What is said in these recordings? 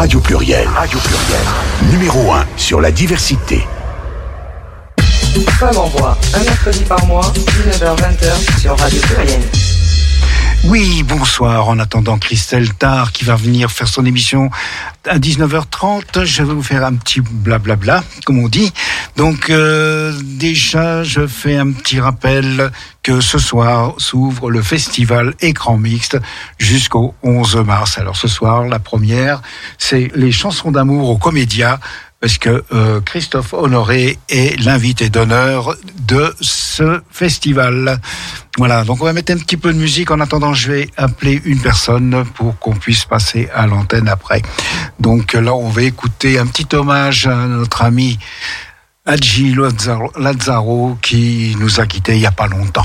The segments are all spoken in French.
Radio Pluriel. Radio Pluriel. Numéro 1 sur la diversité. Femme en voix, un mercredi par mois, 19h-20h sur Radio Pluriel. Oui, bonsoir. En attendant Christelle Tard qui va venir faire son émission à 19h30, je vais vous faire un petit blablabla, comme on dit. Donc euh, déjà, je fais un petit rappel que ce soir s'ouvre le festival Écran Mixte jusqu'au 11 mars. Alors ce soir, la première, c'est les chansons d'amour aux comédias parce que euh, Christophe Honoré est l'invité d'honneur de ce festival. Voilà, donc on va mettre un petit peu de musique. En attendant, je vais appeler une personne pour qu'on puisse passer à l'antenne après. Donc là, on va écouter un petit hommage à notre ami Adji Lazzaro qui nous a quittés il n'y a pas longtemps.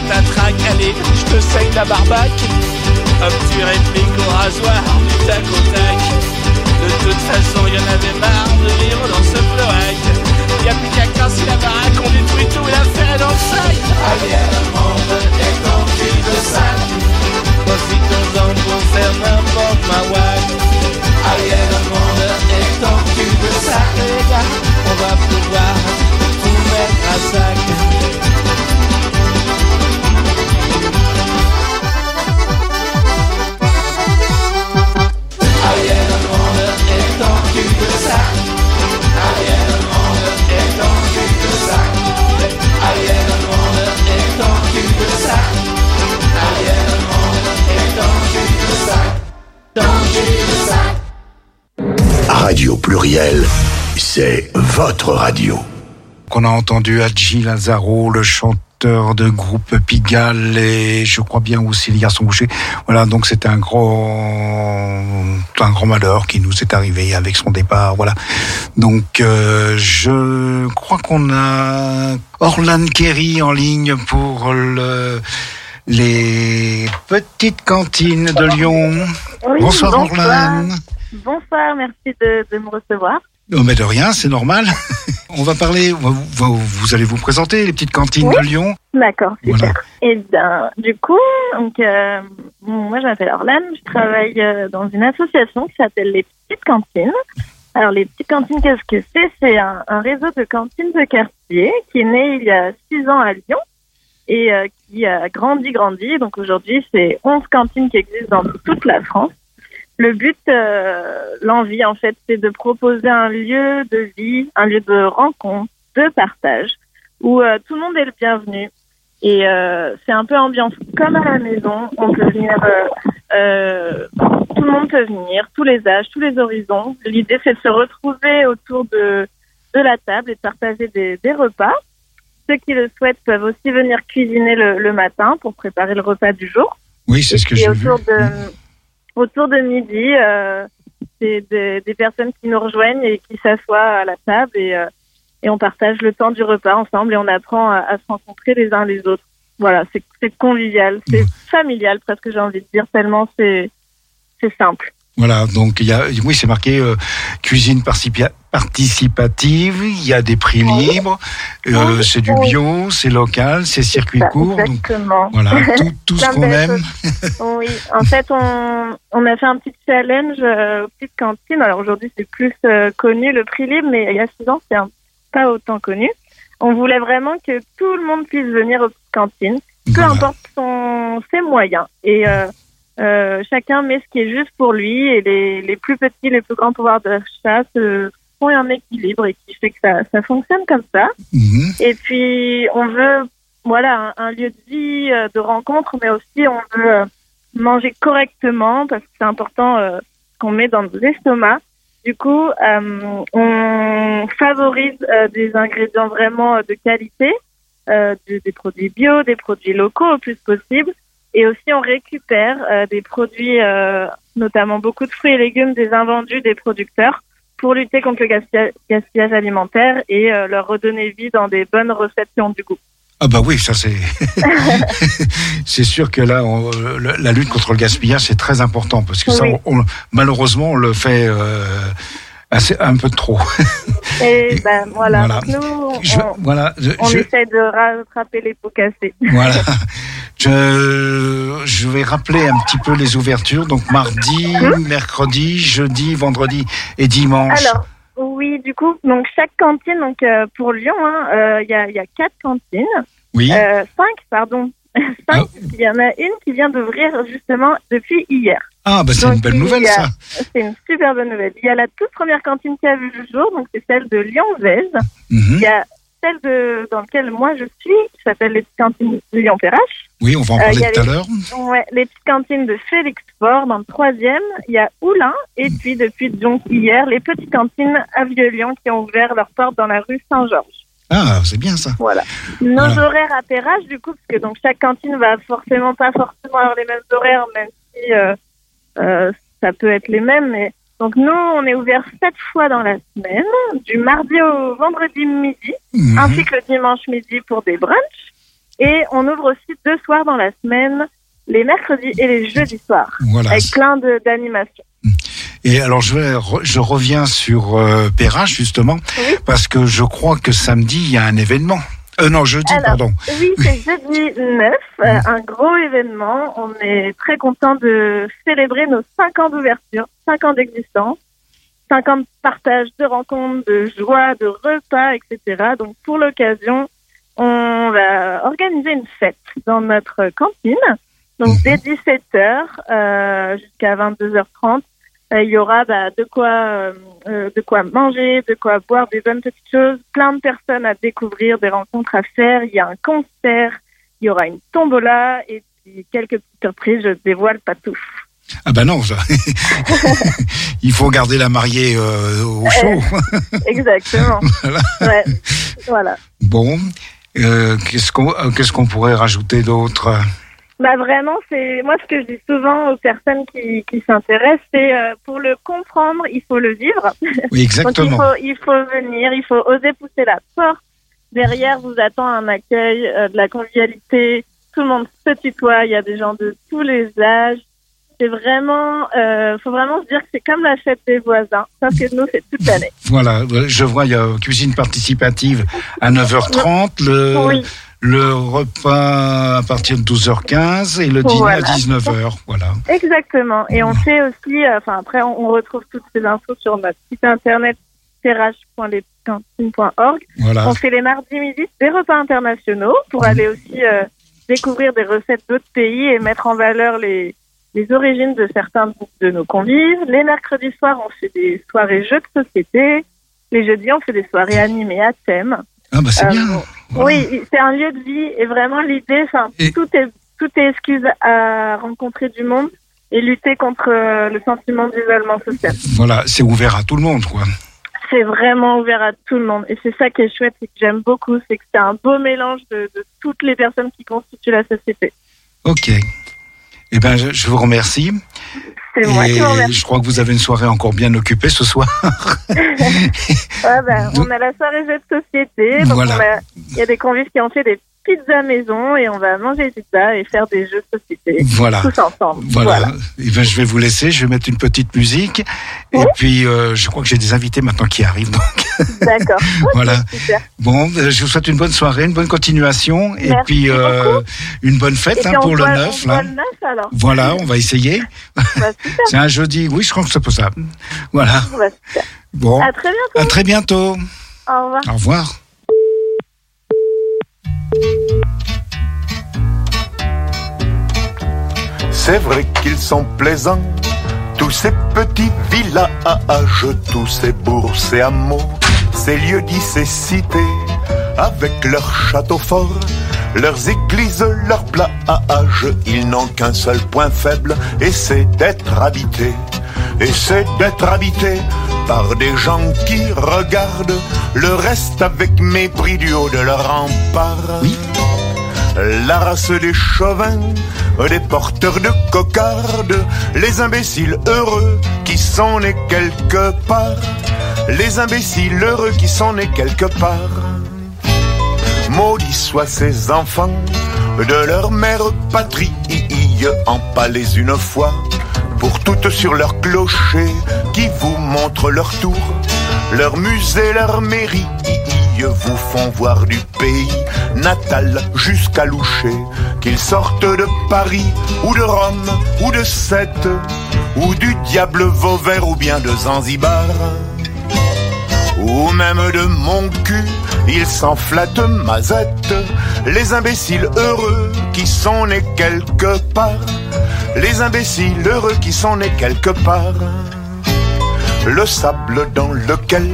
ta allez, je te saigne la barbaque. Hop, tu répliques au rasoir, du tac au tac. De toute façon, y en avait marre de vivre dans ce florac. Y'a plus qu'à casser la baraque, on détruit tout, la fait dans le sac. Allez à la monde, de sac. Profitons-en pour faire n'importe ma wack. Allez à la monde, et de sac. Les gars, on va pouvoir tout mettre à sac. A entendu Adji Lazaro, le chanteur de groupe Pigalle et je crois bien aussi les garçons bouchés. Voilà, donc c'est un grand, un grand malheur qui nous est arrivé avec son départ. Voilà. Donc euh, je crois qu'on a Orlan Kerry en ligne pour le, les petites cantines de Lyon. bonsoir, bonsoir Orlan. Bonsoir, merci de, de me recevoir. Non, mais de rien, c'est normal. On va parler, vous, vous, allez vous présenter, les petites cantines de Lyon. D'accord, super. Et eh bien, du coup, donc, euh, moi je m'appelle Orlane, je travaille euh, dans une association qui s'appelle les Petites Cantines. Alors, les Petites Cantines, qu'est-ce que c'est? C'est un, réseau de cantines de quartier qui est né il y a six ans à Lyon et euh, qui a grandi, grandi. Donc aujourd'hui, c'est 11 cantines qui existent dans toute la France. Le but, euh, l'envie en fait, c'est de proposer un lieu de vie, un lieu de rencontre, de partage, où euh, tout le monde est le bienvenu. Et euh, c'est un peu ambiance comme à la maison. On peut venir Euh, tout le monde peut venir, tous les âges, tous les horizons. L'idée, c'est de se retrouver autour de, de la table et de partager des, des repas. Ceux qui le souhaitent peuvent aussi venir cuisiner le, le matin pour préparer le repas du jour. Oui, c'est ce que j'ai vu. de, autour de midi, euh, c'est des, des personnes qui nous rejoignent et qui s'assoient à la table et, euh, et on partage le temps du repas ensemble et on apprend à, à se rencontrer les uns les autres. Voilà, c'est convivial, c'est familial presque j'ai envie de dire tellement c'est simple. Voilà, donc il y a, oui, c'est marqué euh, cuisine participa- participative. Il y a des prix Oui. libres. euh, Oui, c'est du bio, c'est local, c'est circuit Ça, court. Donc exactement. voilà, tout, tout ce qu'on aime. Oui, en fait, on, on a fait un petit challenge euh, aux petites cantines. Alors aujourd'hui, c'est plus euh, connu le prix libre, mais il y a six ans, c'est pas autant connu. On voulait vraiment que tout le monde puisse venir aux petites cantines, peu Voilà. importe son, ses moyens. Et euh, chacun met ce qui est juste pour lui. Et les, les plus petits, les plus grands pouvoirs d'achat se font un équilibre et qui fait que ça, ça fonctionne comme ça. Mhm. Et puis, on veut, voilà, un, un lieu de vie, euh, de rencontre, mais aussi on veut euh, manger correctement parce que c'est important euh, ce qu'on met dans nos estomacs. Du coup, euh, on favorise euh, des ingrédients vraiment de qualité, euh, de- des produits bio, des produits locaux au plus possible. Et aussi, on récupère euh, des produits, euh, notamment beaucoup de fruits et légumes, des invendus des producteurs pour lutter contre le gaspilla- gaspillage alimentaire et euh, leur redonner vie dans des bonnes recettes qui ont du goût. Ah bah oui, ça c'est c'est sûr que là on- le- la lutte contre le gaspillage c'est très important parce que ça on- malheureusement on le fait euh, assez un peu trop. Et ben voilà, Voilà. Nous, Je, on, voilà, je, on je- essaie de rattraper les pots cassés. voilà. Je, je vais rappeler un petit peu les ouvertures. Donc mardi, mercredi, jeudi, vendredi et dimanche. Alors, oui, du coup, donc chaque cantine, donc euh, pour Lyon, hein, euh, il y, a, il y a quatre cantines, oui. euh, cinq, pardon, cinq. Ah. Il y en a une qui vient d'ouvrir justement depuis hier. Ah bah c'est une belle nouvelle a- ça. C'est une super bonne nouvelle. Il y a la toute première cantine qui a vu le jour, donc c'est celle de Lyon-Vèze. Mhm. Il y a celle de, dans laquelle moi je suis, qui s'appelle les petites cantines de Lyon-Perrache. Oui, on va en Euh, parler tout à l'heure. Ouais, les petites cantines de Félix Fort dans le troisième. Il y a Oulin et puis depuis donc hier, les petites cantines à Vieux-Lyon qui ont ouvert leurs portes dans la rue Saint-Georges. Ah, c'est bien ça. Voilà. Nos Voilà. horaires à Perrache, du coup, parce que donc chaque cantine va forcément pas forcément avoir les mêmes horaires, même si euh, euh, ça peut être les mêmes. Mais donc nous, on est ouvert sept fois dans la semaine, du mardi au vendredi midi, Mhm. ainsi que le dimanche midi pour des brunchs. Et on ouvre aussi deux soirs dans la semaine, les mercredis et les jeudis soirs, Voilà. avec plein d'animations. Et alors je, vais, je reviens sur euh, Perrache justement Oui. parce que je crois que samedi il y a un événement. Euh, non, jeudi, Alors, pardon. Oui, c'est jeudi 9, euh, un gros événement. On est très content de célébrer nos 5 ans d'ouverture, 5 ans d'existence, 5 ans de partage, de rencontres, de joie, de repas, etc. Donc pour l'occasion, on va organiser une fête dans notre cantine. Donc Mhm. dès 17h euh, jusqu'à 22h30, euh, il y aura bah, de quoi euh, euh, de quoi manger, de quoi boire des bonnes petites choses, plein de personnes à découvrir, des rencontres à faire. Il y a un concert, il y aura une tombola et puis quelques petites surprises. Je dévoile pas tout. Ah ben non, ça. il faut garder la mariée euh, au chaud. Exactement. Voilà. Ouais. Voilà. Bon, euh, qu'est-ce qu'on euh, qu'est-ce qu'on pourrait rajouter d'autre? Bah vraiment, c'est moi ce que je dis souvent aux personnes qui, qui s'intéressent, c'est euh, pour le comprendre, il faut le vivre. Oui, Donc il exactement. faut, il faut venir, il faut oser pousser la porte. Derrière vous attend un accueil, euh, de la convivialité. Tout le monde se tutoie. Il y a des gens de tous les âges. C'est vraiment, euh, faut vraiment se dire que c'est comme la fête des voisins, sauf que nous c'est toute l'année. Voilà, je vois, il y a cuisine participative à 9h30, le, Oui, le repas à partir de 12h15 et le dîner Voilà. à 19h. Voilà. exactement. Et on fait aussi, euh, enfin après on, on retrouve toutes ces infos sur notre site internet terrache.lescantines.org. Voilà. On fait les mardis midi des repas internationaux pour aller aussi euh, découvrir des recettes d'autres pays et mettre en valeur les, les origines de certains de nos convives. Les mercredis soirs, on fait des soirées jeux de société. Les jeudis, on fait des soirées animées à thème. Ah bah c'est Euh, bien. Voilà. Oui, c'est un lieu de vie et vraiment l'idée, enfin, Et- tout est tout est excuse à rencontrer du monde. et lutter contre euh, le sentiment d'isolement social. Voilà, c'est ouvert à tout le monde, quoi. C'est vraiment ouvert à tout le monde. Et c'est ça qui est chouette et que j'aime beaucoup, c'est que c'est un beau mélange de, de toutes les personnes qui constituent la société. Ok. Eh ben, je, je vous remercie. Et je crois que vous avez une soirée encore bien occupée ce soir. Ouais, ben, on a la soirée jeu de société. Donc Voilà. on a- il y a des convives qui ont fait des pizzas maison et on va manger des pizzas et faire des jeux de société. Voilà. Tous ensemble. Voilà. Eh ben, je vais vous laisser. Je vais mettre une petite musique. Et puis, euh, je crois que j'ai des invités maintenant qui arrivent. D'accord. Voilà. Super. bon, euh, je vous souhaite une bonne soirée, une bonne continuation. Et puis, euh, une bonne fête hein, pour le voit- 9. on Là. voit le 9 alors. Voilà, on va essayer. Bah. C'est un jeudi. Oui, je crois que c'est possible. Voilà. Bah. Bon. À très bientôt. À très bientôt. Au revoir. Au revoir. C'est vrai qu'ils sont plaisants, tous ces petits villages, tous ces bourses et hameaux, ces lieux dits, ces cités, avec leurs châteaux forts, leurs églises, leurs plages. Ils n'ont qu'un seul point faible, et c'est d'être habités. Et c'est d'être habités par des gens qui regardent le reste avec mépris du haut de leur rempart. La race des chauvins, des porteurs de cocardes, les imbéciles heureux qui sont nés quelque part, les imbéciles heureux qui sont nés quelque part. Maudits soient ces enfants de leur mère patrie, empalés une fois pour toutes sur leur clocher qui vous montrent leur tour, leur musée, leur mairie vous font voir du pays natal jusqu'à Loucher, qu'ils sortent de Paris ou de Rome ou de Sète ou du diable Vauvert ou bien de Zanzibar ou même de mon cul, ils s'en flattent mazette, les imbéciles heureux qui sont nés quelque part, les imbéciles heureux qui sont nés quelque part, le sable dans lequel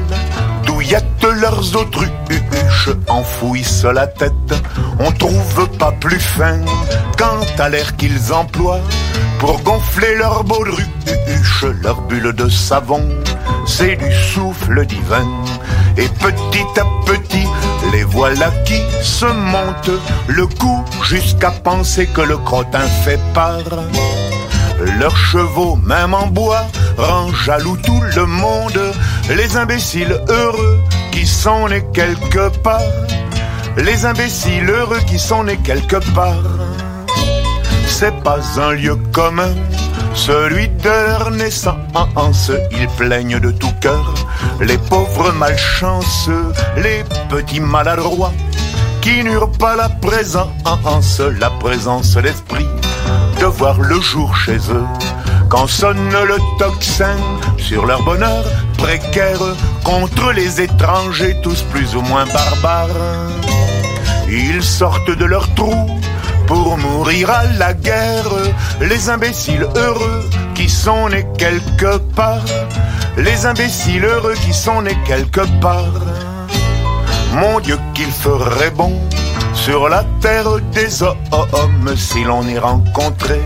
douillettent leurs autruches enfouissent la tête, on trouve pas plus fin quant à l'air qu'ils emploient pour gonfler leur baudruche, leur bulle de savon, c'est du souffle divin. Et petit à petit, les voilà qui se montent le cou jusqu'à penser que le crottin fait part. Leurs chevaux, même en bois, rendent jaloux tout le monde. Les imbéciles heureux qui sont nés quelque part. Les imbéciles heureux qui sont nés quelque part. C'est pas un lieu commun, celui de leur naissance. Ils plaignent de tout cœur les pauvres malchanceux, les petits maladroits qui n'eurent pas la présence, la présence d'esprit de voir le jour chez eux. Quand sonne le tocsin sur leur bonheur précaire contre les étrangers, tous plus ou moins barbares, ils sortent de leur trou pour mourir à la guerre. Les imbéciles heureux qui sont nés quelque part, les imbéciles heureux qui sont nés quelque part. Mon Dieu, qu'il ferait bon sur la terre des hommes si l'on y rencontrait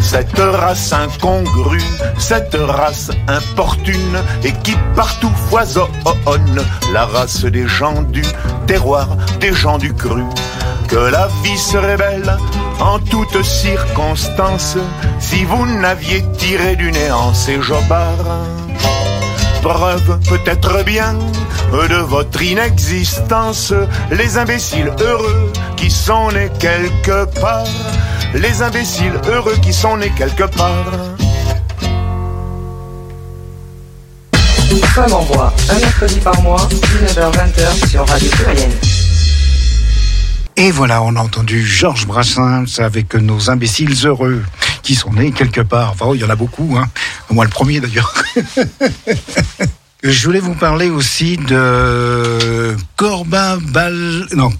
cette race incongrue, cette race importune et qui partout foisonne, la race des gens du terroir, des gens du cru. Que la vie serait belle en toutes circonstances si vous n'aviez tiré du néant ces jobards preuve peut-être bien de votre inexistence. Les imbéciles heureux qui sont nés quelque part. Les imbéciles heureux qui sont nés quelque part. Femme en bois, un mercredi par mois, 19h-20h sur Radio Pluriel. Et voilà, on a entendu Georges Brassens avec nos imbéciles heureux qui sont nés quelque part. Enfin, il y en a beaucoup, hein. Moi, le premier d'ailleurs. Je voulais vous parler aussi de Corbin Bal, non,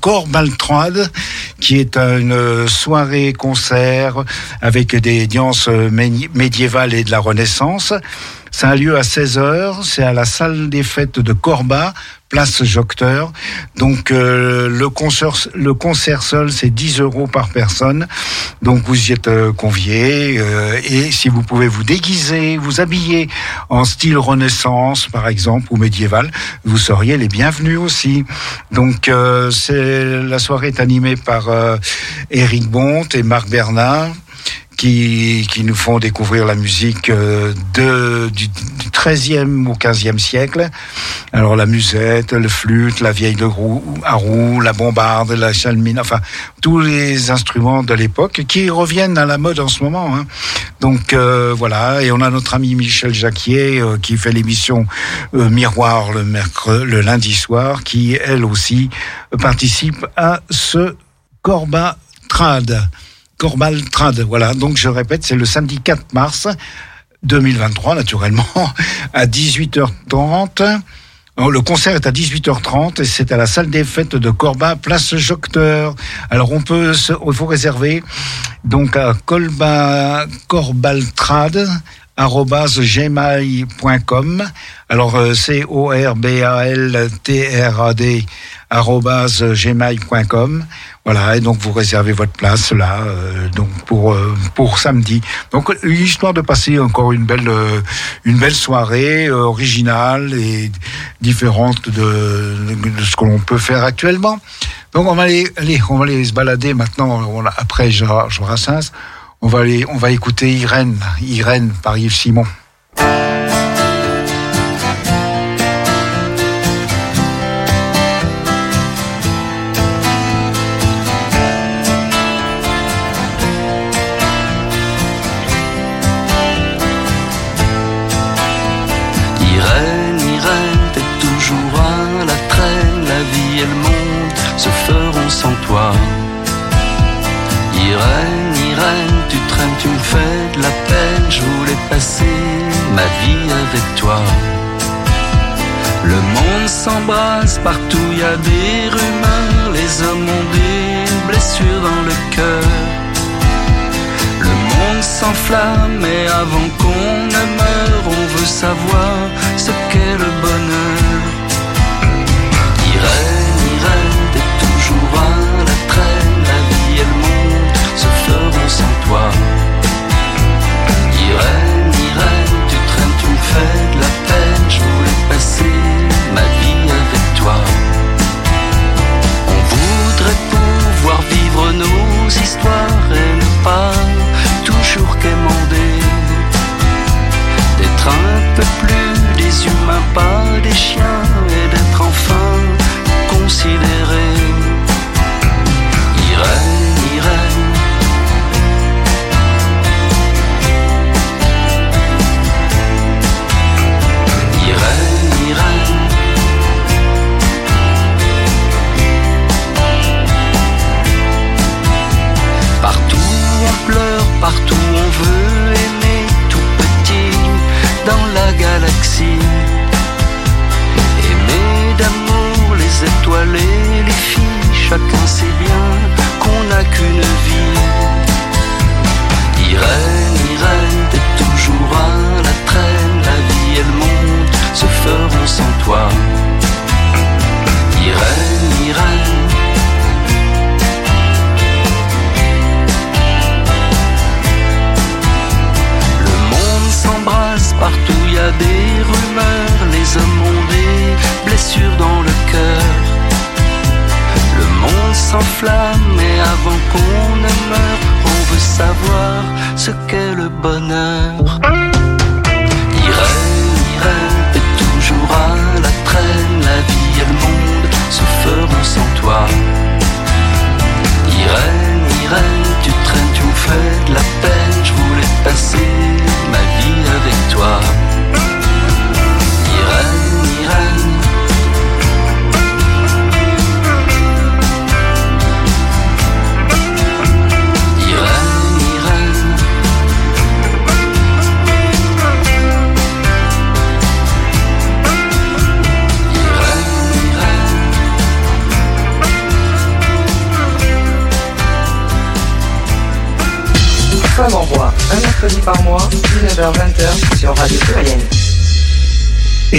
qui est une soirée concert avec des danses médiévales et de la Renaissance. Ça a lieu à 16h, c'est à la salle des fêtes de Corba, place Jocteur. Donc euh, le concert, le concert seul, c'est 10 euros par personne. Donc vous y êtes euh, conviés. euh, et si vous pouvez vous déguiser, vous habiller en style Renaissance, par exemple, ou médiéval, vous seriez les bienvenus aussi. Donc euh, c'est la soirée est animée par euh, Éric Bonte et Marc Bernard qui, qui nous font découvrir la musique euh, de, du, du 13e au 15e siècle. Alors la musette, le flûte, la vieille de roue, à roue, la bombarde, la chalmine, enfin tous les instruments de l'époque qui reviennent à la mode en ce moment. Hein. Donc euh, voilà, et on a notre ami Michel Jacquier euh, qui fait l'émission euh, Miroir le, mercredi, le lundi soir, qui elle aussi participe à ce Corba Trad. Corbal Trad, voilà. Donc je répète, c'est le samedi 4 mars 2023, naturellement, à 18h30. Oh, Le concert est à 18h30 et c'est à la salle des fêtes de Corba, place Jocteur. Alors on peut, se, il faut réserver donc à colba, corbaltrad arobase gmail.com. Alors euh, c'est o r b a l t r a d gmail.com. Voilà, et donc vous réservez votre place là, euh, donc pour euh, pour samedi. Donc histoire de passer encore une belle euh, une belle soirée originale et différente de, de ce que l'on peut faire actuellement. Donc on va aller, allez, on va aller se balader maintenant. On après Georges Brassens, on va aller, on va écouter Irène, Irène par Yves Simon. Le monde s'embrasse, partout y a des rumeurs, les hommes ont des blessures dans le cœur. Le monde s'enflamme et avant qu'on ne meure, on veut savoir ce qu'est le bonheur. Irène, Irène, t'es toujours à la traîne, la vie et le monde se feront sans toi. Considéré. Irène,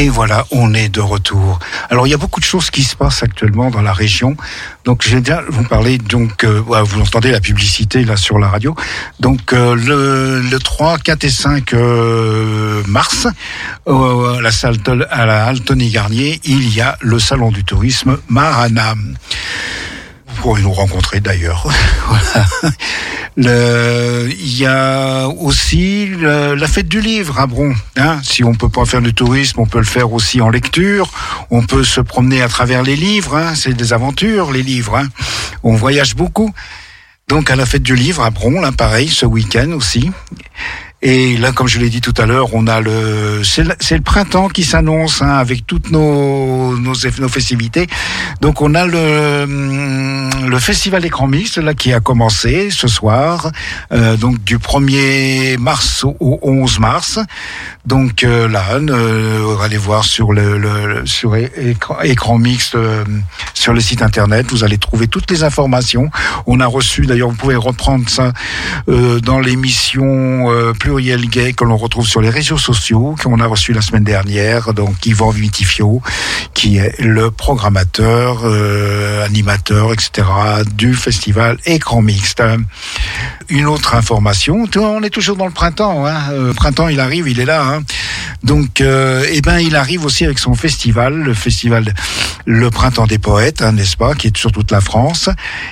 Et voilà, on est de retour. Alors il y a beaucoup de choses qui se passent actuellement dans la région. Donc je vais bien vous parler. Donc euh, vous entendez la publicité là sur la radio. Donc euh, le, le 3, 4 et 5 euh, mars, à la salle à la Altony Garnier, il y a le salon du tourisme Maranam. Vous pourrez nous rencontrer d'ailleurs. voilà. Le, il y a aussi le, la fête du livre à Bron. Hein. Si on peut pas faire du tourisme, on peut le faire aussi en lecture. On peut se promener à travers les livres. Hein. C'est des aventures, les livres. Hein. On voyage beaucoup. Donc à la fête du livre à Bron, là pareil, ce week-end aussi. Et là, comme je l'ai dit tout à l'heure, on a le c'est le, le, printemps qui s'annonce hein, avec toutes nos, nos, nos festivités. Donc on a le le festival écran mixte là qui a commencé ce soir, euh, donc du 1er mars au 11 mars. Donc euh, là, euh, allez voir sur le, le sur écran, écran mixte euh, sur le site internet, vous allez trouver toutes les informations. On a reçu d'ailleurs, vous pouvez reprendre ça euh, dans l'émission euh, pluriel gay que l'on retrouve sur les réseaux sociaux, qu'on a reçu la semaine dernière, donc Yvan Vitifio, qui est le programmateur, euh, animateur, etc. du festival Écran Mixte. Une autre information, on est toujours dans le printemps, hein. le printemps il arrive, il est là. Hein. Donc, euh, eh ben, il arrive aussi avec son festival, le festival Le Printemps des Poètes, hein, n'est-ce pas, qui est sur toute la France.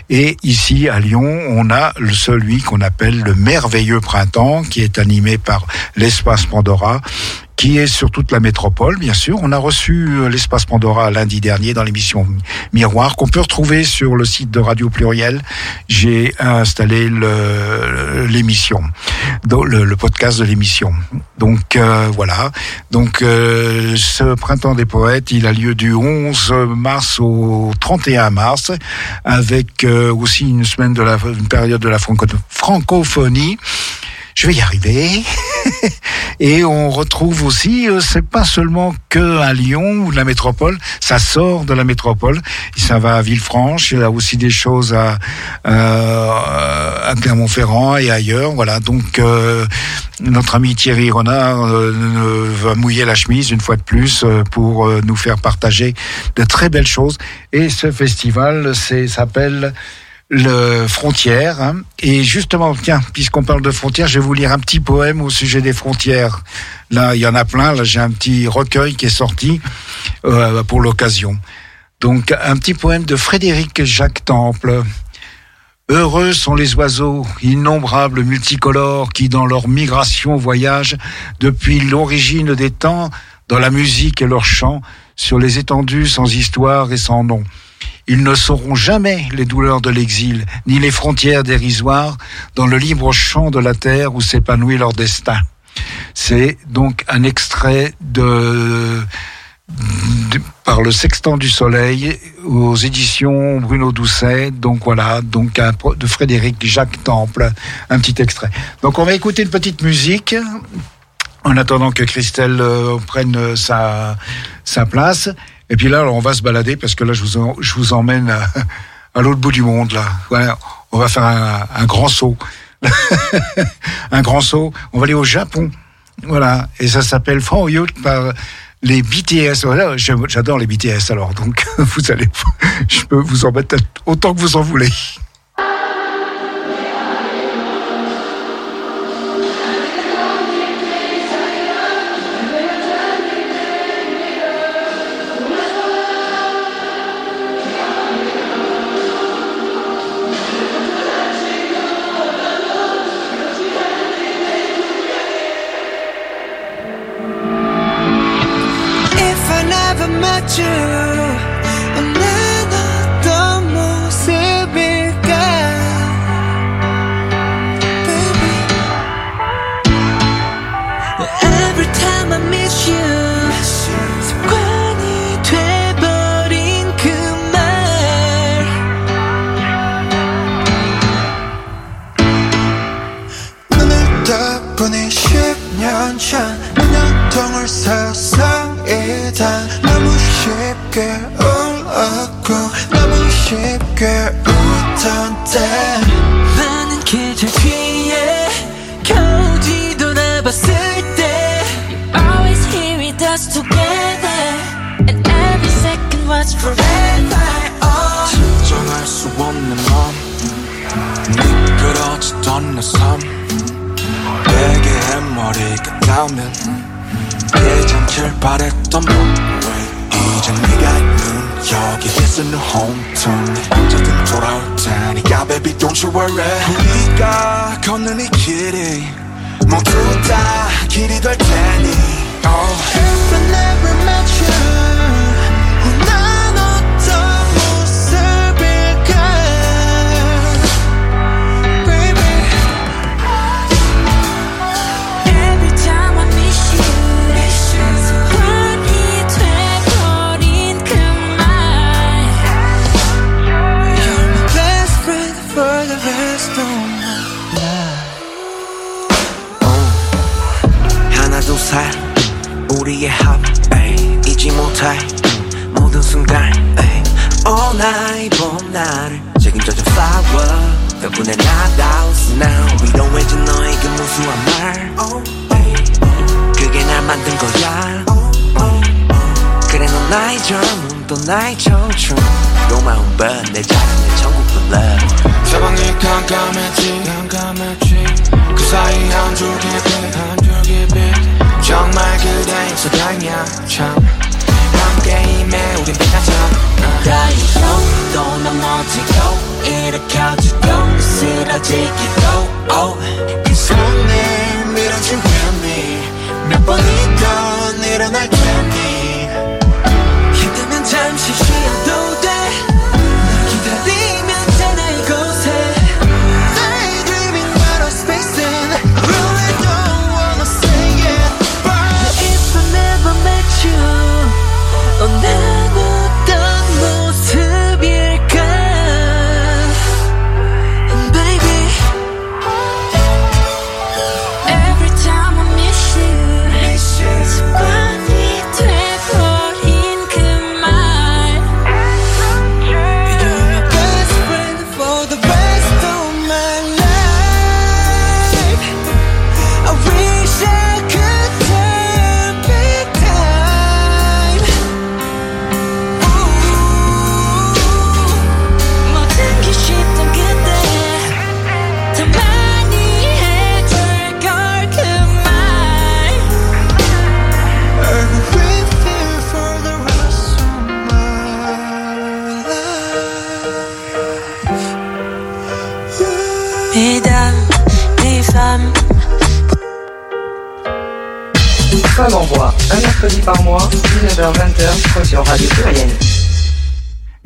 Et ici à Lyon, on a celui qu'on appelle le Merveilleux Printemps, qui est animé par l'espace Pandora qui est sur toute la métropole, bien sûr. On a reçu l'espace Pandora lundi dernier dans l'émission Miroir, qu'on peut retrouver sur le site de Radio Pluriel. J'ai installé l'émission, le, podcast de l'émission. Donc euh, voilà. Donc euh, ce printemps des poètes, il a lieu du 11 mars au 31 mars, avec euh, aussi une semaine de la une période de la francophonie je vais y arriver. et on retrouve aussi, euh, c'est pas seulement que à Lyon ou la métropole, ça sort de la métropole. Ça va à Villefranche, il y a aussi des choses à, euh, à Clermont-Ferrand et ailleurs. Voilà, donc euh, notre ami Thierry Renard euh, va mouiller la chemise une fois de plus euh, pour nous faire partager de très belles choses. Et ce festival, s'appelle le frontière. Hein. Et justement, tiens, puisqu'on parle de frontières, je vais vous lire un petit poème au sujet des frontières. Là, il y en a plein. Là, j'ai un petit recueil qui est sorti euh, pour l'occasion. Donc, un petit poème de Frédéric Jacques Temple. Heureux sont les oiseaux, innombrables, multicolores, qui dans leur migration voyagent depuis l'origine des temps, dans la musique et leur chant, sur les étendues sans histoire et sans nom. Ils ne sauront jamais les douleurs de l'exil, ni les frontières dérisoires dans le libre champ de la terre où s'épanouit leur destin. C'est donc un extrait de, par le Sextant du Soleil aux éditions Bruno Doucet. Donc voilà, donc de Frédéric Jacques Temple, un petit extrait. Donc on va écouter une petite musique en attendant que Christelle euh, prenne sa, sa place. Et puis là, alors, on va se balader parce que là, je vous, emmène à, l'autre bout du monde. Là, voilà, on va faire un, grand saut, un grand saut. On va aller au Japon, voilà, et ça s'appelle For You par les BTS. Voilà, j'adore les BTS. Alors, donc, vous allez, je peux vous en autant que vous en voulez.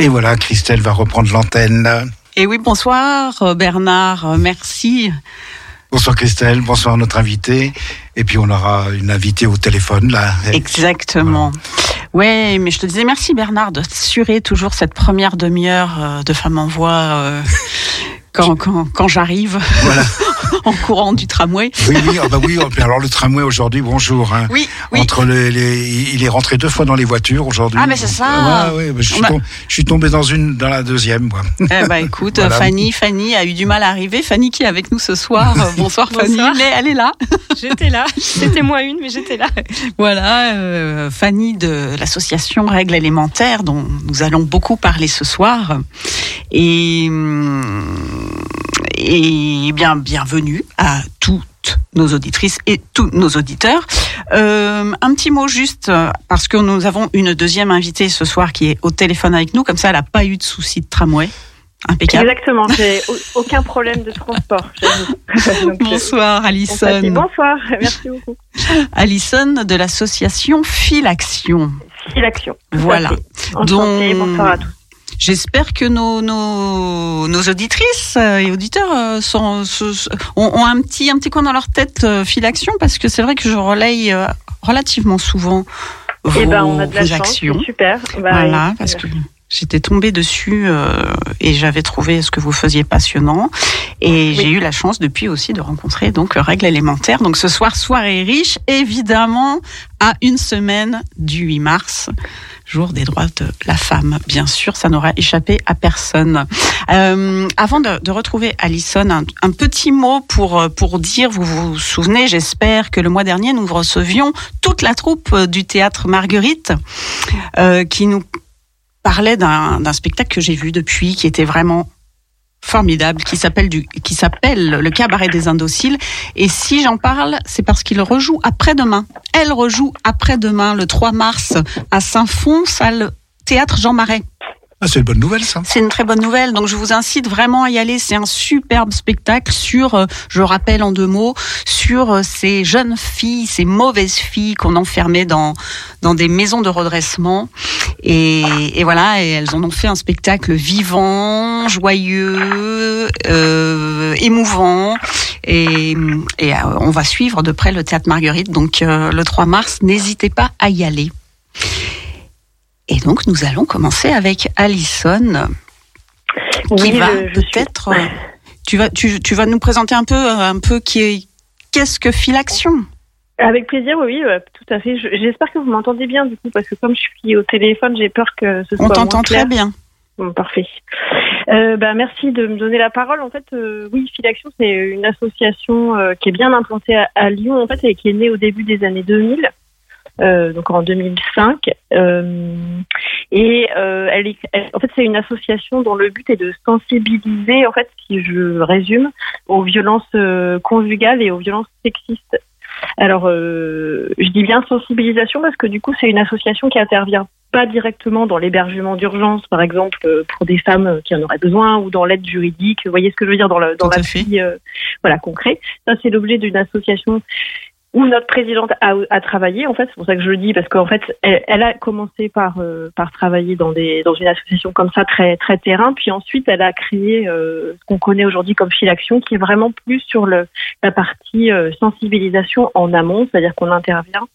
Et voilà, Christelle va reprendre l'antenne. Et oui, bonsoir euh, Bernard, merci. Bonsoir Christelle, bonsoir notre invité. Et puis on aura une invitée au téléphone là. Exactement. Ouais, mais je te disais merci Bernard d'assurer toujours cette première demi-heure euh, de Femme en Voix euh, quand, quand, quand j'arrive Voilà. en courant du tramway. Oui, oui, ah bah oui. oh, Alors le tramway aujourd'hui, bonjour. hein. Oui, oui. Entre les, les- il est rentré deux fois dans les voitures aujourd'hui. Ah, mais c'est ça. Ouais, ouais, bah, je, suis Bah- tom- je suis tombé dans une, dans la deuxième. Moi. Eh ben écoute, Voilà. Fanny, Fanny a eu du mal à arriver. Fanny qui est avec nous ce soir. Euh, Bonsoir, Fanny, Bonsoir. mais elle est là. J'étais là. C'était moi une, mais j'étais là. Voilà, euh, Fanny de l'association Règles élémentaires dont nous allons beaucoup parler ce soir. Et, hum, et bien, bienvenue à toutes nos auditrices et tous nos auditeurs. Euh, un petit mot juste, euh, parce que nous avons une deuxième invitée ce soir qui est au téléphone avec nous, comme ça elle n'a pas eu de souci de tramway. Impeccable. Exactement. J'ai au- aucun problème de transport. Donc, euh, Bonsoir on Alison. Bonsoir. Merci beaucoup. Alison de l'association Filaction. Filaction. Voilà. fait. Enchantée. Donc, Bonsoir à tous. J'espère que nos, nos, nos auditrices euh, et auditeurs euh, sont, ont, ont un petit un petit coin dans leur tête euh, Filaction parce que c'est vrai que je relaye relativement souvent vos, Eh ben, on a de la vos chance. actions. Super. Bah, Voilà, parce que j'étais tombée dessus euh, et j'avais trouvé ce que vous faisiez passionnant. Et j'ai eu la chance depuis aussi de rencontrer donc Règles élémentaires. Donc ce soir, soirée riche, évidemment, à une semaine du 8 mars. Jour des droits de la femme, bien sûr, ça n'aura échappé à personne. Euh, avant de, retrouver Alison, un, petit mot pour euh, pour dire, vous vous souvenez, j'espère que le mois dernier nous recevions toute la troupe euh, du théâtre Marguerite, qui nous parlait d'un spectacle que j'ai vu depuis, qui était vraiment formidable qui s'appelle du le cabaret des indociles. Et si j'en parle c'est parce qu'il rejoue après-demain. Elle rejoue après-demain le 3 mars à Saint-Fond salle théâtre Jean Marais Ah, c'est une bonne nouvelle, ça. c'est une très bonne nouvelle. Donc je vous incite vraiment à y aller. C'est un superbe spectacle sur, euh, je rappelle en deux mots, sur euh, ces jeunes filles, ces mauvaises filles qu'on enfermait dans dans des maisons de redressement. Et, et voilà, et elles en ont fait un spectacle vivant, joyeux, euh, émouvant. Et, et euh, on va suivre de près le théâtre Marguerite. Donc le 3 mars, n'hésitez pas à y aller. Et donc nous allons commencer avec Alison qui Oui, va je- je suis- peut-être. euh, Tu vas, tu, tu vas nous présenter un peu, euh, un peu qui est, qu'est-ce que Filaction Avec plaisir, oui, tout à fait. Je- J'espère que vous m'entendez bien du coup, parce que comme je suis au téléphone, j'ai peur que ce soit On t'entend très bien. Bon, parfait. Euh, bah, merci de me donner la parole. En fait, euh, oui, Filaction, c'est une association euh, qui est bien implantée à, à Lyon, en fait, et qui est née au début des années 2000, euh, donc en 2005. Euh, et euh, elle est, elle- en fait, c'est une association dont le but est de sensibiliser, en fait, si je résume, aux violences conjugales et aux violences sexistes. Alors, je dis bien sensibilisation parce que du coup, c'est une association qui intervient pas directement dans l'hébergement d'urgence, par exemple, pour des femmes qui en auraient besoin, ou dans l'aide juridique. Vous voyez ce que je veux dire dans le dans l'appui, voilà, concret. Ça, c'est l'objet d'une association où notre présidente a, a travaillé. En fait, c'est pour ça que je le dis parce qu'en fait, elle, elle a commencé par euh, par travailler dans des dans une association comme ça très très terrain, puis ensuite elle a créé euh, ce qu'on connaît aujourd'hui comme Filaction, qui est vraiment plus sur le la partie euh, sensibilisation en amont, c'est-à-dire qu'on intervient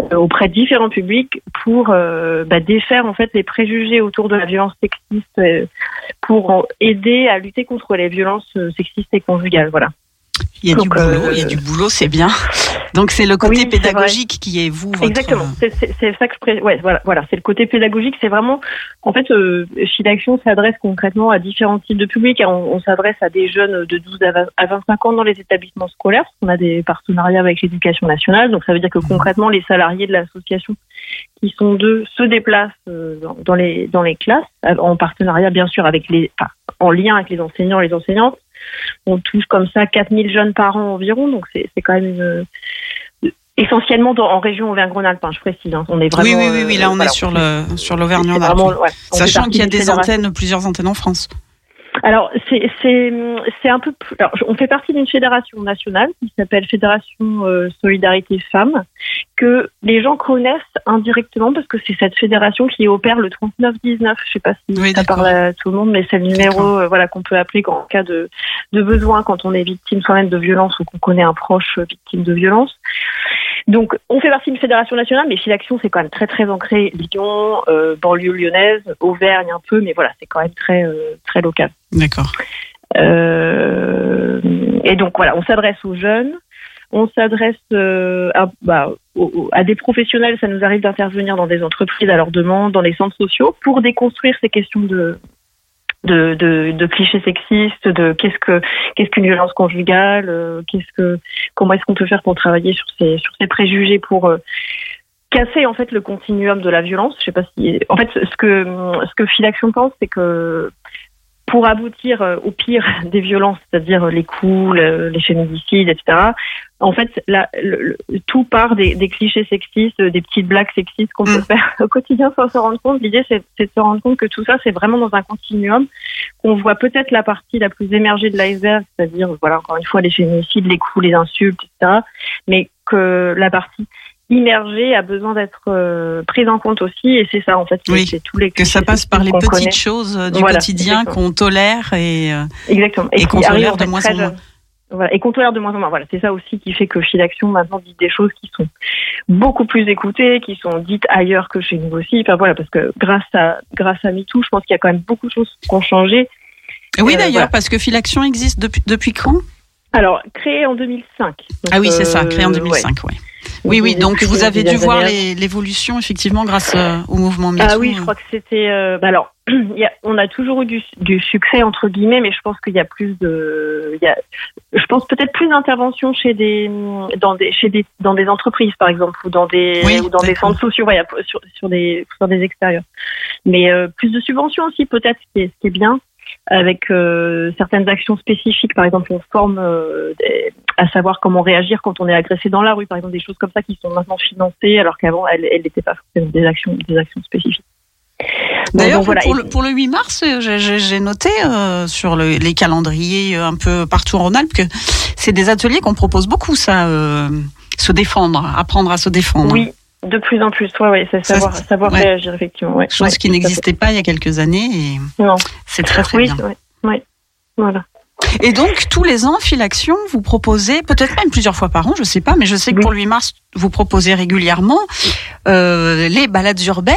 euh, auprès de différents publics pour euh, bah, défaire en fait les préjugés autour de la violence sexiste, euh, pour aider à lutter contre les violences euh, sexistes et conjugales. Voilà. Il y a du boulot, euh, il y a du boulot, c'est bien. Donc c'est le côté Oui, pédagogique qui est vous, votre. Exactement. C'est ça que je pré... ouais, voilà, voilà, c'est le côté pédagogique. C'est vraiment, en fait, euh, Filaction s'adresse concrètement à différents types de publics. On, on s'adresse à des jeunes de 12 à, 20 à 25 ans dans les établissements scolaires. qu'on a des partenariats avec l'éducation nationale. Donc ça veut dire que concrètement, les salariés de l'association qui sont deux se déplacent euh, dans, dans les dans les classes euh, en partenariat bien sûr avec les, enfin, en lien avec les enseignants et les enseignantes. On touche comme ça 4000 jeunes par an environ. Donc c'est quand même une essentiellement dans, en région Auvergne-Rhône-Alpes, je précise. hein. On est vraiment, oui, oui, oui, oui, là euh, on voilà, est sur le sur l'Auvergne-Rhône-Alpes. ouais, Sachant qu'il y a des antennes, plusieurs antennes en France. Alors, c'est un peu plus. Alors, on fait partie d'une fédération nationale qui s'appelle Fédération euh, Solidarité Femmes, que les gens connaissent indirectement parce que c'est cette fédération qui opère le 3919. Je sais pas si Oui, ça parle à tout le monde, mais c'est le numéro euh, voilà qu'on peut appeler en cas de de besoin quand on est victime soi-même de violence ou qu'on connaît un proche euh, victime de violence. Donc, on fait partie d'une fédération nationale, mais Filaction, c'est quand même très, très ancré Lyon, euh, banlieue lyonnaise, Auvergne un peu, mais voilà, c'est quand même très, euh, très local. D'accord. Euh, et donc voilà, on s'adresse aux jeunes, on s'adresse euh, à, bah, aux- à des professionnels. Ça nous arrive d'intervenir dans des entreprises à leur demande, dans les centres sociaux, pour déconstruire ces questions de de, de, de clichés sexistes, de qu'est-ce que qu'est-ce qu'une violence conjugale, euh, qu'est-ce que comment est-ce qu'on peut faire pour travailler sur ces sur ces préjugés pour euh, casser en fait le continuum de la violence? Je sais pas si en fait ce que ce que Filaction pense, c'est que pour aboutir euh, au pire des violences, c'est-à-dire les coups, le- les féminicides, etc. En fait, la- le- le- tout part des, des clichés sexistes, des petites blagues sexistes qu'on peut Mm. faire au quotidien sans se rendre compte. L'idée, c'est de se rendre compte que tout ça, c'est vraiment dans un continuum, qu'on voit peut-être la partie la plus émergée de l'iceberg, c'est-à-dire, voilà, encore une fois, les féminicides, les coups, les insultes, etc. Mais que la partie immergée a besoin d'être euh, prise en compte aussi, et c'est ça, en fait, Oui, c'est tous les Que ça passe par les petites connaît. choses euh, du Voilà, quotidien qu'on tolère et euh, Exactement. Et qui qu'on tolère de moins en moins. Voilà. Et qu'on tolère de moins en moins. Voilà, c'est ça aussi qui fait que Filaction maintenant dit des choses qui sont beaucoup plus écoutées, qui sont dites ailleurs que chez nous aussi. Enfin voilà, parce que grâce à grâce à MeToo, je pense qu'il y a quand même beaucoup de choses qui ont changé. oui Euh, d'ailleurs voilà. parce que Filaction existe depuis depuis quand? Alors créé en 2005. Donc, Ah oui c'est ça, euh, créé en ouais. 2005, ouais. Oui oui, donc vous avez dû voir l'évolution effectivement grâce euh, au mouvement MeToo. Ah oui, je crois que c'était. euh, bah alors, y a- on a toujours eu du, du succès entre guillemets, mais je pense qu'il y a plus de. Y a, je pense peut-être plus d'interventions chez des dans des chez des dans des entreprises par exemple ou dans des Oui, ou dans des centres sociaux, ouais, sur sur des sur des extérieurs. Mais euh, plus de subventions aussi peut-être, ce qui est, ce qui est bien. Avec euh, certaines actions spécifiques. Par exemple, on forme euh, des- à savoir comment réagir quand on est agressé dans la rue. Par exemple, des choses comme ça qui sont maintenant financées, alors qu'avant, elles n'étaient pas forcément des actions, des actions spécifiques. D'ailleurs, voilà. pour, pour le 8 mars, euh, j'ai noté euh, sur le- les calendriers euh, un peu partout en Rhône-Alpes que c'est des ateliers qu'on propose beaucoup, ça, euh, se défendre, apprendre à se défendre. Oui, de plus en plus. Ouais, ouais, c'est savoir, c'est- savoir ouais. réagir effectivement. Ouais, Chose qui n'existait pas il y a quelques années et Non. c'est très très Oui, bien. Ouais. Voilà. Et donc, tous les ans, Filaction, vous proposez, peut-être même plusieurs fois par an, je sais pas, mais je sais que Oui. pour le 8 mars, vous proposez régulièrement euh, les balades urbaines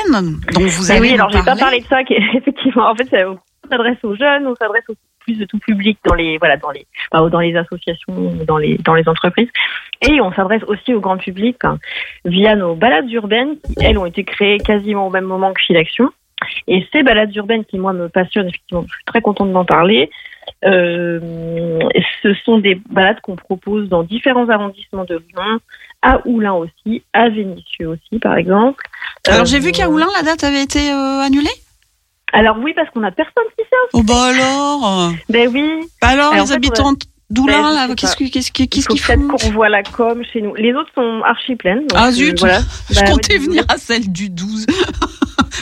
dont vous Mais allez oui, alors j'ai pas parler. parlé de ça. qui- Effectivement, en fait, on s'adresse aux jeunes, on s'adresse au plus de tout public dans les voilà dans les enfin, dans les associations, dans les dans les entreprises, et on s'adresse aussi au grand public hein, via nos balades urbaines qui elles ont été créées quasiment au même moment que Filaction. Et ces balades urbaines qui moi me passionnent effectivement, je suis très contente d'en parler. Euh, ce sont des balades qu'on propose dans différents arrondissements de Lyon, à Oulin aussi, à Vénissieux aussi par exemple. Alors, Euh, j'ai vu qu'à Oulin, la date avait été euh, annulée? Alors oui, parce qu'on a personne qui sait. Oh bah alors Ben oui. Bah alors, les fait, habitants je là, qu'est-ce qu'ils peut-être font qu'on voit la com chez nous. Les autres sont archi pleines. donc, Ah euh, zut voilà. Je Bah, comptais ouais, venir à celle du 12.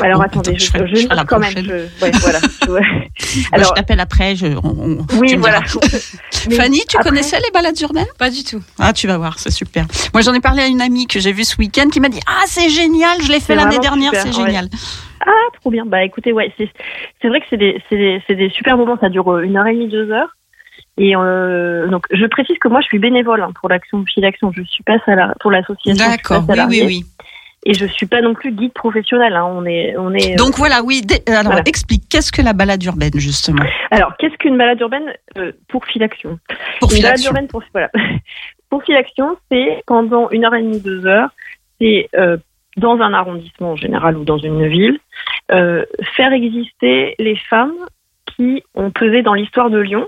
Alors Bon, attendez, attends, je, je je quand même. Je, ouais, voilà. Je- ouais. Alors, je Alors, t'appelle après. Je, on- on- oui, tu voilà. Fanny, tu après- connaissais les balades urbaines? Pas du tout. Ah, tu vas voir, c'est super. Moi, j'en ai parlé à une amie que j'ai vue ce week-end qui m'a dit Ah, c'est génial, je l'ai fait l'année dernière, c'est ouais. génial. Ah, trop bien. Bah écoutez, ouais, c'est vrai que c'est des, c'est des, c'est des super moments. Ça dure euh, une heure et demie, deux heures. Et euh, donc, je précise que moi, je suis bénévole hein, pour l'action Filaction. Je suis pas salarié pour l'association. D'accord, oui, oui, oui. Et je suis pas non plus guide professionnel. Hein. On est, on est. euh, Donc voilà, oui. dé- Alors, Voilà. explique, qu'est-ce que la balade urbaine, justement? Alors, qu'est-ce qu'une balade urbaine euh, pour Filaction Pour Une balade urbaine pour voilà. pour Filaction, c'est pendant une heure et demie, deux heures, c'est euh, dans un arrondissement en général ou dans une ville, euh, faire exister les femmes qui ont pesé dans l'histoire de Lyon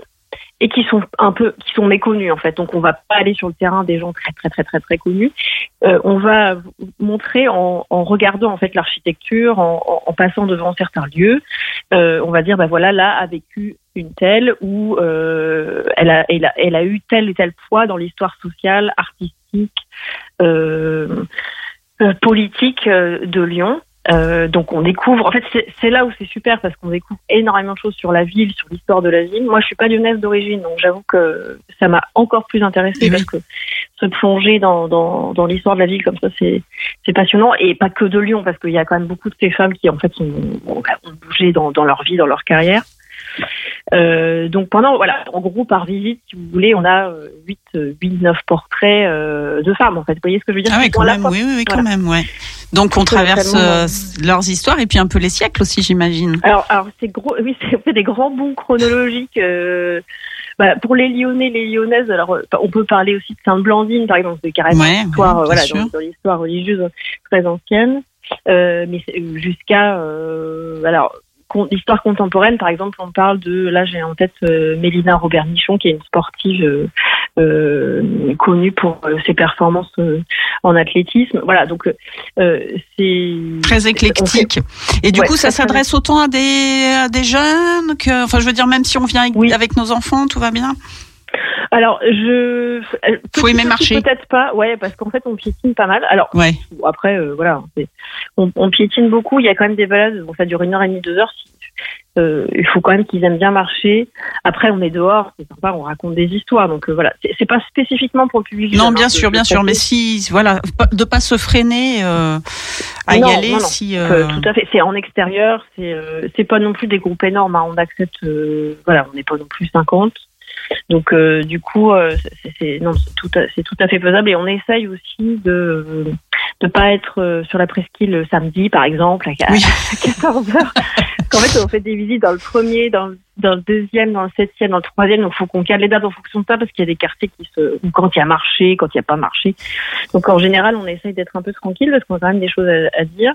et qui sont un peu qui sont méconnues en fait. Donc on va pas aller sur le terrain des gens très très très très très connus. Euh, on va montrer en, en regardant en fait l'architecture, en, en- en passant devant certains lieux, euh, on va dire bah voilà là a vécu une telle ou euh, elle, a, elle, a, elle a eu tel et tel poids dans l'histoire sociale, artistique, euh, euh, politique euh, de Lyon. Euh, donc on découvre, en fait c'est là où c'est super parce qu'on découvre énormément de choses sur la ville, sur l'histoire de la ville. Moi je suis pas lyonnaise d'origine donc j'avoue que ça m'a encore plus intéressée Eh oui. parce que se plonger dans, dans, dans l'histoire de la ville comme ça c'est c'est passionnant et pas que de Lyon parce qu'il y a quand même beaucoup de ces femmes qui en fait ont, ont bougé dans, dans leur vie, dans leur carrière. Euh, donc pendant voilà en gros par visite si vous voulez on a 8 8 9 portraits euh, de femmes en fait vous voyez ce que je veux dire? Ah oui, quand même, oui, oui, oui, quand Voilà. même, ouais. Donc on traverse euh, leurs histoires et puis un peu les siècles aussi, j'imagine. Alors, alors c'est gros, oui, c'est des grands bons chronologiques. bah, pour les Lyonnais, les Lyonnaises, alors on peut parler aussi de Sainte-Blandine, par exemple, c'est carrément Ouais, histoire, voilà, sûr. dans, dans l'histoire religieuse très ancienne. Euh, mais jusqu'à, euh, alors, l'histoire contemporaine, par exemple, on parle de, là j'ai en tête euh, Mélina Robert-Nichon, qui est une sportive euh, euh, connue pour euh, ses performances euh, en athlétisme. Voilà, donc euh, c'est Très éclectique. Et du Ouais, coup, ça s'adresse autant à des, à des jeunes que, enfin, je veux dire, même si on vient avec, Oui. avec nos enfants, tout va bien? Alors, je. euh, Faut aimer marcher. Peut-être pas, ouais, parce qu'en fait, on piétine pas mal. Alors, Ouais. après, euh, voilà, on, on piétine beaucoup. Il y a quand même des balades, bon, ça dure une heure et demie, deux heures. Si- euh, il faut quand même qu'ils aiment bien marcher. Après, on est dehors, c'est sympa, on raconte des histoires. Donc, euh, voilà, c'est pas spécifiquement pour le public. Non, bien sûr, bien sûr. Mais si, voilà, pas- de pas se freiner euh, à Non, y aller non, non. si. Euh, euh, tout à fait. C'est en extérieur. C'est euh, c'est pas non plus des groupes énormes. hein. On accepte. euh, voilà, on n'est pas non plus 50. Donc euh, du coup, euh, c'est tout, à- c'est tout à fait faisable. Et on essaye aussi de de pas être euh, sur la presqu'île le samedi, par exemple, à, Oui. à 14 heures. Qu'en fait, on fait des visites dans le premier, dans, le- dans le deuxième, dans le septième, dans le troisième. Donc, faut qu'on cale les dates en fonction de ça parce qu'il y a des quartiers qui se, ou quand il y a marché, quand il n'y a pas marché. Donc, en général, on essaye d'être un peu tranquille parce qu'on a quand même des choses à, à dire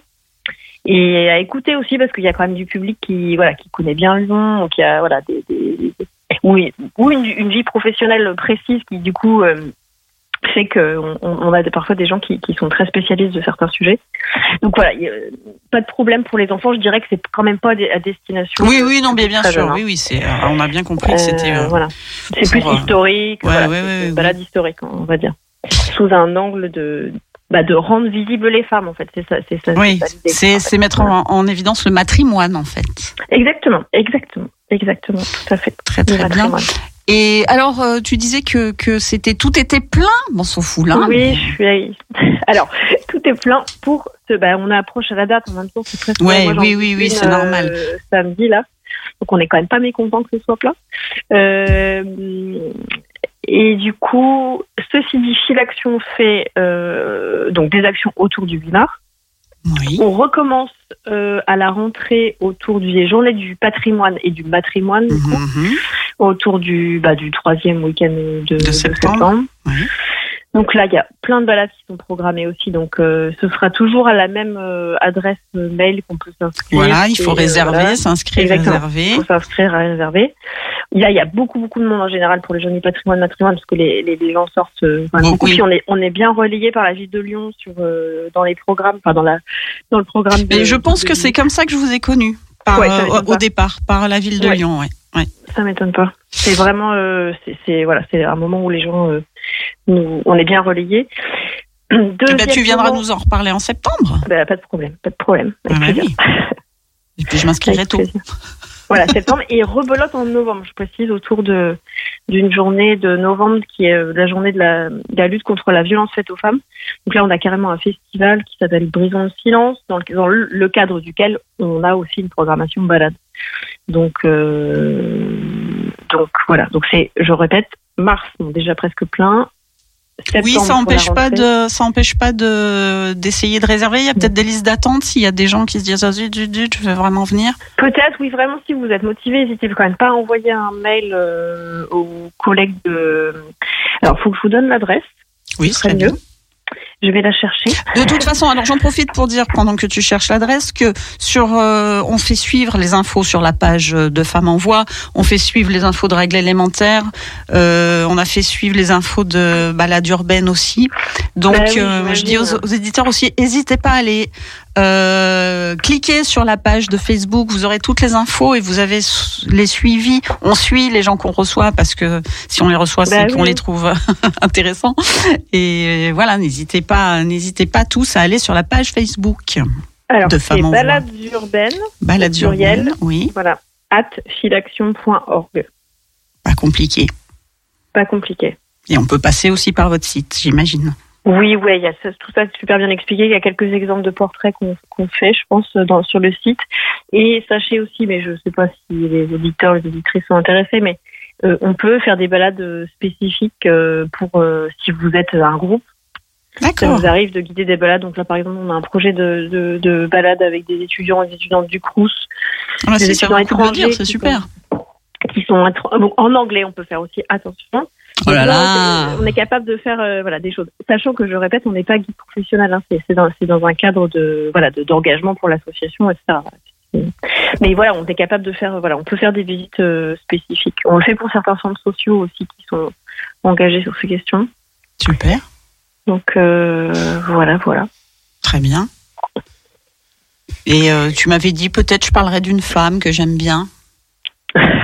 et à écouter aussi parce qu'il y a quand même du public qui voilà qui connaît bien Lyon, qui a voilà des, des- oui ou une, une vie professionnelle précise qui du coup euh, fait qu'on on, a parfois des gens qui, qui sont très spécialistes de certains sujets. Donc voilà, il y a pas de problème pour les enfants. Je dirais que c'est quand même pas à destination. Oui, oui, non, bien, sûr. hein. Oui, oui, c'est. euh, on a bien compris que c'était. Euh, euh, voilà. C'est plus historique, ouais, voilà, ouais, c'est ouais, une ouais. balade historique, on va dire, sous un angle de bah, de rendre visibles les femmes en fait. C'est ça, c'est ça. Oui, c'est en fait. mettre en, en évidence le matrimoine en fait. Exactement, exactement, exactement, tout à fait. Très très bien. Et alors, euh, tu disais que que c'était tout était plein. Bon, sauf fou là. Oui, je suis. Alors, tout est plein pour. Ce... Bah, on approche à la date. En même temps, c'est très. Ouais, moi, oui, oui, oui, c'est normal. euh, samedi là, donc on est quand même pas mécontent que ce soit plein. Euh, Et du coup, ceci dit, si l'action fait euh, donc des actions autour du 8 mars, Oui. on recommence euh, à la rentrée autour des journées du patrimoine et du matrimoine, du coup, Mhm. autour du, bah, du troisième week-end de, de septembre. septembre. Oui. Donc là, il y a plein de balades qui sont programmées aussi. Donc euh, ce sera toujours à la même euh, adresse mail qu'on peut s'inscrire. Voilà, il faut euh, réserver, voilà. s'inscrire, réserver. Il faut s'inscrire réserver. Là, il y a beaucoup, beaucoup de monde en général pour les journées patrimoine matrimoine parce que les, les, les gens sortent euh, enfin, beaucoup. oui. Puis on est, on est bien relayé par la ville de Lyon sur, euh, dans les programmes, enfin dans, la, dans le programme. de- Mais je pense de- que c'est comme ça que je vous ai connu. Par, Ouais, euh, au départ, par la ville de Ouais. Lyon, ouais. ouais. Ça m'étonne pas. C'est vraiment, euh, c'est- c'est voilà, c'est un moment où les gens, euh, nous, on est bien relayés. Eh ben, tu viendras nous en reparler en septembre. Bah, pas de problème, pas de problème. Ah bah oui. Et puis je m'inscrirai tôt. Voilà, septembre et rebelote en novembre, je précise, autour de d'une journée de novembre qui est euh, la journée de la, de la lutte contre la violence faite aux femmes. Donc là, on a carrément un festival qui s'appelle Brisons le silence, dans le, dans le- le cadre duquel on a aussi une programmation balade. Donc, euh, donc voilà. Donc c'est, je répète, mars, bon, déjà presque plein. Oui, ça pour la empêche pas de, ça empêche pas de d'essayer de réserver. Il y a peut-être des listes d'attente s'il y a des gens qui se disent ah zut zut zut, je veux vraiment venir. Peut-être, oui, vraiment, si vous êtes motivé, n'hésitez quand même pas à envoyer un mail euh, aux collègues de. Alors, faut que je vous donne l'adresse. Oui, ce serait mieux. Je vais la chercher. De toute façon, alors j'en profite pour dire pendant que tu cherches l'adresse que sur euh, on fait suivre les infos sur la page de Femmes en Voix, on fait suivre les infos de règles élémentaires, euh, on a fait suivre les infos de balade urbaine aussi. Donc Bah oui, euh, je dis aux, aux éditeurs aussi, n'hésitez pas à aller euh, cliquer sur la page de Facebook, vous aurez toutes les infos et vous avez les suivis. On suit les gens qu'on reçoit parce que si on les reçoit, c'est Bah qu'on les trouve intéressants. Et voilà, n'hésitez pas, n'hésitez pas tous à aller sur la page Facebook. Alors, De Femmes balades urbaines, Balade Pluriel. urbaine, oui, voilà, at filaction.org. pas compliqué. Pas compliqué. Et on peut passer aussi par votre site, j'imagine. Oui, oui, il y a ça- tout ça super bien expliqué. Il y a quelques exemples de portraits qu'on qu'on fait, je pense, dans, sur le site. Et sachez aussi, mais je ne sais pas si les auditeurs, les auditrices sont intéressés, mais euh, on peut faire des balades euh, spécifiques euh, pour euh, si vous êtes un groupe. Ça nous arrive de guider des balades. Donc là, par exemple, on a un projet de, de, de balade avec des étudiants et des étudiantes du Crous Ah, bah, c'est qui super. qui sont être- bon, en anglais. On peut faire aussi attention. Oh là là, on est- capable de faire euh, voilà des choses, sachant que je répète, on n'est pas guide professionnel. Hein, c'est dans, un cadre de voilà de- d'engagement pour l'association, etc. Mais voilà, on est capable de faire voilà, on peut faire des visites euh, spécifiques. On le fait pour certains centres sociaux aussi qui sont engagés sur ces questions. Super, Donc euh, voilà, voilà. très bien. Et tu m'avais dit peut-être je parlerai d'une femme que j'aime bien.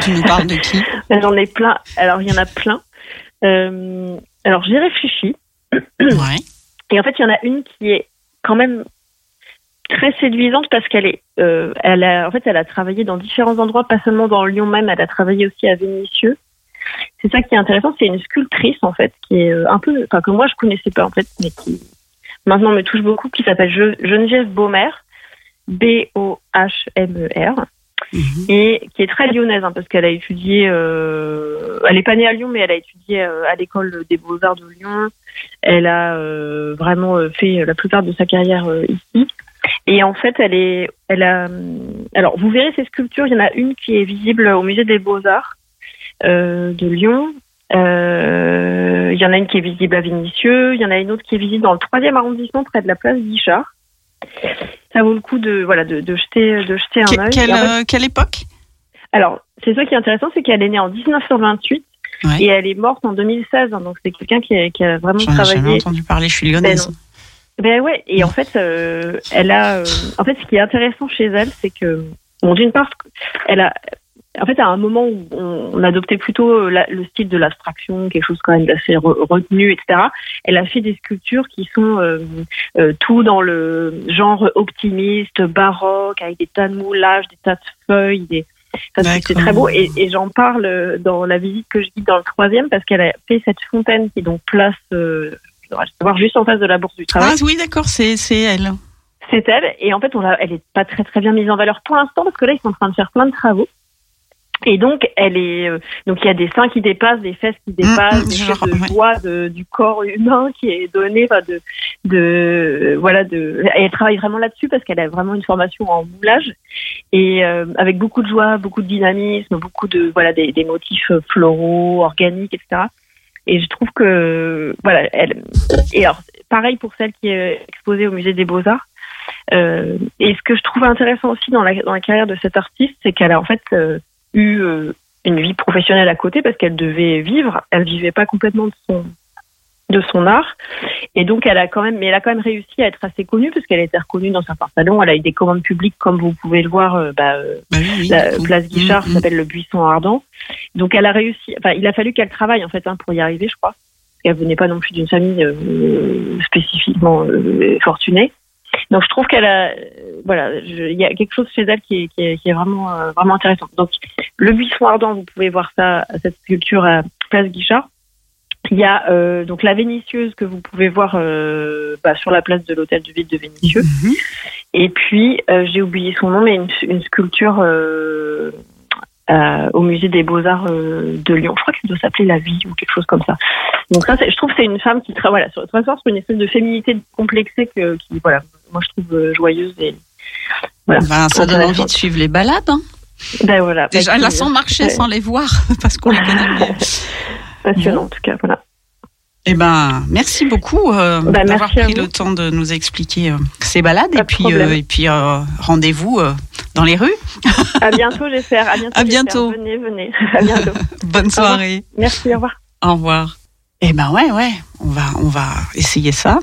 Tu nous parles de qui? J'en ai plein. Alors il y en a plein. Euh, alors j'ai réfléchi. Ouais. Et en fait, il y en a une qui est quand même très séduisante parce qu'elle est, euh, elle a, en fait, elle a travaillé dans différents endroits, pas seulement dans Lyon même, elle a travaillé aussi à Vénissieux. C'est ça qui est intéressant, c'est une sculptrice en fait qui est euh, un peu, enfin que moi je connaissais pas en fait, mais qui maintenant me touche beaucoup, qui s'appelle Geneviève Baumer, Mhm. et qui est très lyonnaise hein, parce qu'elle a étudié, euh, elle est pas née à Lyon mais elle a étudié euh, à l'école des beaux arts de Lyon. Elle a euh, vraiment euh, fait la plupart de sa carrière euh, ici. Et en fait, elle est, elle a, hum, alors vous verrez ces sculptures. Il y en a une qui est visible au musée des beaux arts de Lyon. Il y en a une qui est visible à Vénissieux. Il y en a une autre qui est visible dans le troisième arrondissement près de la place Guichard. Ça vaut le coup de voilà de, de jeter de jeter un œil. quelle, en fait, euh, quelle époque? Alors, c'est ça qui est intéressant, c'est qu'elle est née en 1928 Ouais. Et elle est morte en 2016, hein, donc c'est quelqu'un qui, a- qui a vraiment J'en ai jamais travaillé. entendu parler, je suis lyonnaise. Ben Ben ouais, et en fait, euh, elle a. euh, en fait, ce qui est intéressant chez elle, c'est que, bon, d'une part, elle a. En fait, à un moment où on, on adoptait plutôt euh, la- le style de l'abstraction, quelque chose quand même d'assez re- retenu, etc. Elle a fait des sculptures qui sont euh, euh, tout dans le genre optimiste, baroque, avec des tas de moulages, des tas de feuilles, des. Enfin, c'est- très beau et, et j'en parle dans la visite que je dis dans le troisième parce qu'elle a fait cette fontaine qui est donc place, euh, je devrais le voir juste en face de la Bourse du Travail. Ah oui, d'accord, c'est elle. C'est elle. Et en fait, on elle est pas très très bien mise en valeur pour l'instant parce que là, ils sont en train de faire plein de travaux. Et donc, elle est, euh, donc il y a des seins qui dépassent, des fesses qui dépassent, mm, des genre, espèces de ouais. joie de- du corps humain qui est donné, de, de, voilà, de. elle travaille vraiment là-dessus parce qu'elle a vraiment une formation en moulage et euh, avec beaucoup de joie, beaucoup de dynamisme, beaucoup de, voilà, des, des motifs floraux, organiques, etc. Et je trouve que, voilà, elle. Et alors, pareil pour celle qui est exposée au musée des Beaux Arts. Euh, et ce que je trouve intéressant aussi dans la, dans la carrière de cette artiste, c'est qu'elle a en fait euh, eu euh, une vie professionnelle à côté parce qu'elle devait vivre. Elle vivait pas complètement de son de son art. Et donc elle a quand même mais elle a quand même réussi à être assez connue parce qu'elle a été reconnue dans certains salons. Elle a eu des commandes publiques comme vous pouvez le voir euh, bah, euh, Bah oui, la place Guichard Mm, mm. s'appelle le buisson ardent. Donc elle a réussi enfin il a fallu qu'elle travaille en fait hein, pour y arriver je crois. Qu'elle venait pas non plus d'une famille euh, spécifiquement euh, fortunée donc je trouve qu'elle a, euh, voilà, il y a quelque chose chez elle qui est, qui est, qui est vraiment, euh, vraiment intéressant. Donc le buisson ardent, vous pouvez voir ça, cette sculpture à Place Guichard. Il y a euh, donc la Vénitieuse que vous pouvez voir euh, bah, sur la place de l'hôtel de ville de Vénitieux. Mhm. Et puis j'ai oublié son nom, mais une, une sculpture euh, au musée des Beaux Arts euh, de Lyon. Je crois qu'elle doit s'appeler La Vie ou quelque chose comme ça. Donc ça, je trouve que c'est une femme qui travaille voilà, sur, sur une espèce de féminité complexée que, qui, voilà, moi je trouve euh, joyeuse et voilà. Ben, ça donne envie de suivre les balades. hein. Ben voilà. Déjà, elle la sent marcher Ouais. sans les voir, parce qu'on les connaît. Passionnant en tout cas, voilà. Eh ben, merci beaucoup euh, Bah, d'avoir pris le temps de nous expliquer euh, ces balades. Pas et de puis, problème. euh, et puis rendez-vous dans les rues. À bientôt, j'espère. À bientôt. À bientôt. Venez, venez. À bientôt. Bonne soirée. Merci, au revoir. Au revoir. Eh ben ouais, ouais, on va, on va essayer ça.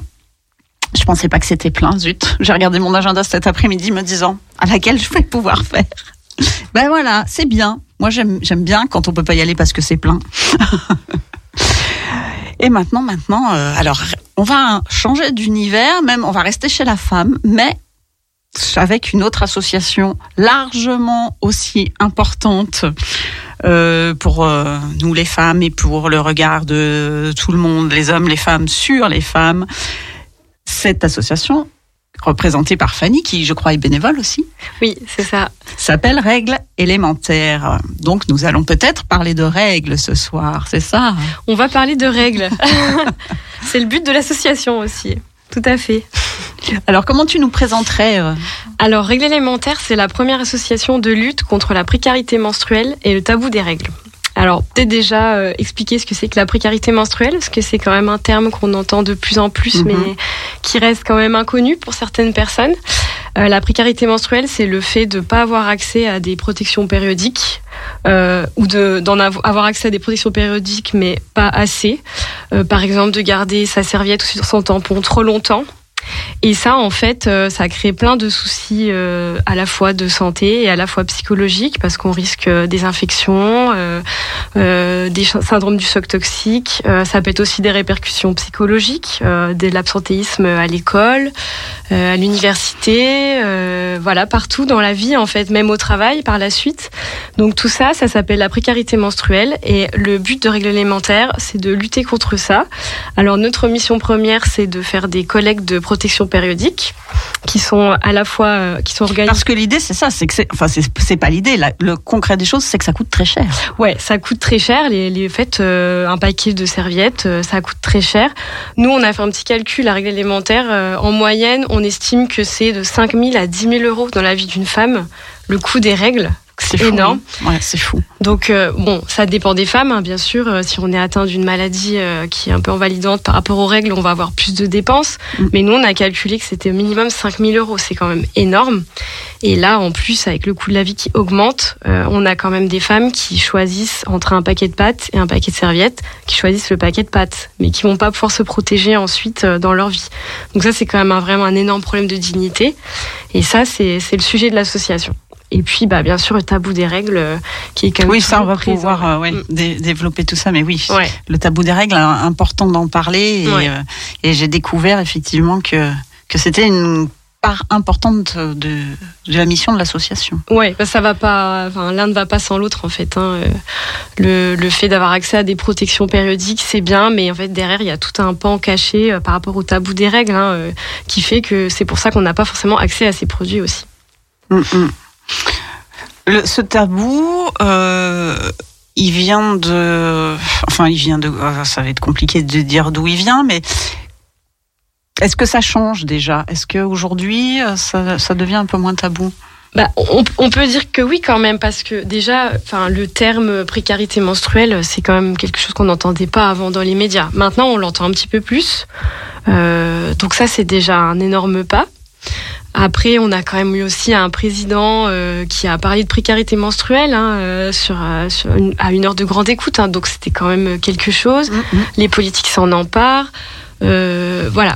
Je pensais pas que c'était plein, zut. J'ai regardé mon agenda cet après-midi me disant à laquelle je vais pouvoir faire. Ben voilà, c'est bien. Moi j'aime, j'aime bien quand on peut pas y aller parce que c'est plein. Et maintenant, maintenant, euh, alors on va changer d'univers, même on va rester chez la femme, mais avec une autre association largement aussi importante euh, pour euh, nous les femmes et pour le regard de tout le monde, les hommes, les femmes, sur les femmes. Cette association, représentée par Fanny, qui je crois est bénévole aussi, Oui, c'est ça. s'appelle Règles élémentaires. Donc nous allons peut-être parler de règles ce soir, c'est ça On va parler de règles. c'est le but de l'association aussi. Tout à fait. Alors comment tu nous présenterais euh, Alors, Règles élémentaires, c'est la première association de lutte contre la précarité menstruelle et le tabou des règles. Alors, peut-être déjà euh, expliquer ce que c'est que la précarité menstruelle, parce que c'est quand même un terme qu'on entend de plus en plus, Mhm. mais qui reste quand même inconnu pour certaines personnes. Euh, la précarité menstruelle, c'est le fait de ne pas avoir accès à des protections périodiques euh, ou de d'en avo- avoir accès à des protections périodiques, mais pas assez. Euh, par exemple, de garder sa serviette ou son tampon trop longtemps. Et ça, en fait, euh, ça a créé plein de soucis euh, à la fois de santé et à la fois psychologiques parce qu'on risque euh, des infections, des syndromes du choc toxique. Ça peut être aussi des répercussions psychologiques, de l'absentéisme à l'école, à l'université, voilà, partout dans la vie, en fait, même au travail par la suite. Donc tout ça, ça s'appelle la précarité menstruelle et le but de règles élémentaires, c'est de lutter contre ça. Alors notre mission première, c'est de faire des collectes de protection périodique qui sont à la fois euh, qui sont organisées. Parce que l'idée c'est ça, c'est que c'est, enfin c'est, pas l'idée. le concret des choses, c'est que ça coûte très cher. Ouais, ça coûte très cher. Les, les faites, euh, un paquet de serviettes, euh, ça coûte très cher. Nous, on a fait un petit calcul à règle élémentaire. en moyenne, on estime que c'est de 5 000 à 10 000 euros dans la vie d'une femme le coût des règles C'est énorme. Ouais, c'est fou. Donc euh, bon, ça dépend des femmes, hein, bien sûr. Euh, si on est atteint d'une maladie euh, qui est un peu invalidante par rapport aux règles, on va avoir plus de dépenses. Mm. Mais nous, on a calculé que c'était au minimum 5000 euros. C'est quand même énorme. Et là, en plus, avec le coût de la vie qui augmente, on a quand même des femmes qui choisissent entre un paquet de pâtes et un paquet de serviettes, qui choisissent le paquet de pâtes, mais qui vont pas pouvoir se protéger ensuite dans leur vie. Donc ça, c'est quand même un, vraiment un énorme problème de dignité. Et ça, c'est c'est le sujet de l'association. Et puis, bah, bien sûr, le tabou des règles, euh, qui est quand même Oui, ça, on va présent. pouvoir euh, ouais, Mm. dé- développer tout ça, mais oui, Ouais. le tabou des règles, important d'en parler. Et, Ouais. euh, et j'ai découvert effectivement que, que c'était une part importante de, de la mission de l'association. Ouais, bah, ça va pas. L'un ne va pas sans l'autre en fait. hein. Le, le fait d'avoir accès à des protections périodiques, c'est bien, mais en fait derrière il y a tout un pan caché par rapport au tabou des règles, hein, qui fait que c'est pour ça qu'on n'a pas forcément accès à ces produits aussi. Mm, mm. Ce tabou, euh, il vient de. Enfin, il vient de. ah, Ça va être compliqué de dire d'où il vient, mais. Est-ce que ça change déjà? Est-ce qu'aujourd'hui, euh, ça, ça devient un peu moins tabou? Bah, on, on peut dire que oui quand même parce que déjà, enfin le terme précarité menstruelle, c'est quand même quelque chose qu'on n'entendait pas avant dans les médias. Maintenant, on l'entend un petit peu plus. Euh, donc ça, c'est déjà un énorme pas. Après, on a quand même eu aussi un président euh, qui a parlé de précarité menstruelle hein, euh, sur, euh, sur une- à une heure de grande écoute. hein. donc c'était quand même quelque chose. Les politiques s'en emparent. Euh, voilà,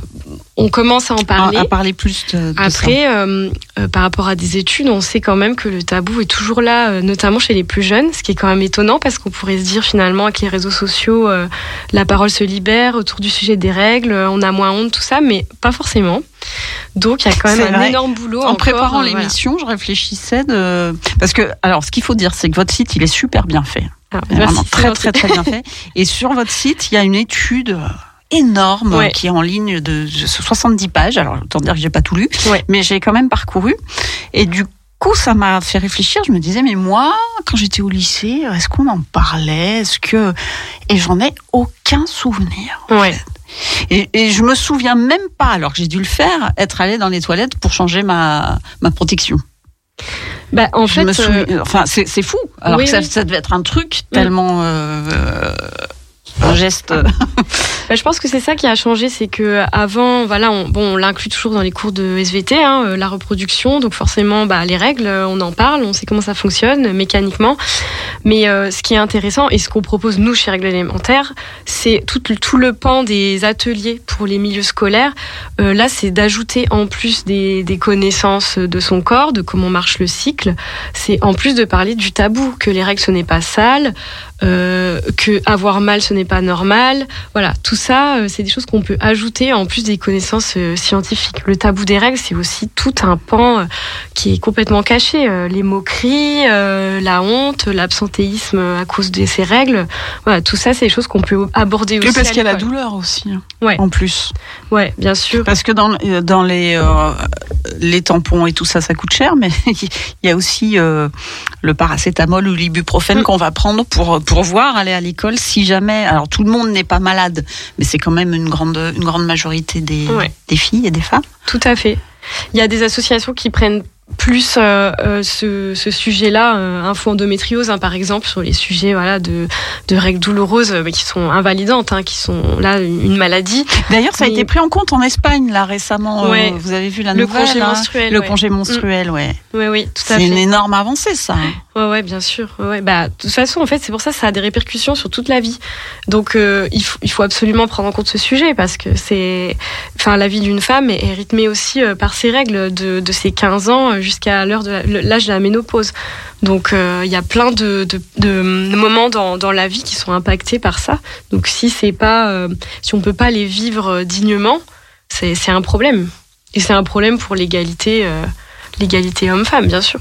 on commence à en parler. À, à parler plus de, de ça. Après, euh, euh, par rapport à des études, on sait quand même que le tabou est toujours là, euh, notamment chez les plus jeunes, ce qui est quand même étonnant parce qu'on pourrait se dire finalement avec les réseaux sociaux, la parole se libère autour du sujet des règles, on a moins honte, tout ça, mais pas forcément. Donc il y a quand même un vrai. énorme boulot. En encore, préparant voilà. l'émission, je réfléchissais de parce que alors ce qu'il faut dire, c'est que votre site il est super bien fait, Ah, vraiment très très très bien fait. Et sur votre site, il y a une étude énorme Ouais. qui est en ligne de 70 pages. Alors autant dire que j'ai pas tout lu, Ouais. mais j'ai quand même parcouru. Et du coup, ça m'a fait réfléchir. Je me disais, mais moi, quand j'étais au lycée, est-ce qu'on en parlait? Est-ce que et j'en ai aucun souvenir. Ouais. Et, et je me souviens même pas, alors que j'ai dû le faire, être allée dans les toilettes pour changer ma, ma protection. Bah, en Je fait, me souviens, euh, enfin, c'est fou. Alors oui, que ça, oui. ça devait être un truc tellement. euh, un geste. Bah, je pense que c'est ça qui a changé, c'est que avant, voilà, on, bon, on l'inclut toujours dans les cours de SVT, hein, euh, la reproduction, donc forcément, bah, les règles, euh, on en parle, on sait comment ça fonctionne mécaniquement. Mais euh, ce qui est intéressant et ce qu'on propose nous chez Règles élémentaires, c'est tout, tout le pan des ateliers pour les milieux scolaires. Là, c'est d'ajouter en plus des connaissances de son corps, de comment marche le cycle. C'est en plus de parler du tabou, que les règles ce n'est pas sale, euh, que avoir mal ce n'est pas normal. Voilà, tout ça, euh, c'est des choses qu'on peut ajouter en plus des connaissances euh, scientifiques. Le tabou des règles, c'est aussi tout un pan qui est complètement caché. Les moqueries, la honte, l'absentéisme à cause de ces règles. Voilà, tout ça, c'est des choses qu'on peut aborder aussi. Parce qu'il y a la douleur aussi. hein, Ouais. En plus. Ouais, bien sûr. Parce que dans, dans les, euh, les tampons et tout ça, ça coûte cher, mais il y a aussi euh, le paracétamol ou l'ibuprofène Mm. qu'on va prendre pour, pour voir aller à l'école si jamais. Alors tout le monde n'est pas malade, mais c'est quand même une grande, une grande majorité des, Ouais. des filles et des femmes. Tout à fait. Il y a des associations qui prennent plus euh, euh, ce, ce sujet-là, euh, info endométriose hein, par exemple, sur les sujets voilà de, de règles douloureuses euh, qui sont invalidantes, hein, qui sont là une maladie. D'ailleurs, ça a été pris en compte en Espagne là récemment. euh, vous avez vu la Le nouvelle congé hein, menstruel, Le ouais. congé menstruel, ouais. Oui, oui, tout à C'est fait. une énorme avancée, ça. Ouais, ouais, bien sûr. Ouais. Bah, de toute façon, en fait, c'est pour ça que ça a des répercussions sur toute la vie. Donc, il, faut, il faut absolument prendre en compte ce sujet parce que c'est, enfin, la vie d'une femme est, rythmée aussi par ses règles de, de ses 15 ans jusqu'à l'âge de la ménopause. Donc, euh, il y a plein de, moments dans, la vie qui sont impactés par ça. Donc, si c'est pas, euh, si on peut pas les vivre dignement, c'est c'est un problème. Et c'est un problème pour l'égalité, euh, l'égalité homme-femme, bien sûr.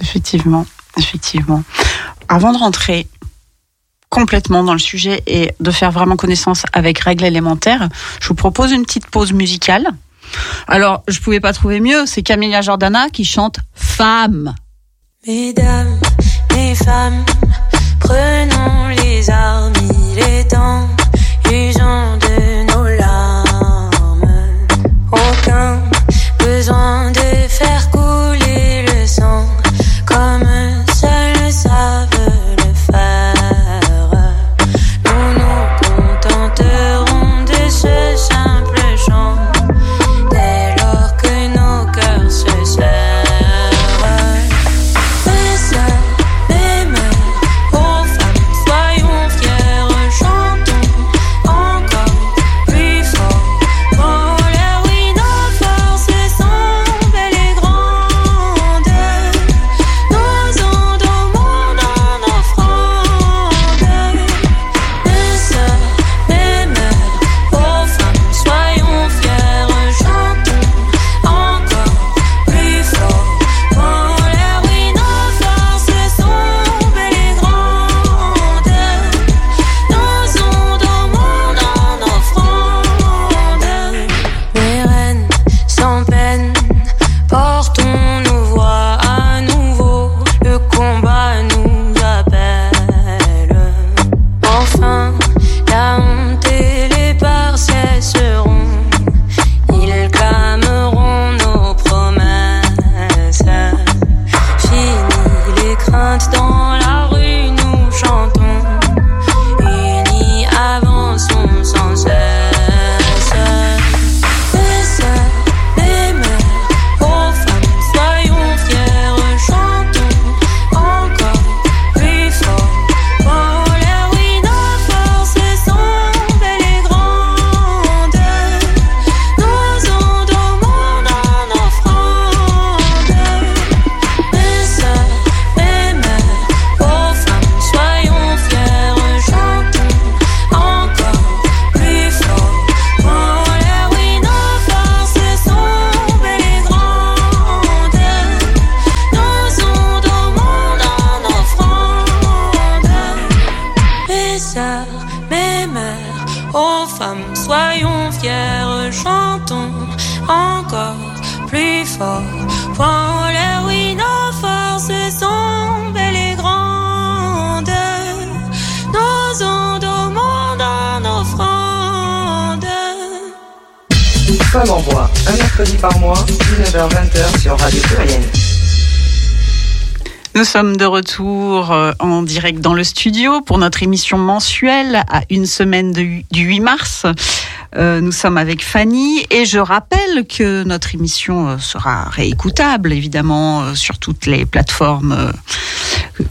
Effectivement, effectivement. Avant de rentrer complètement dans le sujet et de faire vraiment connaissance avec règles élémentaires, je vous propose une petite pause musicale. Alors, je pouvais pas trouver mieux, c'est Camilla Jordana qui chante Femme. Mesdames, les femmes, prenons les armes, il est temps, usons de nos larmes. Aucun besoin de faire couler retour euh, en direct dans le studio pour notre émission mensuelle à une semaine du 8 mars. Euh, nous sommes avec Fanny et je rappelle que notre émission euh, sera réécoutable évidemment sur toutes les plateformes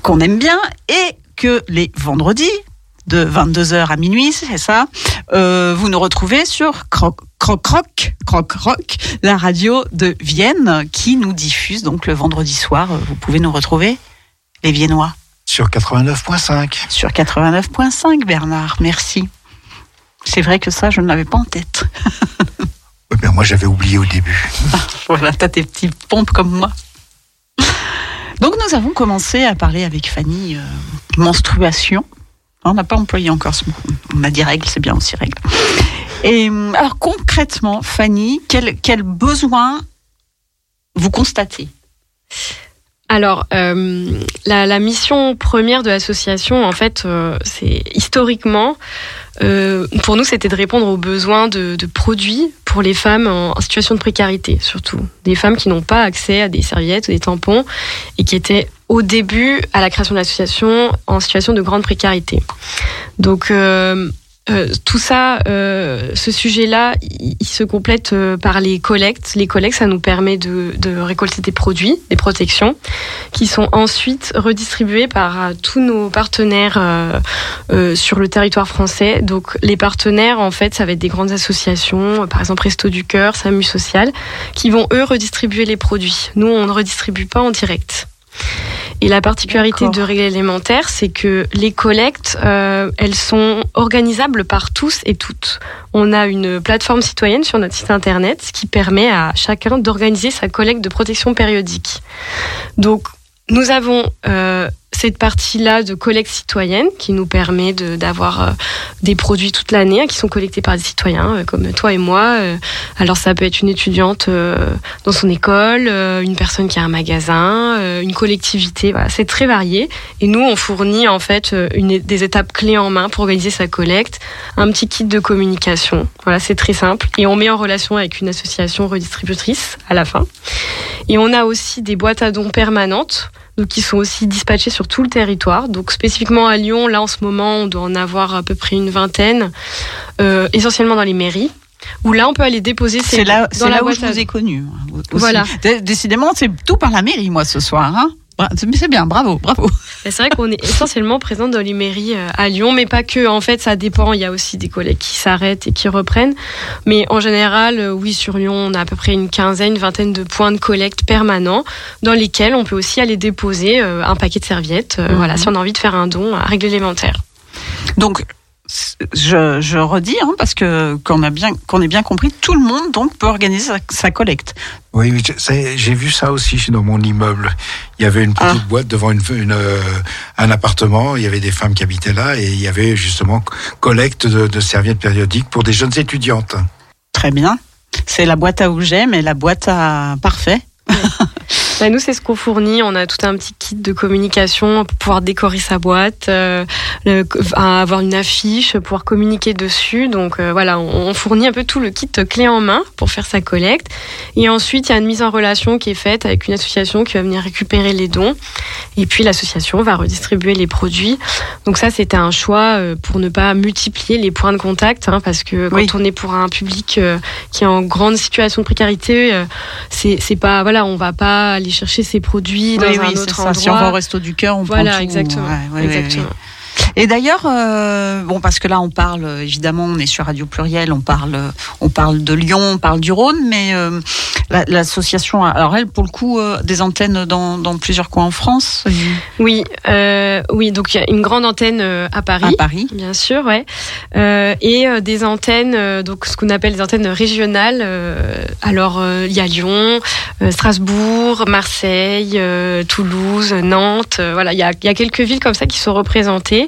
qu'on aime bien et que les vendredis de 22h à minuit, c'est ça, vous nous retrouvez sur Croc Croc Croc Croc la radio de Vienne qui nous diffuse donc le vendredi soir. Vous pouvez nous retrouver, les Viennois, Sur 89.5. sur 89.5 Bernard. Merci. C'est vrai que ça, je ne l'avais pas en tête. Oui, ben moi, j'avais oublié au début. Voilà, t'as tes petites pompes comme moi. Donc nous avons commencé à parler avec Fanny euh, menstruation. On n'a pas employé encore ce mot. On a dit règle, c'est bien aussi règle. Et euh, alors concrètement, Fanny, quel, quel besoin vous constatez? Alors, euh, la, mission première de l'association, en fait, euh, c'est historiquement, euh, pour nous, c'était de répondre aux besoins de, de produits pour les femmes en, en situation de précarité, surtout. Des femmes qui n'ont pas accès à des serviettes ou des tampons et qui étaient au début, à la création de l'association, en situation de grande précarité. Donc, euh, tout ça, euh, ce sujet-là, il, se complète euh, par les collectes. Les collectes, ça nous permet de, récolter des produits, des protections, qui sont ensuite redistribués par tous nos partenaires sur le territoire français. Donc, les partenaires, en fait, ça va être des grandes associations, par exemple Resto du Cœur, SAMU Social, qui vont eux redistribuer les produits. Nous, on ne redistribue pas en direct. Et la particularité de Règle Élémentaire, c'est que les collectes, euh, elles sont organisables par tous et toutes. On a une plateforme citoyenne sur notre site internet qui permet à chacun d'organiser sa collecte de protection périodique. Donc, nous avons euh, cette partie-là de collecte citoyenne qui nous permet d'avoir euh, des produits toute l'année hein, qui sont collectés par des citoyens euh, comme toi et moi. Euh, alors ça peut être une étudiante dans son école, une personne qui a un magasin, une collectivité. Voilà, c'est très varié. Et nous, on fournit en fait une, des étapes clés en main pour organiser sa collecte, un petit kit de communication. Voilà, c'est très simple. Et on met en relation avec une association redistributrice à la fin. Et on a aussi des boîtes à dons permanentes donc qui sont aussi dispatchées sur tout le territoire. Donc spécifiquement à Lyon, là en ce moment, on doit en avoir à peu près une vingtaine, euh, essentiellement dans les mairies. Où là, on peut aller déposer ses C'est là, dans c'est la là où je vous ai connu. hein. Voilà. Dé- Décidément, c'est tout par la mairie, moi, ce soir. Hein c'est bien, bravo, bravo. C'est vrai qu'on est essentiellement présent dans les mairies euh, à Lyon, mais pas que. En fait, ça dépend. Il y a aussi des collègues qui s'arrêtent et qui reprennent. Mais en général, euh, oui, sur Lyon, on a à peu près une quinzaine, une vingtaine de points de collecte permanents dans lesquels on peut aussi aller déposer euh, un paquet de serviettes. Mhm. Voilà, si on a envie de faire un don à règle élémentaire. Donc, je, je redis, hein, parce que qu'on a bien, qu'on ait bien compris, tout le monde donc peut organiser sa, sa collecte. Oui, j'ai vu ça aussi dans mon immeuble. Il y avait une petite Ah. boîte devant une, une, euh, un appartement. Il y avait des femmes qui habitaient là et il y avait justement collecte de, de serviettes périodiques pour des jeunes étudiantes. Très bien. C'est la boîte à objets, mais la boîte à parfait. Bah, nous, c'est ce qu'on fournit. On a tout un petit kit de communication pour pouvoir décorer sa boîte, euh, le- avoir une affiche, pouvoir communiquer dessus. Donc euh, voilà, on, on fournit un peu tout le kit clé en main pour faire sa collecte. Et ensuite, il y a une mise en relation qui est faite avec une association qui va venir récupérer les dons. Et puis l'association va redistribuer les produits. Donc ça, c'était un choix euh, pour ne pas multiplier les points de contact, hein, parce que quand Oui. on est pour un public euh, qui est en grande situation de précarité, c'est c'est pas voilà, on va pas aller chercher ses produits dans Oui, un autre ça. endroit. Si on va au resto du cœur, on voilà, prend tout. exactement. Ouais, ouais, ouais, exactement. Et d'ailleurs, euh, bon, parce que là, on parle évidemment, on est sur Radio Pluriel, on parle, on parle de Lyon, on parle du Rhône, mais euh, La- L'association, a- alors elle, pour le coup, euh, des antennes dans, dans plusieurs coins en France, Oui, oui. Donc il y a une grande antenne à Paris. à Paris. Bien sûr, ouais. Et des antennes, donc ce qu'on appelle des antennes régionales. alors il y a Lyon, Strasbourg, Marseille, Toulouse, Nantes. voilà, il y a, il y a quelques villes comme ça qui sont représentées,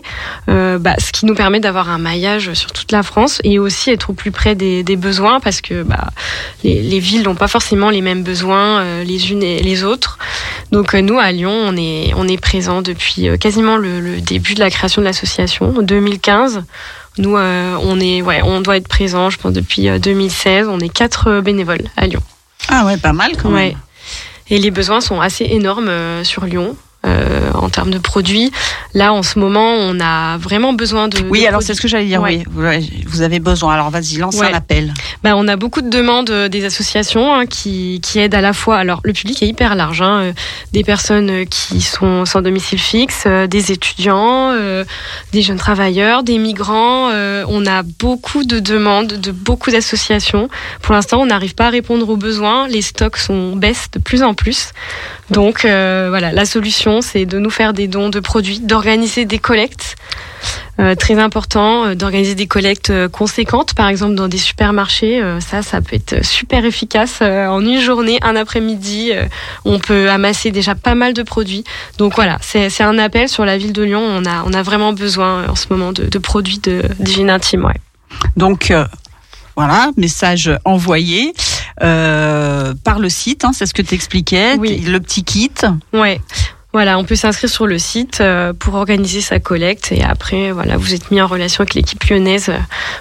euh, bah, ce qui nous permet d'avoir un maillage sur toute la France et aussi être au plus près des, des besoins parce que bah, les, les villes n'ont pas forcément les mêmes besoins euh, les unes et les autres. Donc euh, nous à Lyon, on est on est présent depuis quasiment le, le début de la création de l'association, en 2015. Nous, on est, ouais, on doit être présent, je pense, depuis euh, 2016. On est quatre bénévoles à Lyon. Ah ouais, pas mal quand Ouais. même. Et les besoins sont assez énormes sur Lyon. Euh, en termes de produits, là en ce moment, on a vraiment besoin de. Oui, de alors c'est ce que j'allais dire. Ouais. Oui, Vous- avez besoin. Alors vas-y, lance Ouais. un appel. Bah, on a beaucoup de demandes euh, des associations hein, qui, qui aident à la fois. Alors, le public est hyper large. hein, euh, des personnes qui sont sans domicile fixe, des étudiants, euh, des jeunes travailleurs, des migrants. euh, on a beaucoup de demandes de beaucoup d'associations. Pour l'instant, on n'arrive pas à répondre aux besoins. Les stocks sont baissent de plus en plus. Donc, euh, voilà, la solution, c'est de nous faire des dons de produits, d'organiser des collectes. Euh, très important euh, d'organiser des collectes euh, conséquentes, par exemple dans des supermarchés. euh, ça, ça peut être super efficace. Euh, en une journée, un après-midi, on peut amasser déjà pas mal de produits. Donc voilà, c'est un appel sur la ville de Lyon. On a, on a vraiment besoin en ce moment de, de produits de- d'hygiène intime. Ouais. Donc voilà, message envoyé euh, par le site. hein, c'est ce que tu expliquais. Oui. Le petit kit. Ouais. Voilà, on peut s'inscrire sur le site euh, pour organiser sa collecte et après, voilà, vous êtes mis en relation avec l'équipe lyonnaise euh,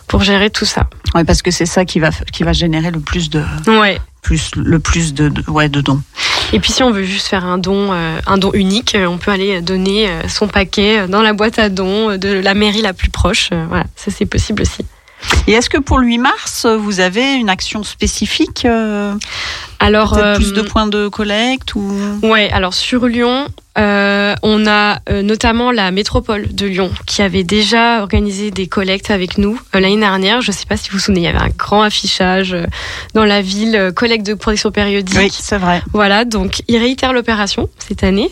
pour gérer tout ça. Ouais, parce que c'est ça qui va qui va générer le plus de Ouais. plus le plus de, de- ouais de dons. Et puis si on veut juste faire un don, un don unique, on peut aller donner son paquet dans la boîte à dons de la mairie la plus proche. Voilà, ça c'est possible aussi. Et est-ce que pour le 8 mars, vous avez une action spécifique euh, Alors plus euh, de points de collecte ou? Ouais, alors sur Lyon, euh, on a euh, notamment la métropole de Lyon qui avait déjà organisé des collectes avec nous euh, l'année dernière. Je ne sais pas si vous vous souvenez, il y avait un grand affichage dans la ville, collecte de protection périodique. Oui, c'est vrai. Voilà, donc ils réitèrent l'opération cette année.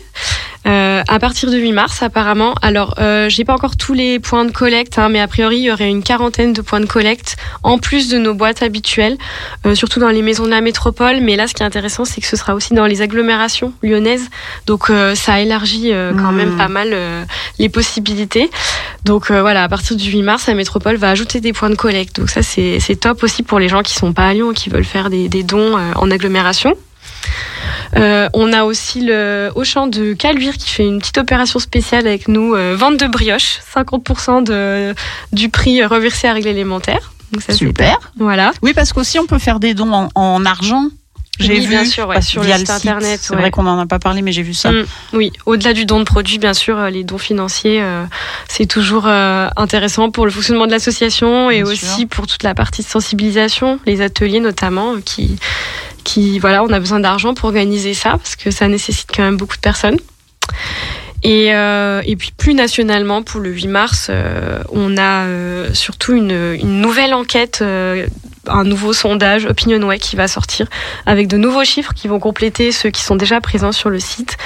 À partir de 8 mars, apparemment. Alors, j'ai pas encore tous les points de collecte, hein, mais a priori, il y aurait une quarantaine de points de collecte en plus de nos boîtes habituelles, surtout dans les maisons de la métropole. Mais là, ce qui est intéressant, c'est que ce sera aussi dans les agglomérations lyonnaises. Donc, euh, ça élargit euh, quand même pas mal euh, les possibilités. Donc, euh, voilà, à partir du 8 mars, la métropole va ajouter des points de collecte. Donc, ça, c'est top aussi pour les gens qui sont pas à Lyon et qui veulent faire des, des dons en agglomération. Euh, on a aussi le Auchan de Caluire qui fait une petite opération spéciale avec nous, euh, vente de brioche, 50% de, du prix reversé à règle élémentaire. Donc ça, Super. Voilà. Oui, parce qu'aussi on peut faire des dons en, en argent. J'ai Oui, vu bien sûr, ouais, sur le via site internet, C'est ouais. vrai qu'on n'en a pas parlé, mais j'ai vu ça. Mm, oui, au-delà du don de produits, bien sûr, euh, les dons financiers, euh, c'est toujours euh, intéressant pour le fonctionnement de l'association et Bien aussi sûr. pour toute la partie de sensibilisation, les ateliers notamment, qui, qui, voilà, on a besoin d'argent pour organiser ça parce que ça nécessite quand même beaucoup de personnes. Et, euh, et puis plus nationalement, pour le 8 mars, euh, on a euh, surtout une, une nouvelle enquête, un nouveau sondage Opinionway qui va sortir avec de nouveaux chiffres qui vont compléter ceux qui sont déjà présents sur le site.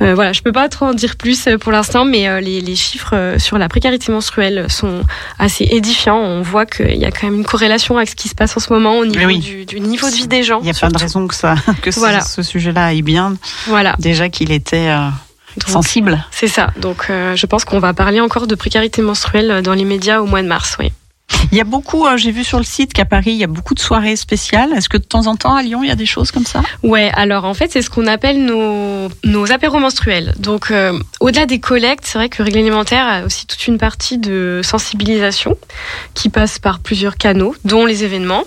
Euh, voilà, je peux pas trop en dire plus euh, pour l'instant, mais euh, les, les chiffres sur la précarité menstruelle sont assez édifiants. On voit qu'il y a quand même une corrélation avec ce qui se passe en ce moment au niveau oui. du, du niveau de vie des gens. Il n'y a pas de raison que ça, que ce- sujet-là aille bien. Voilà. Déjà qu'il était euh, Donc, sensible. C'est ça. Donc, euh, je pense qu'on va parler encore de précarité menstruelle dans les médias au mois de mars. Oui. Il y a beaucoup, euh, j'ai vu sur le site qu'à Paris, il y a beaucoup de soirées spéciales. Est-ce que de temps en temps à Lyon, il y a des choses comme ça? Ouais, alors en fait, c'est ce qu'on appelle nos, nos apéros menstruels. Donc, euh, au-delà des collectes, c'est vrai que Règle Alimentaire a aussi toute une partie de sensibilisation qui passe par plusieurs canaux, dont les événements.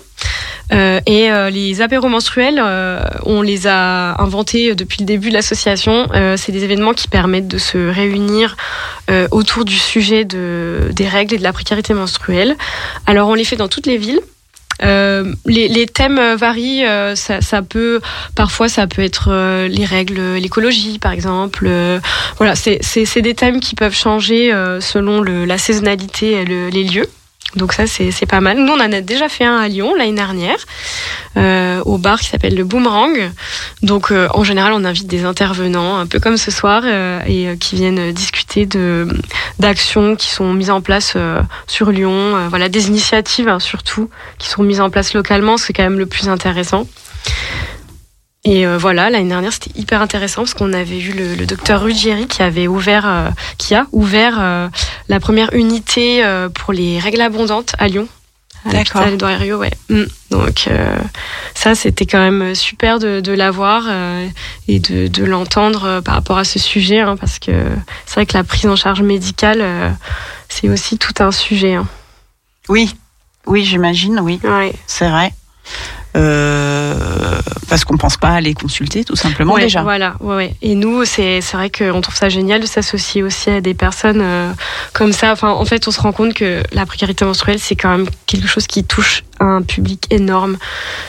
Euh, et euh, les apéros menstruels, euh, on les a inventés depuis le début de l'association. Euh, c'est des événements qui permettent de se réunir euh, autour du sujet de, des règles et de la précarité menstruelle. Alors, on les fait dans toutes les villes. Euh, les, les thèmes varient. euh, ça, ça peut parfois ça peut être euh, les règles, l'écologie par exemple. Euh, voilà, c'est des thèmes qui peuvent changer euh, selon le, la saisonnalité et le- les lieux. Donc ça c'est pas mal. Nous on en a déjà fait un à Lyon l'année dernière. Euh, au bar qui s'appelle le Boomerang. Donc euh, en général, on invite des intervenants, un peu comme ce soir, euh, et qui viennent discuter d'actions qui sont mises en place sur Lyon. voilà, des initiatives hein, surtout qui sont mises en place localement. C'est quand même le plus intéressant. Et euh, voilà, l'année dernière, c'était hyper intéressant parce qu'on avait eu le, le docteur Ruggieri qui avait ouvert, euh, qui a ouvert euh, la première unité pour les règles abondantes à Lyon. À D'accord. ouais. Mm. Donc ça, c'était quand même super de, de l'avoir et de, de l'entendre par rapport à ce sujet, hein, parce que c'est vrai que la prise en charge médicale, c'est aussi tout un sujet. Hein. Oui, oui, j'imagine, oui, Ouais. c'est vrai. Euh, parce qu'on pense pas à les consulter, tout simplement Ouais, déjà. Voilà, ouais, ouais. Et nous, c'est vrai qu'on trouve ça génial de s'associer aussi à des personnes euh, comme ça. Enfin, en fait, on se rend compte que la précarité menstruelle, c'est quand même quelque chose qui touche un public énorme.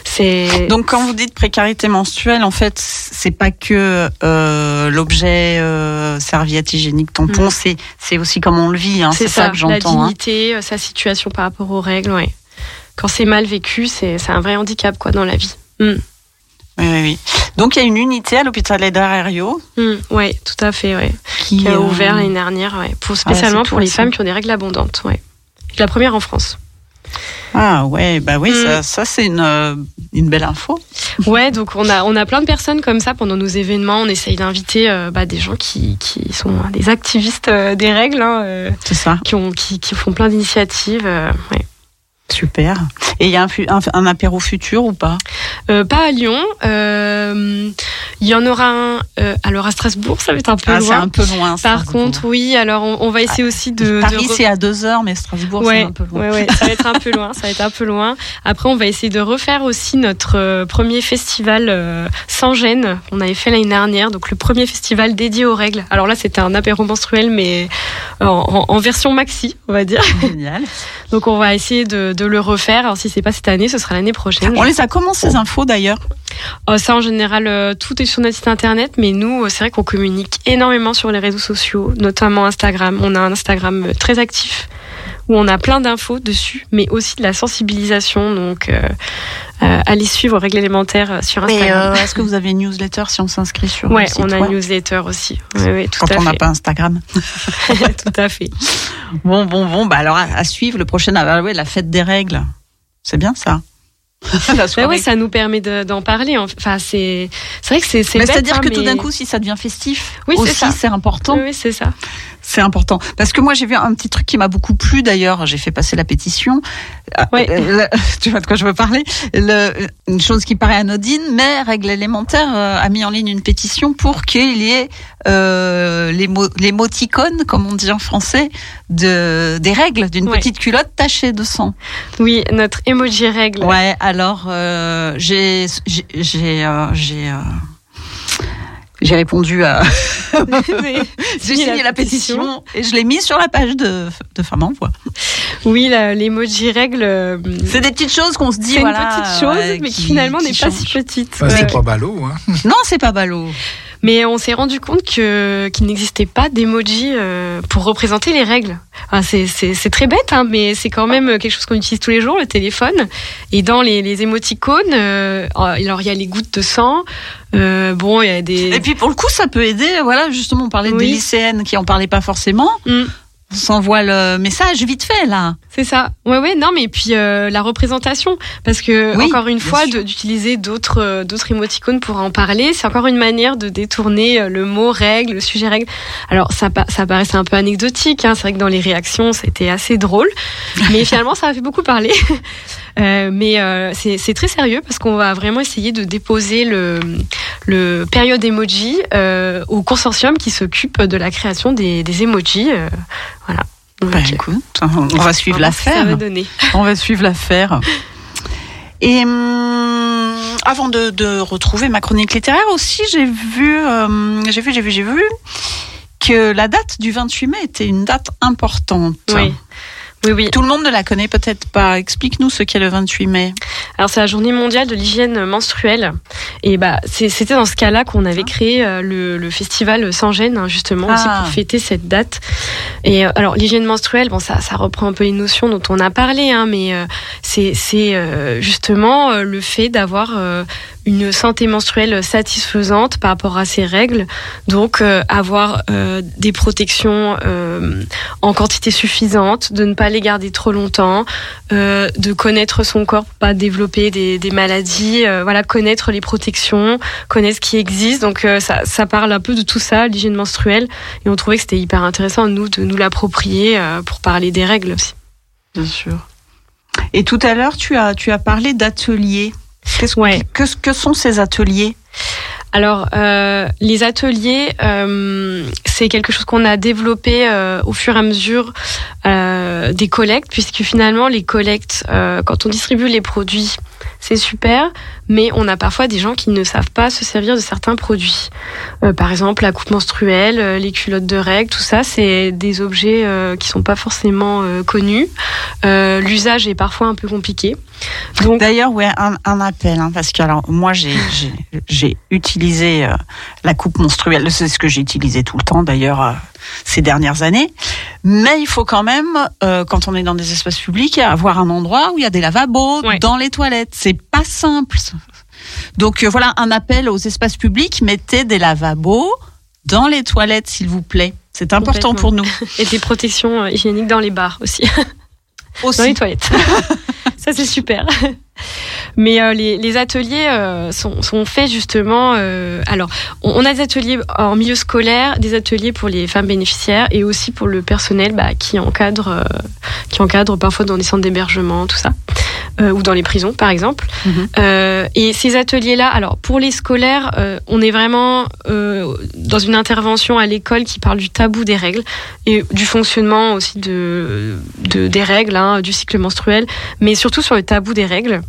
C'est Donc quand vous dites précarité menstruelle, en fait, c'est pas que euh, l'objet euh, serviette hygiénique tampon, Mm. c'est c'est aussi comme on le vit. Hein, c'est ça, que la j'entends. hein. dignité, euh, sa situation par rapport aux règles. Ouais. Quand c'est mal vécu, c'est un vrai handicap quoi dans la vie. Mm. Oui, oui, oui. Donc il y a une unité à l'hôpital d'Ario Mm. Ouais, tout à fait. Ouais. qui, Qui a euh, ouvert l'année dernière, ouais, pour Ah, spécialement pour les femmes qui ont des règles abondantes. Ouais. La première en France. Ah ouais, bah oui, Mm. ça, ça c'est une, euh, une belle info. Ouais, donc on a on a plein de personnes comme ça pendant nos événements. On essaye d'inviter euh, bah, des gens qui, qui sont des activistes euh, des règles, hein, C'est ça. qui ont qui, qui font plein d'initiatives. ouais. Super. Et il y a un, un, un apéro futur ou pas? Euh, pas à Lyon. euh, Il y en aura un. euh, alors à Strasbourg, ça va être un peu Ah, c'est loin. un peu loin. Par contre, oui. Alors on, on va essayer aussi de. Paris c'est à deux heures, mais Strasbourg c'est un peu loin. ouais, ouais, ça va être un peu loin, ça va être un peu loin. Après, on va essayer de refaire aussi notre premier festival sans gêne qu'on avait fait l'année dernière, donc le premier festival dédié aux règles. Alors là, c'était un apéro menstruel, mais en, en- en version maxi, on va dire. Génial. Donc on va essayer de, de le refaire. Alors si c'est pas cette année, ce sera l'année prochaine. On les a comment ces infos d'ailleurs Euh, ça, en général, euh, tout est sur notre site internet, mais nous, euh, c'est vrai qu'on communique énormément sur les réseaux sociaux, notamment Instagram. On a un Instagram euh, très actif où on a plein d'infos dessus, mais aussi de la sensibilisation. Donc, euh, euh, allez suivre Règles élémentaires euh, sur Instagram. euh, est-ce que vous avez une newsletter si on s'inscrit sur ouais, le site on a Ouais. une newsletter aussi. Oui, oui, tout Quand à on n'a pas Instagram. tout à fait. Bon, bon, bon. Bah alors à, à suivre le prochain. Ah, ouais, la fête des règles. C'est bien ça. Soirée. ouais, ça nous permet de- d'en parler. Enfin, c'est c'est vrai que c'est c'est c'est-à-dire hein, que tout d'un coup, si ça devient festif, Oui, c'est aussi c'est important. Oui, oui, c'est ça. C'est important. Parce que moi, j'ai vu un petit truc qui m'a beaucoup plu d'ailleurs. J'ai fait passer la pétition. Ah, Ouais. euh, le- tu vois de quoi je veux parler Le- Une chose qui paraît anodine, mais Règle élémentaire euh, a mis en ligne une pétition pour qu'il y ait euh, les mo- l'émoticône, comme on dit en français, de, des règles d'une petite culotte tachée de sang. Oui, notre emoji règle. Ouais, alors euh, j'ai j'ai j'ai euh, euh, répondu à j'ai signé la pétition et je l'ai mis sur la page de de Femmes en Voix. Oui, l'emoji règle. euh, C'est des petites choses qu'on se dit C'est une petite chose, ouais, mais qui, qui- finalement n'est pas si petite. C'est Ouais. pas ballot. Hein. Non, c'est pas ballot. Mais on s'est rendu compte que qu'il n'existait pas d'emoji euh, pour représenter les règles. Enfin, c'est très bête, hein, mais c'est quand même quelque chose qu'on utilise tous les jours, le téléphone. Et dans les, les émoticônes, euh, alors il y a les gouttes de sang. euh, bon, il y a des. Et puis pour le coup, ça peut aider. Voilà, justement, on parlait des lycéennes qui en parlaient pas forcément. Mm. On s'envoie le message vite fait là. C'est ça. Ouais, ouais. Non, mais puis euh, la représentation, parce que Oui, encore une fois, d'utiliser d'autres euh, d'autres émoticônes pour en parler, c'est encore une manière de détourner euh, le mot règle, le sujet règle. Alors ça, ça paraissait un peu anecdotique. Hein. C'est vrai que dans les réactions, c'était assez drôle, mais finalement, ça a fait beaucoup parler. Euh, mais euh, c'est très sérieux parce qu'on va vraiment essayer de déposer le, le période emoji euh, au consortium qui s'occupe de la création des, des emojis. voilà. Donc, Bah, écoute, on va suivre on va l'affaire. On va suivre l'affaire. Et hum, avant de, de retrouver ma chronique littéraire aussi, j'ai vu, euh, j'ai vu, j'ai vu, j'ai vu que la date du 28 mai était une date importante. Oui. Oui, oui. Tout le monde ne la connaît peut-être pas. Explique-nous ce qu'est le 28 mai. Alors c'est la journée mondiale de l'hygiène menstruelle et bah c'était dans ce cas-là qu'on avait créé euh, le, le festival Sans gêne hein, justement aussi Ah. pour fêter cette date. Et euh, alors l'hygiène menstruelle, bon ça ça reprend un peu les notions dont on a parlé, hein, mais euh, c'est euh, justement euh, le fait d'avoir une santé menstruelle satisfaisante par rapport à ses règles, donc euh, avoir euh, des protections euh, en quantité suffisante, de ne pas les garder trop longtemps, euh, de connaître son corps pour pas développer des, des maladies, euh, voilà, connaître les protections, connaître ce qui existe. Donc euh, ça, ça parle un peu de tout ça, l'hygiène menstruelle, et on trouvait que c'était hyper intéressant nous de nous l'approprier pour parler des règles aussi. Bien sûr. Et tout à l'heure, tu as, tu as parlé d'ateliers. Qu'est-ce Ouais. que, que sont ces ateliers? Alors, euh, les ateliers, euh, c'est quelque chose qu'on a développé euh, au fur et à mesure euh, des collectes, puisque finalement, les collectes, euh, quand on distribue les produits, c'est super, mais on a parfois des gens qui ne savent pas se servir de certains produits. Euh, par exemple, la coupe menstruelle, euh, les culottes de règles, tout ça, c'est des objets euh, qui sont pas forcément euh, connus. Euh, L'usage est parfois un peu compliqué. Donc, D'ailleurs, ouais, un, un appel, hein, parce que alors moi j'ai utilisé euh, la coupe menstruelle, c'est ce que j'ai utilisé tout le temps d'ailleurs euh, ces dernières années. Mais il faut quand même, euh, quand on est dans des espaces publics, avoir un endroit où il y a des lavabos Ouais. dans les toilettes. C'est pas simple. Donc euh, voilà un appel aux espaces publics mettez des lavabos dans les toilettes, s'il vous plaît. C'est important pour nous. et des protections euh, hygiéniques dans les bars aussi. Aussi. dans les toilettes. Ça, c'est super. Mais euh, les, les ateliers euh, sont, sont faits justement. euh, alors, on, on a des ateliers en milieu scolaire, des ateliers pour les femmes bénéficiaires et aussi pour le personnel bah, qui encadre, qui encadre parfois dans des centres d'hébergement, tout ça, euh, ou dans les prisons, par exemple. Mhm. Euh, et ces ateliers-là, alors pour les scolaires, euh, on est vraiment euh, dans une intervention à l'école qui parle du tabou des règles et du fonctionnement aussi de, de des règles, hein, du cycle menstruel, mais surtout sur le tabou des règles.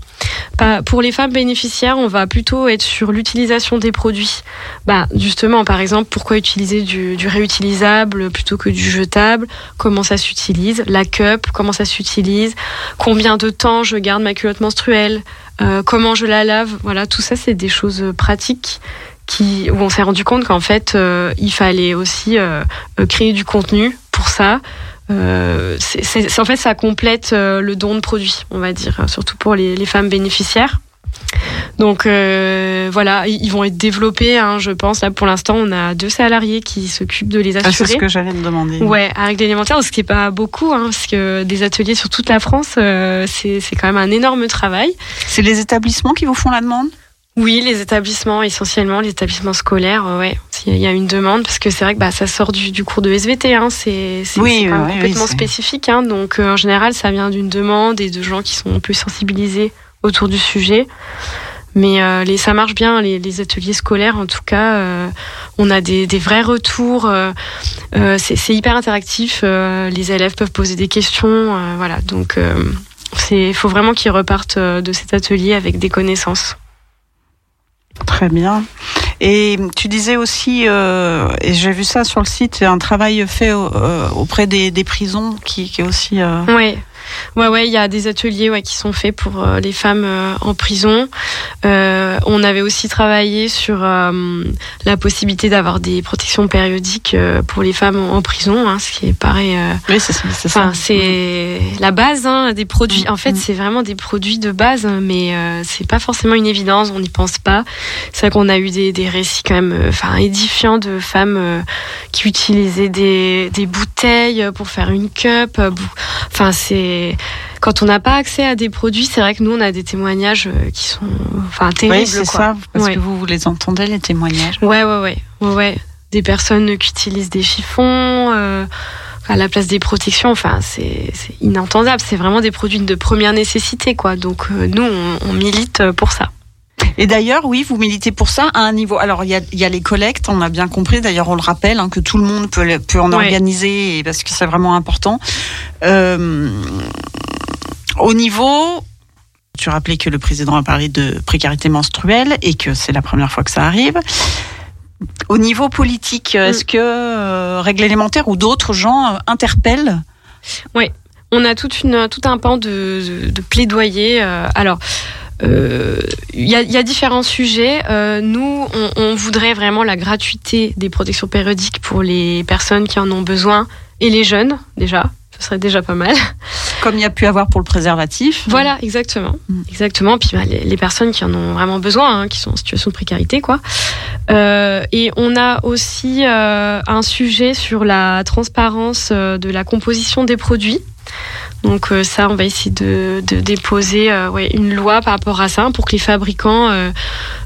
Pour les femmes bénéficiaires, on va plutôt être sur l'utilisation des produits. Bah, justement, par exemple, pourquoi utiliser du, du réutilisable plutôt que du jetable? Comment ça s'utilise? La cup, comment ça s'utilise? Combien de temps je garde ma culotte menstruelle Euh, Comment je la lave Voilà, tout ça, c'est des choses pratiques qui, où on s'est rendu compte qu'en fait, euh, il fallait aussi euh, euh, créer du contenu pour ça. Euh, c'est- en fait, ça complète euh, le don de produits, on va dire, euh, surtout pour les femmes bénéficiaires. Donc euh, voilà, ils vont être développés, hein, je pense. Là, pour l'instant, on a deux salariés qui s'occupent de les Ah, assurer. C'est ce que j'allais te demander. Ouais, à règle élémentaire, ce qui est pas beaucoup, hein, parce que des ateliers sur toute la France, euh, c'est quand même un énorme travail. C'est les établissements qui vous font la demande? Oui, les établissements, essentiellement les établissements scolaires, euh, ouais. S'il y a une demande, parce que c'est vrai que bah, ça sort du, du cours de SVT, hein, c'est Oui, oui, complètement spécifique. Hein, donc euh, en général, ça vient d'une demande et de gens qui sont peu sensibilisés autour du sujet. Mais euh, les, ça marche bien, les, les ateliers scolaires, en tout cas, euh, on a des, des vrais retours. euh, c'est hyper interactif. les élèves peuvent poser des questions, voilà. Donc, il faut vraiment qu'ils repartent de cet atelier avec des connaissances. Très bien. Et tu disais aussi, euh, et j'ai vu ça sur le site, un travail fait auprès des, des prisons qui, qui est aussi. euh, Ouais. Ouais, ouais, il y a des ateliers ouais, qui sont faits pour euh, les femmes euh, en prison. Euh, on avait aussi travaillé sur la possibilité d'avoir des protections périodiques pour les femmes en, en prison, hein, ce qui est pareil. Oui, c'est ça. c'est la base hein, des produits. En fait, Mhm. c'est vraiment des produits de base, mais c'est pas forcément une évidence. On n'y pense pas. C'est vrai qu'on a eu des, des récits quand même, enfin, édifiants de femmes qui utilisaient des, des bouteilles pour faire une cup. Enfin, c'est quand on n'a pas accès à des produits, c'est vrai que nous, on a des témoignages euh, qui sont, enfin, terribles. Oui, c'est ça, parce Ouais. que vous, vous les entendez, les témoignages. Ouais, ouais, ouais, ouais, ouais. Des personnes qui utilisent des chiffons euh, à la place des protections. Enfin, c'est c'est inentendable. C'est vraiment des produits de première nécessité, quoi. Donc euh, nous, on, on milite pour ça. Et d'ailleurs, oui, vous militez pour ça à un niveau. Alors, il y a, il y a les collectes, on a bien compris. D'ailleurs, on le rappelle hein, que tout le monde peut, en Ouais. organiser parce que c'est vraiment important. Euh, au niveau, tu rappelais que le président a parlé de précarité menstruelle et que c'est la première fois que ça arrive. Au niveau politique, est-ce que euh, Règle élémentaire ou d'autres gens euh, interpellent? On a toute une, tout un pan de, de plaidoyer. euh, alors, euh, il y, a, il y a différents sujets. Euh, nous, on, on voudrait vraiment la gratuité des protections périodiques pour les personnes qui en ont besoin et les jeunes, déjà. Ce serait déjà pas mal. Comme il y a pu avoir pour le préservatif. Voilà, exactement. Mm. Exactement. Puis bah, les, les personnes qui en ont vraiment besoin, hein, qui sont en situation de précarité, quoi. Euh, et on a aussi un sujet sur la transparence de la composition des produits. Donc euh, ça, on va essayer de, déposer euh, une loi par rapport à ça pour que les fabricants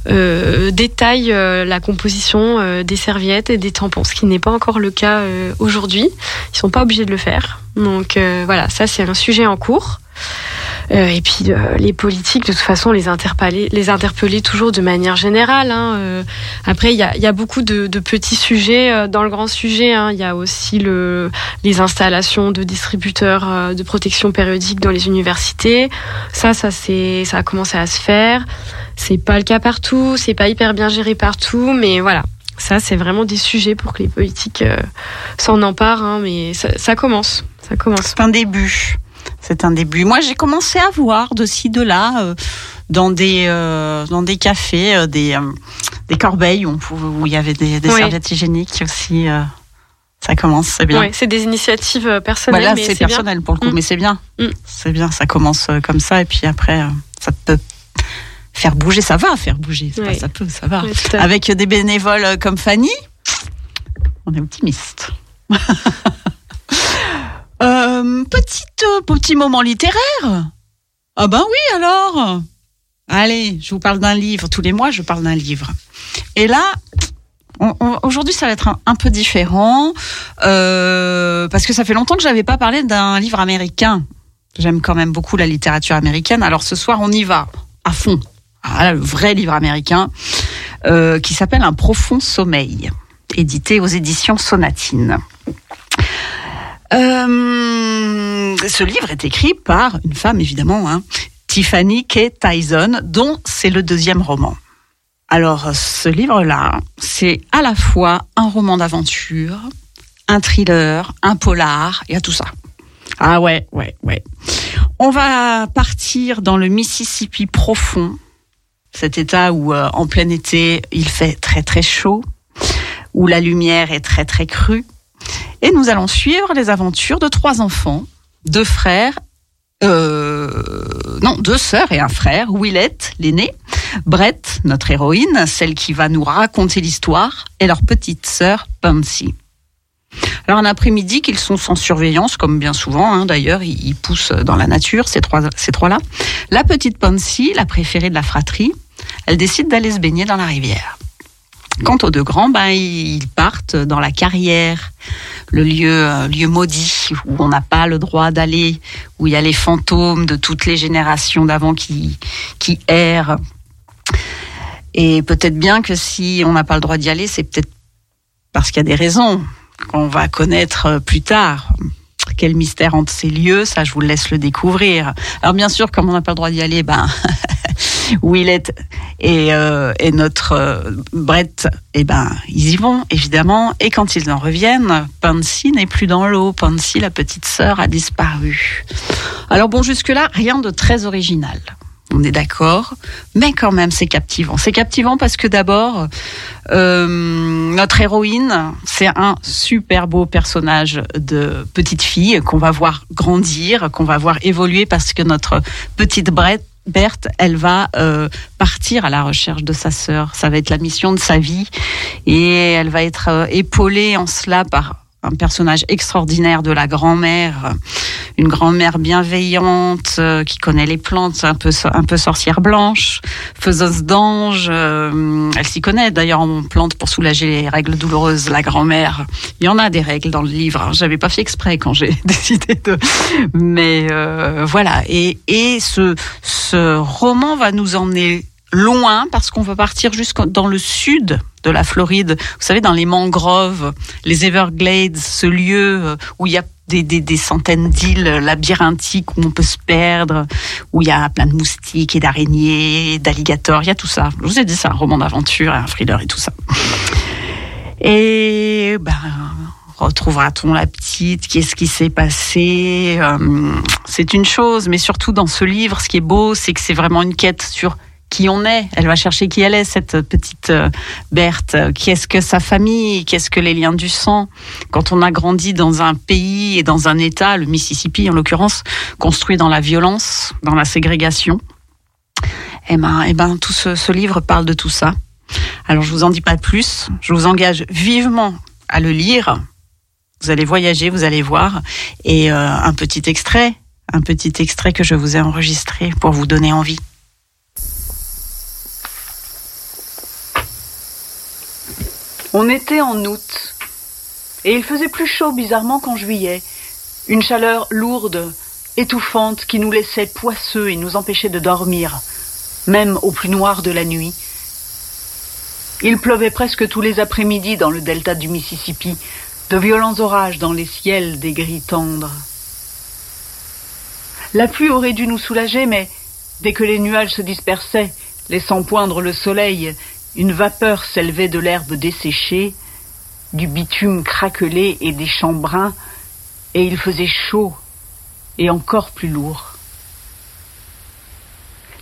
euh, détaillent la composition des serviettes et des tampons, ce qui n'est pas encore le cas aujourd'hui. Ils sont pas obligés de le faire. Donc voilà, ça c'est un sujet en cours. Euh, et puis euh, les politiques, de toute façon, les interpeller, les interpeller toujours de manière générale. hein. Euh, après, il y a, y a beaucoup de, de petits sujets dans le grand sujet. hein. Il y a aussi le, les installations de distributeurs de protection périodique dans les universités. Ça, ça ça a commencé à se faire. C'est pas le cas partout, c'est pas hyper bien géré partout, mais voilà. Ça, c'est vraiment des sujets pour que les politiques euh, s'en emparent, hein, mais ça, ça commence. Ça commence. C'est un début. C'est un début. Moi, j'ai commencé à voir de ci, de là, euh, dans des euh, dans des cafés, euh, des des corbeilles où, on pouvait- où il y avait des, des Oui. serviettes hygiéniques aussi. ça commence, c'est bien. C'est des initiatives personnelles, Voilà, c'est bien. personnel pour le coup, Mm. mais c'est bien. Mm. C'est bien, ça commence comme ça et puis après, ça peut faire bouger. Ça va faire bouger. Pas ça peut, ça va. Avec des bénévoles comme Fanny, on est optimiste. Euh, euh, petit moment littéraire. Ah ben oui alors. Allez, je vous parle d'un livre. Tous les mois, je parle d'un livre. Et là, aujourd'hui, ça va être un, peu différent euh, parce que ça fait longtemps que j'avais pas parlé d'un livre américain. J'aime quand même beaucoup la littérature américaine. Alors ce soir, on y va à fond. Ah, le vrai livre américain euh, qui s'appelle Un profond sommeil, édité aux éditions Sonatine. Euh, ce livre est écrit par une femme, évidemment, hein, Tiffany K. Tyson, dont c'est le deuxième roman. Alors, ce livre-là, c'est à la fois un roman d'aventure, un thriller, un polar, il y a tout ça. Ah ouais, ouais, ouais. On va partir dans le Mississippi profond, cet état où euh, en plein été il fait très très chaud, où la lumière est très très crue, et nous allons suivre les aventures de trois enfants, deux frères, euh, non deux sœurs et un frère, Willette l'aîné, Brett notre héroïne, celle qui va nous raconter l'histoire, et leur petite sœur Pansy. Alors un après-midi qu'ils sont sans surveillance, comme bien souvent, hein, d'ailleurs, ils, poussent dans la nature, ces trois, ces trois-là. La petite Pansy, la préférée de la fratrie, elle décide d'aller se baigner dans la rivière. Quant aux deux grands, ben, ils partent dans la carrière, le lieu, euh, lieu maudit où on n'a pas le droit d'aller, où il y a les fantômes de toutes les générations d'avant qui, qui errent. Et peut-être bien que si on n'a pas le droit d'y aller, c'est peut-être parce qu'il y a des raisons qu'on va connaître euh, plus tard. Quel mystère entre ces lieux, ça je vous laisse le découvrir. Alors bien sûr, comme on n'a pas le droit d'y aller, ben Willett et, euh, et notre euh, Brett, eh ben ils y vont évidemment. Et quand ils en reviennent, Pansy n'est plus dans l'eau. Pansy, la petite sœur, a disparu. Alors bon, jusque là, rien de très original. On est d'accord, mais quand même c'est captivant. C'est captivant parce que d'abord, euh, notre héroïne, c'est un super beau personnage de petite fille qu'on va voir grandir, qu'on va voir évoluer parce que notre petite Brett Berthe, elle va euh, partir à la recherche de sa sœur. Ça va être la mission de sa vie et elle va être euh, épaulée en cela par un personnage extraordinaire de la grand-mère, une grand-mère bienveillante euh, qui connaît les plantes, un peu un peu sorcière blanche, faiseuse d'ange. euh, elle s'y connaît d'ailleurs en plantes pour soulager les règles douloureuses. La grand-mère, il y en a des règles dans le livre. hein. J'avais pas fait exprès quand j'ai décidé de, mais euh, voilà. Et et ce ce roman va nous emmener loin parce qu'on va partir jusqu'au dans le sud de la Floride. Vous savez, dans les mangroves, les Everglades, ce lieu euh, où il y a des, des, des centaines d'îles labyrinthiques où on peut se perdre, où il y a plein de moustiques et d'araignées, d'alligators, il y a tout ça. Je vous ai dit, c'est un roman d'aventure, un thriller et tout ça. Et ben, Retrouvera-t-on la petite? Qu'est-ce qui s'est passé? Euh, C'est une chose, mais surtout dans ce livre, ce qui est beau, c'est que c'est vraiment une quête sur qui on est. Elle va chercher qui elle est, cette petite euh, Berthe. Qu'est-ce que sa famille? Qu'est-ce que les liens du sang? Quand on a grandi dans un pays et dans un État, le Mississippi en l'occurrence, construit dans la violence, dans la ségrégation, eh ben, eh ben, tout ce, ce livre parle de tout ça. Alors, je vous en dis pas plus. Je vous engage vivement à le lire. Vous allez voyager, vous allez voir. Et euh, un petit extrait, un petit extrait que je vous ai enregistré pour vous donner envie. On était en août, et il faisait plus chaud bizarrement qu'en juillet. Une chaleur lourde, étouffante, qui nous laissait poisseux et nous empêchait de dormir, même au plus noir de la nuit. Il pleuvait presque tous les après-midi dans le delta du Mississippi, de violents orages dans les ciels des gris tendres. La pluie aurait dû nous soulager, mais dès que les nuages se dispersaient, laissant poindre le soleil, une vapeur s'élevait de l'herbe desséchée, du bitume craquelé et des champs bruns, et il faisait chaud et encore plus lourd.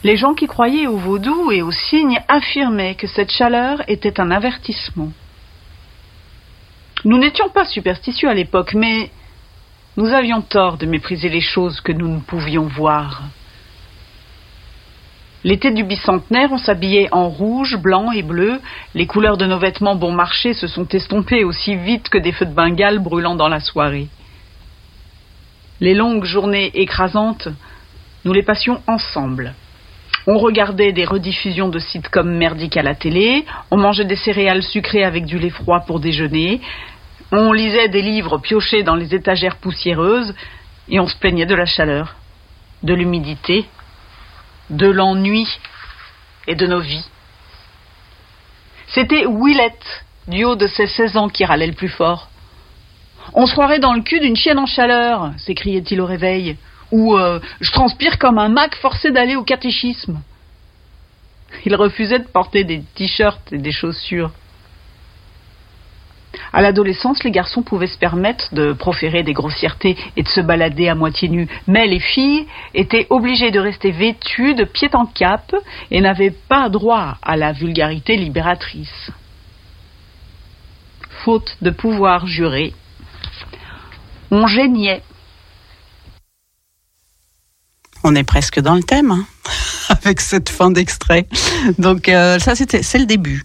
Les gens qui croyaient au vaudou et aux signes affirmaient que cette chaleur était un avertissement. Nous n'étions pas superstitieux à l'époque, mais nous avions tort de mépriser les choses que nous ne pouvions voir. L'été du bicentenaire, on s'habillait en rouge, blanc et bleu. Les couleurs de nos vêtements bon marché se sont estompées aussi vite que des feux de Bengale brûlant dans la soirée. Les longues journées écrasantes, nous les passions ensemble. On regardait des rediffusions de sitcoms merdiques à la télé, on mangeait des céréales sucrées avec du lait froid pour déjeuner, on lisait des livres piochés dans les étagères poussiéreuses, et on se plaignait de la chaleur, de l'humidité, de l'ennui et de nos vies. C'était Willette, du haut de ses 16 ans, qui râlait le plus fort. On se croirait dans le cul d'une chienne en chaleur, s'écriait-il au réveil, ou euh, je transpire comme un mac forcé d'aller au catéchisme. Il refusait de porter des t-shirts et des chaussures. À l'adolescence, les garçons pouvaient se permettre de proférer des grossièretés et de se balader à moitié nus, mais les filles étaient obligées de rester vêtues de pied en cap et n'avaient pas droit à la vulgarité libératrice. Faute de pouvoir jurer, on gênait. On est presque dans le thème hein, avec cette fin d'extrait. Donc euh, ça, c'était, c'est le début.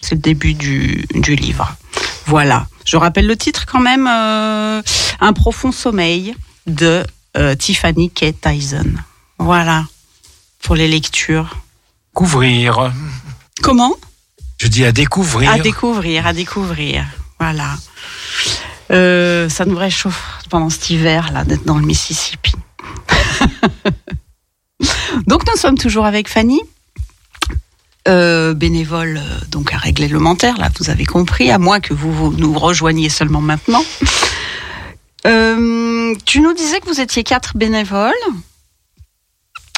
C'est le début du livre. Voilà. Je rappelle le titre quand même. euh, Un profond sommeil de euh, Tiffany K. Tyson. Voilà. Pour les lectures. Couvrir. Comment? Je dis à découvrir. À découvrir, à découvrir. Voilà. Euh, ça nous réchauffe pendant cet hiver là d'être dans le Mississippi. donc nous sommes toujours avec Fanny, euh, bénévole euh, donc à règle élémentaire. Là, vous avez compris, à moins que vous, nous rejoigniez seulement maintenant. Euh, tu nous disais que vous étiez quatre bénévoles.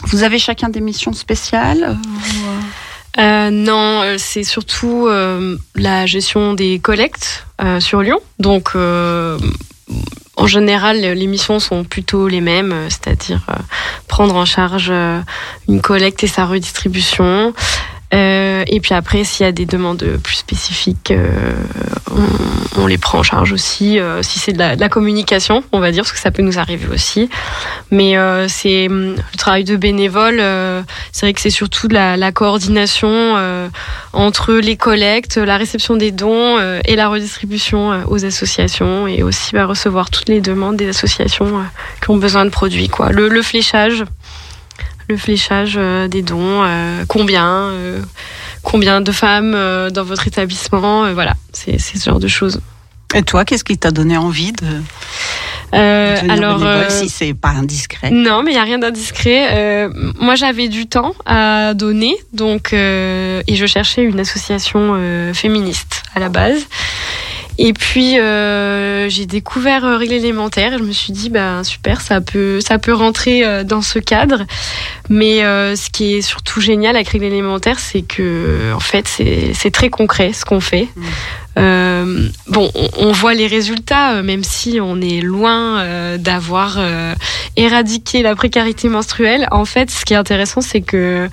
Vous avez chacun des missions spéciales. Euh, non, c'est surtout la gestion des collectes sur Lyon. Donc, en général, les missions sont plutôt les mêmes, c'est-à-dire prendre en charge une collecte et sa redistribution. Euh, et puis après, s'il y a des demandes plus spécifiques, euh, on, on les prend en charge aussi. euh, si c'est de de la communication, on va dire, parce que ça peut nous arriver aussi. Mais euh, c'est hum, le travail de bénévole. euh, c'est vrai que c'est surtout de la, la coordination euh, entre les collectes, la réception des dons et la redistribution aux associations et aussi bah, recevoir toutes les demandes des associations qui ont besoin de produits. Quoi. Le, le fléchage, le fléchage euh, des dons, euh, combien, euh, combien de femmes dans votre établissement, voilà, c'est ce genre de choses. Et toi, qu'est-ce qui t'a donné envie de Euh, alors, bénévole, si c'est pas indiscret? Non, mais il n'y a rien d'indiscret. Euh, moi, j'avais du temps à donner, donc euh, et je cherchais une association féministe à la base. Et puis euh, j'ai découvert euh, Règle élémentaire et je me suis dit bah super ça peut ça peut rentrer euh, dans ce cadre. Mais euh, ce qui est surtout génial avec Règle élémentaire c'est que en fait c'est c'est très concret ce qu'on fait. Euh, bon, on, voit les résultats, euh, même si on est loin euh, d'avoir euh, éradiqué la précarité menstruelle. En fait, ce qui est intéressant, c'est que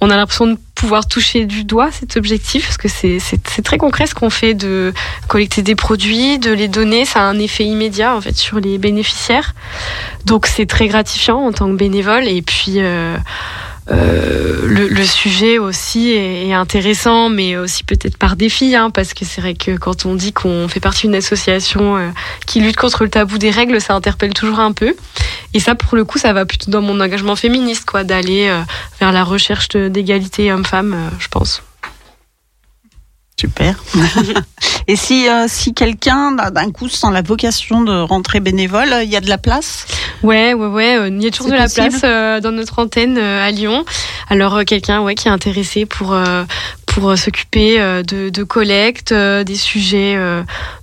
on a l'impression de pouvoir toucher du doigt cet objectif, parce que c'est très concret ce qu'on fait de collecter des produits, de les donner. Ça a un effet immédiat en fait sur les bénéficiaires. Donc c'est très gratifiant en tant que bénévole. Et puis euh, le, le sujet aussi est, est intéressant, mais aussi peut-être par défi, hein, parce que c'est vrai que quand on dit qu'on fait partie d'une association euh, qui lutte contre le tabou des règles, ça interpelle toujours un peu. Et ça, pour le coup, ça va plutôt dans mon engagement féministe, quoi, d'aller euh, vers la recherche d'égalité homme-femme, euh, je pense. Super. Et si, euh, si quelqu'un, d'un d'un coup, sent la vocation de rentrer bénévole, il y a de la place? Ouais, ouais, ouais. euh, Il y a toujours de la place euh, dans notre antenne euh, à Lyon. Alors euh, quelqu'un, ouais, qui est intéressé pour euh, pour euh, s'occuper euh, de, de collecte, euh, des sujets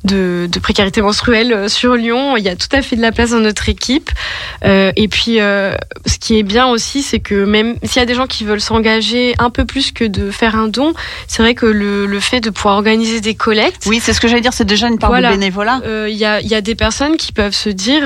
de, de précarité menstruelle sur Lyon. Il y a tout à fait de la place dans notre équipe. Et puis, ce qui est bien aussi, c'est que même s'il y a des gens qui veulent s'engager un peu plus que de faire un don, c'est vrai que le, le fait de pouvoir organiser des collectes. Oui, c'est ce que j'allais dire, c'est déjà une part Voilà. de bénévolat. Il y, a, il y a des personnes qui peuvent se dire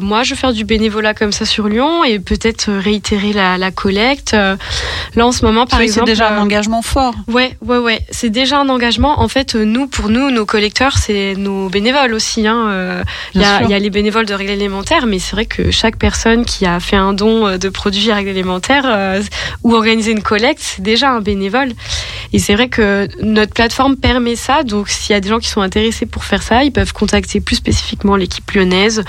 moi je veux faire du bénévolat comme ça sur Lyon et peut-être réitérer la, la collecte. Là en ce moment par Oui, c'est exemple. déjà un engagement fort. Ouais, ouais, ouais. C'est déjà un engagement. En fait, euh, nous, pour nous, nos collecteurs, c'est nos bénévoles aussi. Hein. Euh, Il y, a, sûr. il y a les bénévoles de règles élémentaires, mais c'est vrai que chaque personne qui a fait un don euh, de produits à règles élémentaires euh, ou organisé une collecte, c'est déjà un bénévole. Et c'est vrai que notre plateforme permet ça. Donc, s'il y a des gens qui sont intéressés pour faire ça, ils peuvent contacter plus spécifiquement l'équipe lyonnaise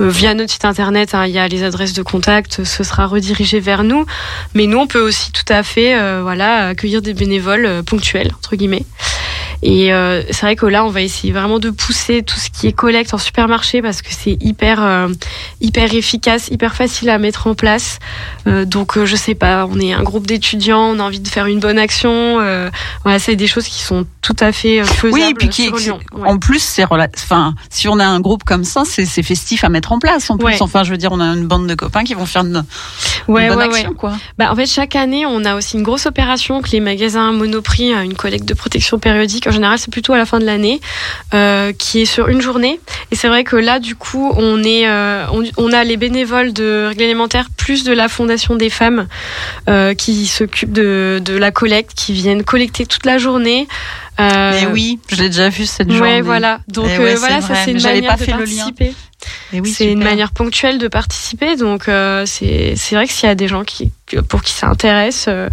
euh, via notre site internet. hein, il y a les adresses de contact. Ce sera redirigé vers nous. Mais nous, on peut aussi tout à fait, euh, voilà, accueillir des bénévoles euh, ponctuels entre guillemets. Et euh, c'est vrai que là, on va essayer vraiment de pousser tout ce qui est collecte en supermarché parce que c'est hyper, euh, hyper efficace, hyper facile à mettre en place. Euh, donc, je sais pas, on est un groupe d'étudiants, on a envie de faire une bonne action. Voilà, c'est des choses qui sont tout à fait faisables Oui, et puis qui, sur Lyon. Ouais. en plus, c'est enfin, si on a un groupe comme ça, c'est festif à mettre en place. En plus, Ouais. enfin, je veux dire, on a une bande de copains qui vont faire une, Ouais, une bonne ouais, action, ouais. quoi. Bah, en fait, chaque année, on a aussi une grosse opération que les magasins Monoprix, euh, une collecte de protection périodique. En général, c'est plutôt à la fin de l'année, euh, qui est sur une journée. Et c'est vrai que là, du coup, on est, euh, on, on a les bénévoles de règles plus de la Fondation des femmes euh, qui s'occupent de, de la collecte, qui viennent collecter toute la journée. Euh, Mais oui, je l'ai déjà vu cette journée. Ouais, voilà. Donc Eh ouais, euh, voilà, ça c'est une manière pas de fait le lien. Oui, c'est une manière ponctuelle de participer. Donc euh, c'est vrai que s'il y a des gens qui pour qui ça intéresse, euh,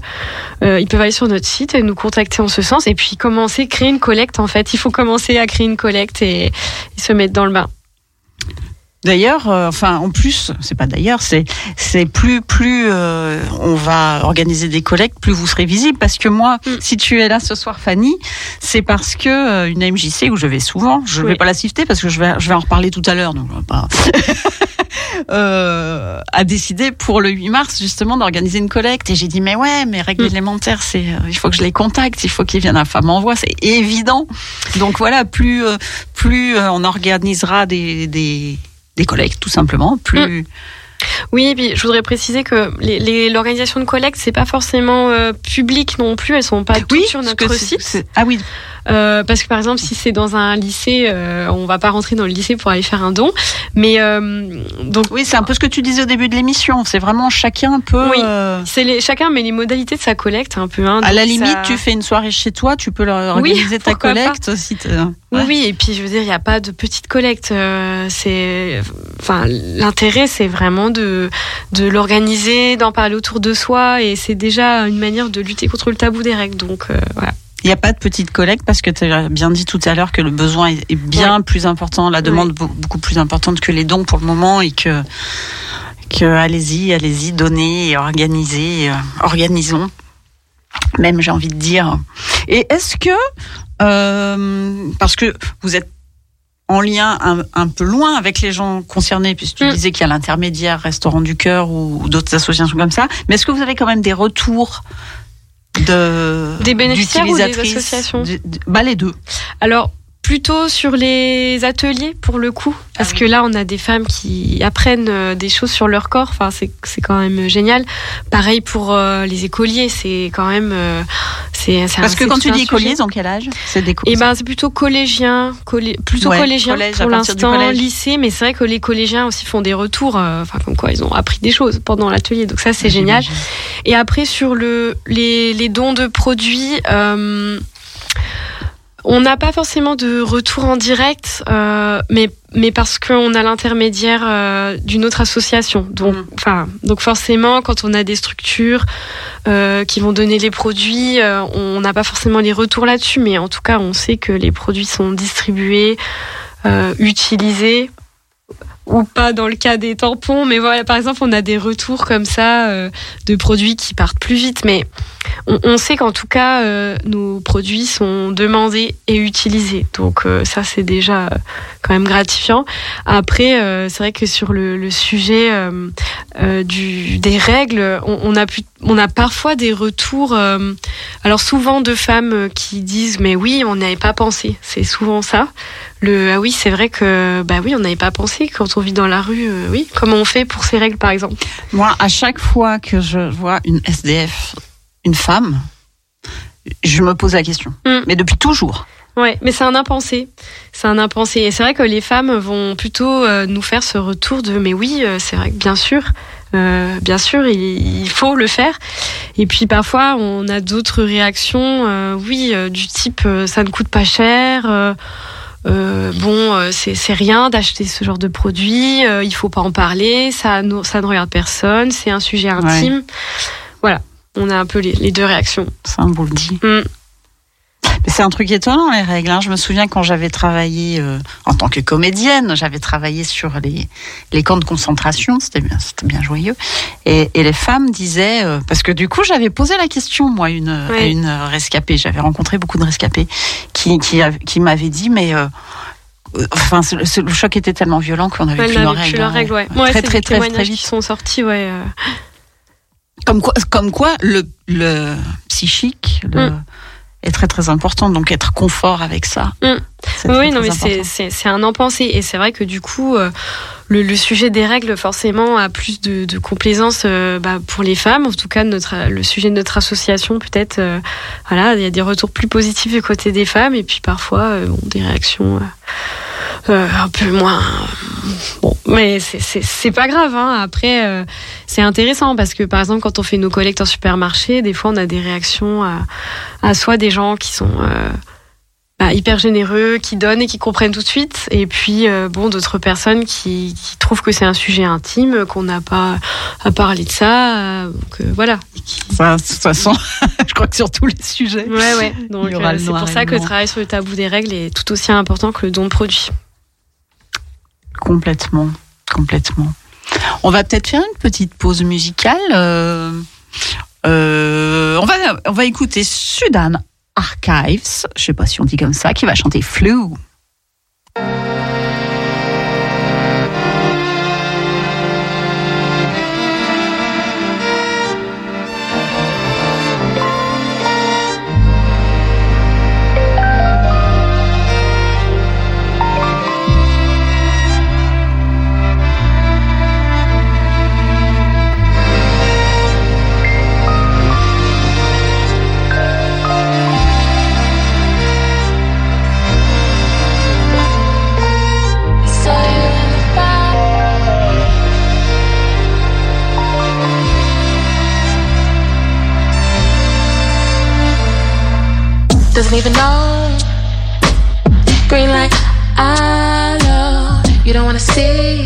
euh, ils peuvent aller sur notre site et nous contacter en ce sens. Et puis commencer, créer une collecte. En fait, il faut commencer à créer une collecte et, et se mettre dans le bain. D'ailleurs, euh, enfin, en plus, c'est pas d'ailleurs, c'est c'est plus plus euh, on va organiser des collectes, plus vous serez visible. Parce que moi, Mm. si tu es là ce soir, Fanny, c'est parce que euh, une AMJC où je vais souvent, je Oui. vais pas la citer parce que je vais je vais en reparler tout à l'heure, donc euh, a décidé pour le 8 mars justement d'organiser une collecte et j'ai dit mais ouais mais règles Mm. élémentaires c'est euh, il faut que je les contacte il faut qu'ils viennent à Femme Envoie c'est évident donc voilà plus euh, plus euh, on organisera des, des des collectes tout simplement plus Oui, et puis je voudrais préciser que les- les- l'organisation de collecte, c'est pas forcément euh, public non plus. Elles sont pas toutes oui sur notre site. ah oui Euh, parce que par exemple, si c'est dans un lycée, euh, on va pas rentrer dans le lycée pour aller faire un don. Mais euh, donc oui c'est un peu ce que tu disais au début de l'émission c'est vraiment chacun peut Oui. euh, c'est les, chacun met les modalités de sa collecte un peu. Hein, à la limite ça- tu fais une soirée chez toi tu peux leur Oui, organiser ta pourquoi pas. collecte si t'es- Oui, oui, et puis je veux dire, il n'y a pas de petite collecte. c'est, enfin, l'intérêt, c'est vraiment de de l'organiser, d'en parler autour de soi, et c'est déjà une manière de lutter contre le tabou des règles. Donc voilà. Il n'y a pas de petite collecte parce que tu as bien dit tout à l'heure que le besoin est bien plus important, la demande beau- beaucoup plus importante que les dons pour le moment et que, que allez-y, allez-y, donnez et organisez, euh, organisons. Même j'ai envie de dire. Et est-ce que, euh, parce que vous êtes en lien un, un peu loin avec les gens concernés, puisque tu Mm. disais qu'il y a l'intermédiaire, Restaurant du Cœur ou, ou d'autres associations comme ça, mais est-ce que vous avez quand même des retours de Des bénéficiaires ou des associations du- Bah les deux. Alors plutôt sur les ateliers pour le coup, parce que là on a des femmes qui apprennent euh, des choses sur leur corps. Enfin c'est c'est quand même génial. Pareil pour euh, les écoliers, c'est quand même euh, c'est Parce que quand tu dis écoliers, dans quel âge? C'est des Eh ben, c'est plutôt collégien, collé- plutôt Ouais, collégien collège, à pour l'instant, lycée, mais c'est vrai que les collégiens aussi font des retours, euh, enfin comme quoi ils ont appris des choses pendant l'atelier, donc ça c'est génial. Et après sur le les, les dons de produits. euh, on n'a pas forcément de retour en direct, euh, mais, mais parce qu'on a l'intermédiaire euh, d'une autre association. Donc, enfin, donc forcément, quand on a des structures euh, qui vont donner les produits, on n'a pas forcément les retours là-dessus, mais en tout cas, on sait que les produits sont distribués, utilisés ou pas dans le cas des tampons, mais voilà, par exemple, on a des retours comme ça euh, de produits qui partent plus vite, mais on, sait qu'en tout cas, euh, nos produits sont demandés et utilisés. Donc euh, ça, c'est déjà quand même gratifiant. Après, c'est vrai que sur le, sujet du, des règles, on, on a pu, on a parfois des retours. euh, alors souvent de femmes euh, qui disent mais oui, on n'avait pas pensé. C'est souvent ça. Le ah oui, c'est vrai que bah oui, on n'avait pas pensé quand on vit dans la rue. euh, oui, comment on fait pour ces règles par exemple? Moi, à chaque fois que je vois une SDF, une femme, je me pose la question. Mm. Mais depuis toujours. Ouais, mais c'est un impensé. C'est un impensé. Et c'est vrai que les femmes vont plutôt euh, nous faire ce retour de mais oui, euh, c'est vrai que bien sûr, euh, bien sûr, il, il faut le faire. Et puis parfois, on a d'autres réactions, euh, oui, du type ça ne coûte pas cher. euh, bon, c'est rien d'acheter ce genre de produit. il faut pas en parler. Ça, ne- ça ne regarde personne. C'est un sujet intime. Voilà, on a un peu les, les deux réactions. Ça, on vous le dit. Mm. C'est un truc étonnant, les règles. hein. Je me souviens quand j'avais travaillé euh, en tant que comédienne, j'avais travaillé sur les, les camps de concentration, c'était bien, bien joyeux. Et, et les femmes disaient, euh, parce que du coup, j'avais posé la question, moi, une, à Ouais. une rescapée, j'avais rencontré beaucoup de rescapés, qui, qui, qui m'avaient dit, mais... euh, euh, Enfin, le choc était tellement violent qu'on n'avait Ouais, plus n'avait règles. plus leurs hein. règles, ouais. Ouais, très, très, très, très qui vite. sont sortis, ouais. euh. Comme quoi, comme quoi le, le psychique le- Mm. Est très très important. Donc être confort avec ça. Mm. Oui, très, non, très mais c'est- un impensé. Et c'est vrai que du coup, euh, le, le sujet des règles, forcément, a plus de, de complaisance euh, bah, pour les femmes. En tout cas, notre, le sujet de notre association, peut-être, euh, voilà, il y a des retours plus positifs du côté des femmes. Et puis parfois, bon, des réactions. Euh, euh, un peu moins bon mais c'est- pas grave hein. après euh, c'est intéressant parce que par exemple quand on fait nos collectes en supermarché des fois on a des réactions à, à soit des gens qui sont euh, bah, hyper généreux, qui donnent et qui comprennent tout de suite. Et puis, euh, bon, d'autres personnes qui, qui trouvent que c'est un sujet intime, qu'on n'a pas à parler de ça. euh, donc, euh, voilà. Ça, de toute façon, je crois que sur tous les sujets. Ouais, ouais. Donc, euh, c'est pour ça que le travail sur le tabou des règles est tout aussi important que le don de produit. Complètement, complètement. On va peut-être faire une petite pause musicale. euh, euh, on va, on va écouter Sudan Archives, je sais pas si on dit comme ça, qui va chanter Flu. Doesn't even know. Green light, I know you don't wanna see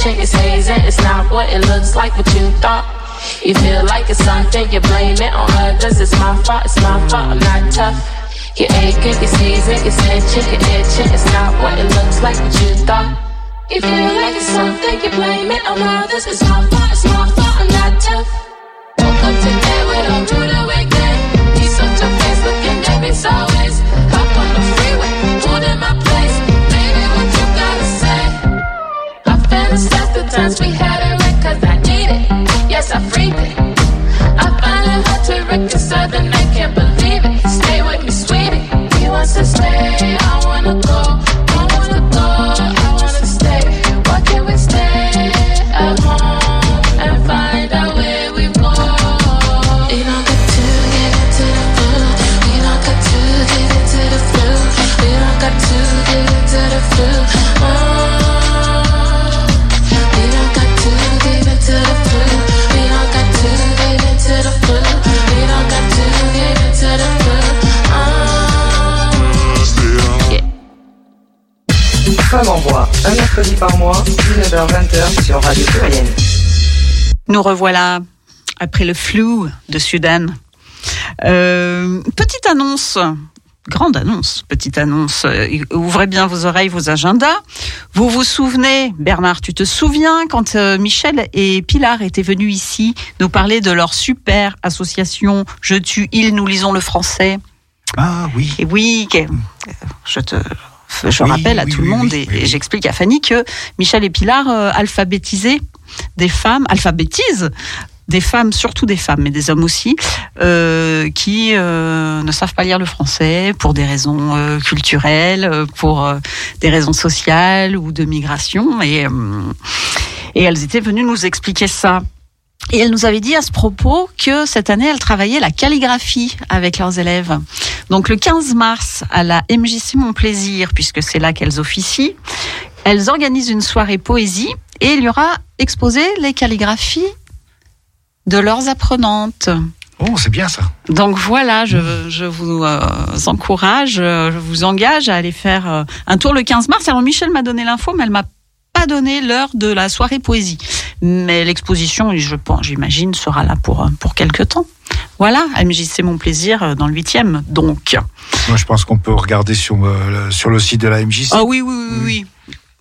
attention, it's hazing. It's not what it looks like, what you thought. You feel like it's something, you blame it on others. It's my fault, it's my fault, I'm not tough. You're aching, you're seizing, it's itching, you're itching. It's not what it looks like, what you thought. You feel like it's something, you blame it on others. It's my fault, it's my fault, I'm not tough. friend. Radio Pluriel. Nous revoilà après le flou de Sudan. Euh, petite annonce, grande annonce, petite annonce. Euh, Ouvrez bien vos oreilles, vos agendas. Vous vous souvenez, Bernard, tu te souviens quand euh, Michel et Pilar étaient venus ici nous parler de leur super association Je tue, il, nous lisons le français? Ah oui. Et oui, que- je te je Oui, rappelle à oui, tout le monde et, et j'explique à Fanny que Michel et Pilar euh, alphabétisaient des femmes, alphabétisent des femmes, surtout des femmes, mais des hommes aussi, euh, qui euh, ne savent pas lire le français pour des raisons euh, culturelles, euh, pour des raisons sociales ou de migration. Et, euh, et elles étaient venues nous expliquer ça. Et elles nous avaient dit à ce propos que cette année, elles travaillaient la calligraphie avec leurs élèves. Donc le 15 mars, à la MJC Mon Plaisir, puisque c'est là qu'elles officient, elles organisent une soirée poésie et il y aura exposé les calligraphies de leurs apprenantes. Oh, c'est bien ça. Donc voilà, je, je vous euh, encourage, euh, je vous engage à aller faire euh, un tour le 15 mars. Alors Michel m'a donné l'info, mais elle m'a pas donné l'heure de la soirée poésie. Mais l'exposition, je pense, j'imagine, sera là pour, euh, pour quelques temps. Voilà, MJC Mon Plaisir euh, dans le 8e, donc. Moi, je pense qu'on peut regarder sur, euh, le- sur le site de la MJC. Ah oui, oui, oui, oui.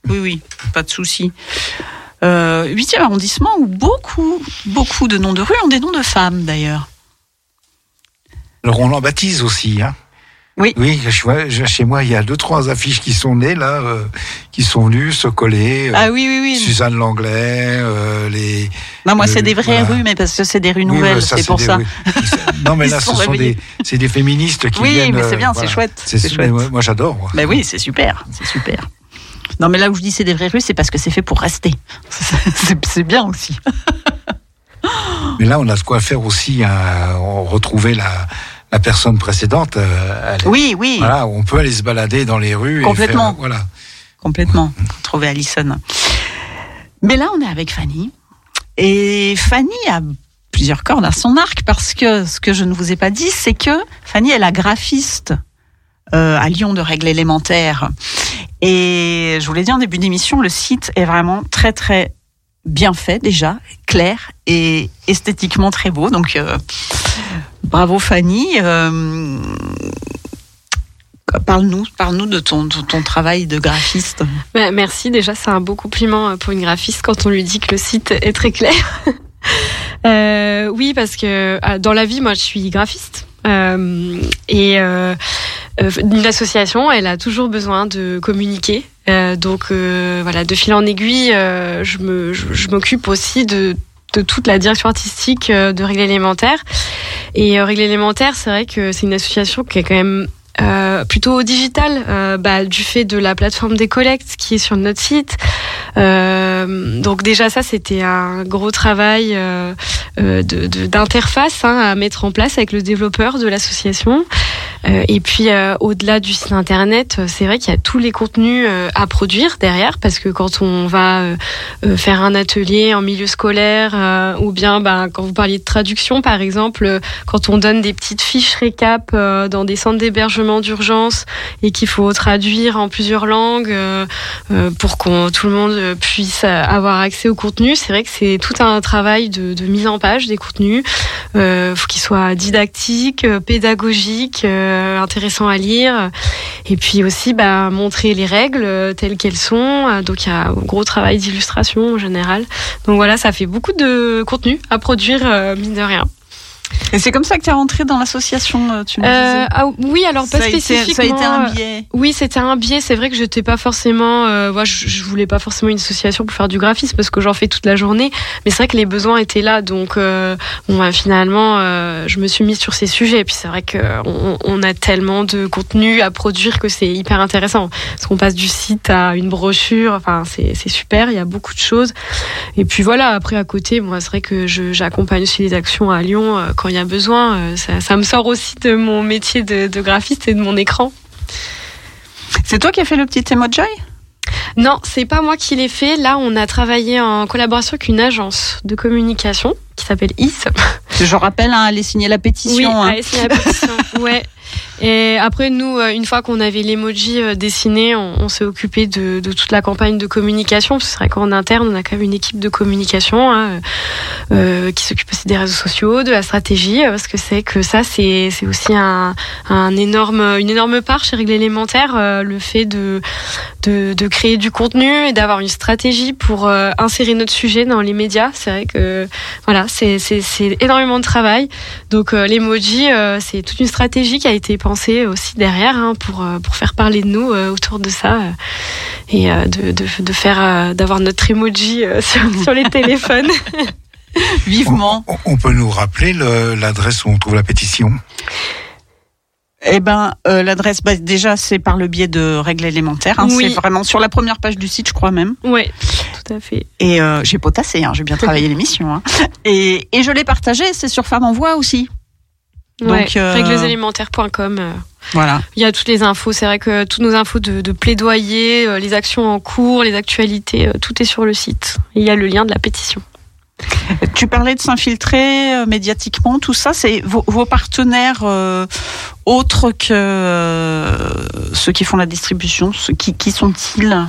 Oui, oui, pas de souci. Euh, 8e arrondissement où beaucoup, beaucoup de noms de rues ont des noms de femmes d'ailleurs. Alors, on l'en baptise aussi. Hein. Oui. Oui, chez moi, moi, il y a deux, trois affiches qui sont nées, là, euh, qui sont venues se coller. euh, Ah oui, oui, oui. Suzanne Langlais, euh, les. Non, moi, le- c'est des vraies voilà. rues, mais parce que c'est des rues Oui, nouvelles, mais c'est pour ça. oui. Non, mais là, ce sont des, c'est des féministes qui Oui, viennent. mais c'est bien, voilà. c'est chouette. C'est mais chouette. moi, moi, j'adore. moi. Ben oui, c'est super, c'est super. Non, mais là où je dis c'est des vraies rues, c'est parce que c'est fait pour rester. C'est bien aussi. Mais là, on a de quoi faire aussi, hein, retrouver la, la personne précédente. euh, elle- Oui, oui. Voilà, on peut aller se balader dans les rues. Complètement. Et faire, voilà. Complètement. Trouver Alison. Mais là, on est avec Fanny. Et Fanny a plusieurs cordes à son arc parce que ce que je ne vous ai pas dit, c'est que Fanny est la graphiste euh, à Lyon de règles élémentaires. Et je vous l'ai dit en début d'émission, le site est vraiment très très bien fait déjà, clair et esthétiquement très beau. Donc euh, bravo Fanny. Euh, Parle-nous, de ton, de ton travail de graphiste. Bah, merci, déjà c'est un beau compliment euh, pour une graphiste quand on lui dit que le site est très clair. Oui, parce que dans la vie, moi je suis graphiste. Euh, et euh, euh, une association, elle a toujours besoin de communiquer. Donc voilà, de fil en aiguille, je me, je, m'occupe aussi de de toute la direction artistique de Règles élémentaires. Et Règles élémentaires, c'est vrai que c'est une association qui est quand même euh, plutôt digital, euh, bah, du fait de la plateforme des collectes qui est sur notre site. Euh, donc déjà ça, c'était un gros travail d'interface hein, à mettre en place avec le développeur de l'association. Et puis au-delà du site internet, c'est vrai qu'il y a tous les contenus à produire derrière, parce que quand on va faire un atelier en milieu scolaire, ou bien bah, quand vous parliez de traduction par exemple, quand on donne des petites fiches récap dans des centres d'hébergement d'urgence et qu'il faut traduire en plusieurs langues euh, euh, pour qu'on tout le monde euh, puisse avoir accès au contenu, c'est vrai que c'est tout un travail de, de mise en page des contenus. Euh, faut qu'ils soient didactiques, pédagogiques, intéressants à lire, et puis aussi bah, montrer les règles telles qu'elles sont. Donc il y a un gros travail d'illustration en général. Donc voilà, ça fait beaucoup de contenu à produire mine de rien. Et c'est comme ça que tu es rentrée dans l'association, euh, tu me Euh, disais ah, oui, alors pas Ça a été- spécifiquement. ça a été un euh, biais. Oui, c'était un biais. C'est vrai que j'étais pas forcément. Euh, moi, je, je voulais pas forcément une association pour faire du graphisme parce que j'en fais toute la journée. Mais c'est vrai que les besoins étaient là, donc euh, bon, bah, finalement, je me suis mise sur ces sujets. Et puis c'est vrai que on, on a tellement de contenu à produire que c'est hyper intéressant. Parce qu'on passe du site à une brochure. Enfin, c'est super. Il y a beaucoup de choses. Et puis voilà. Après, à côté, moi, c'est vrai que j'accompagne aussi les actions à Lyon quand il y a besoin. Euh, ça, ça me sort aussi de mon métier de, de graphiste et de mon écran. C'est toi qui as fait le petit emoji Non, c'est pas moi qui l'ai fait. Là, on a travaillé en collaboration avec une agence de communication qui s'appelle IS. Je rappelle, hein, allez signer la pétition. Oui, hein. allez signer la pétition. ouais. Et après, nous, euh, une fois qu'on avait l'emoji euh, dessiné, on, on s'est occupé de, toute la campagne de communication. C'est vrai qu'en interne, on a quand même une équipe de communication hein, euh, qui s'occupe aussi des réseaux sociaux, de la stratégie, parce que c'est que ça, c'est aussi un, énorme, une énorme part chez Règle Élémentaire, le fait de, de, créer du contenu et d'avoir une stratégie pour insérer notre sujet dans les médias. C'est vrai que voilà, c'est énormément de travail. Donc euh, l'emoji, c'est toute une stratégie qui a été pensée aussi derrière hein, pour euh, pour faire parler de nous euh, autour de ça euh, et euh, de, de de faire euh, d'avoir notre emoji euh, sur, sur les téléphones. Vivement. On, on peut nous rappeler le- l'adresse où on trouve la pétition? Eh ben, euh, l'adresse, bah, déjà, c'est par le biais de règles élémentaires. hein. Oui. C'est vraiment sur la première page du site, je crois même. Ouais, tout à fait. Et euh, j'ai potassé, hein, j'ai bien travaillé l'émission. Hein. Et, et je l'ai partagé, c'est sur Femmes en Voix aussi. Ouais, Donc, euh, euh, Voilà. Il y a toutes les infos. C'est vrai que toutes nos infos de, de plaidoyer, euh, les actions en cours, les actualités, euh, tout est sur le site. Il y a le lien de la pétition. Tu parlais de s'infiltrer médiatiquement, tout ça, c'est vos, vos partenaires autres que ceux qui font la distribution, ceux qui, qui sont-ils?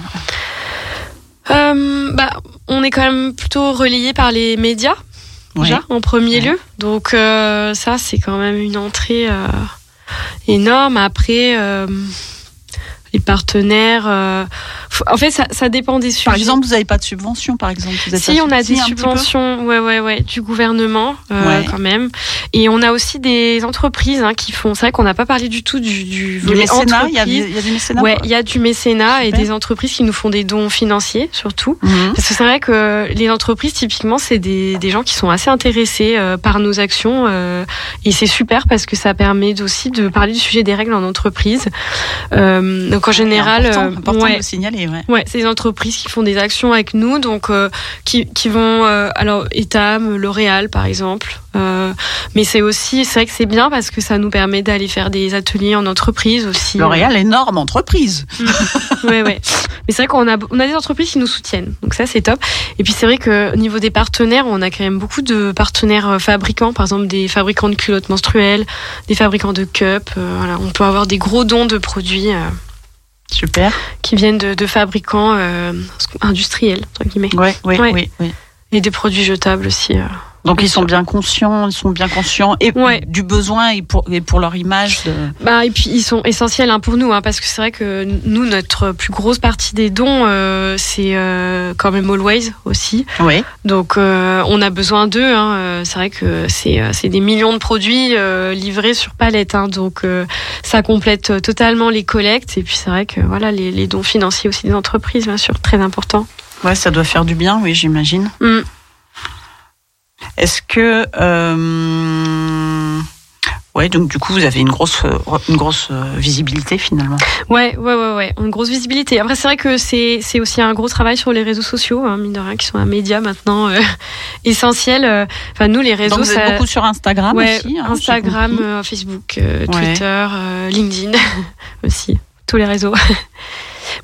Bah, on est quand même plutôt relayé par les médias, Ouais. déjà, en premier lieu. Donc, euh, ça, c'est quand même une entrée euh, énorme. Après, euh, les partenaires. euh, en fait, ça, ça dépend des sujets. Par exemple, vous n'avez pas de subvention, par exemple vous êtes Si, on a des subventions, ouais, ouais, ouais, du gouvernement, euh, Ouais. quand même. Et on a aussi des entreprises hein, qui font. C'est vrai qu'on n'a pas parlé du tout du, du Du mécénat, il y a, il y a du mécénat Ouais, il y a du mécénat et des entreprises qui nous font des dons financiers, surtout. Mhm. Parce que c'est vrai que les entreprises, typiquement, c'est des, des gens qui sont assez intéressés euh, par nos actions. euh, et c'est super parce que ça permet aussi de parler du sujet des règles en entreprise. Euh, donc en général, important, euh, important ouais, de le signaler. Ouais. Ouais, c'est des entreprises qui font des actions avec nous, donc euh, qui, qui vont, euh, alors Etam, L'Oréal par exemple. Euh, mais c'est aussi, c'est vrai que c'est bien parce que ça nous permet d'aller faire des ateliers en entreprise aussi. L'Oréal, énorme entreprise. ouais, ouais. Mais c'est vrai qu'on a, on a des entreprises qui nous soutiennent, donc ça c'est top. Et puis c'est vrai que au niveau des partenaires, on a quand même beaucoup de partenaires fabricants, par exemple des fabricants de culottes menstruelles, des fabricants de cups. voilà, on peut avoir des gros dons de produits. Super. Qui viennent de, de fabricants euh, industriels, entre guillemets. Ouais, ouais, Ouais. oui, oui. Et des produits jetables aussi. euh. Donc ils sont bien conscients, ils sont bien conscients et du besoin et pour, et pour leur image. De... Bah, et puis ils sont essentiels hein, pour nous, hein, parce que c'est vrai que nous, notre plus grosse partie des dons, euh, c'est euh, quand même Always aussi. Oui. Donc euh, on a besoin d'eux. Hein, c'est vrai que c'est c'est des millions de produits livrés sur palette, hein, donc ça complète totalement les collectes. Et puis c'est vrai que voilà les, les dons financiers aussi des entreprises, bien sûr, très important. Ouais, ça doit faire du bien, oui, j'imagine. Mm. Est-ce que euh, Ouais, donc du coup, vous avez une grosse, une grosse euh, visibilité finalement? Ouais, ouais, ouais, ouais, une grosse visibilité. Après, c'est vrai que c'est aussi un gros travail sur les réseaux sociaux, hein, mine de rien, qui sont un média maintenant euh, essentiel. Euh, Enfin, nous, les réseaux, Donc vous êtes ça- beaucoup sur Instagram ouais, aussi. hein, Instagram, euh, Facebook, euh. Twitter, LinkedIn aussi, tous les réseaux.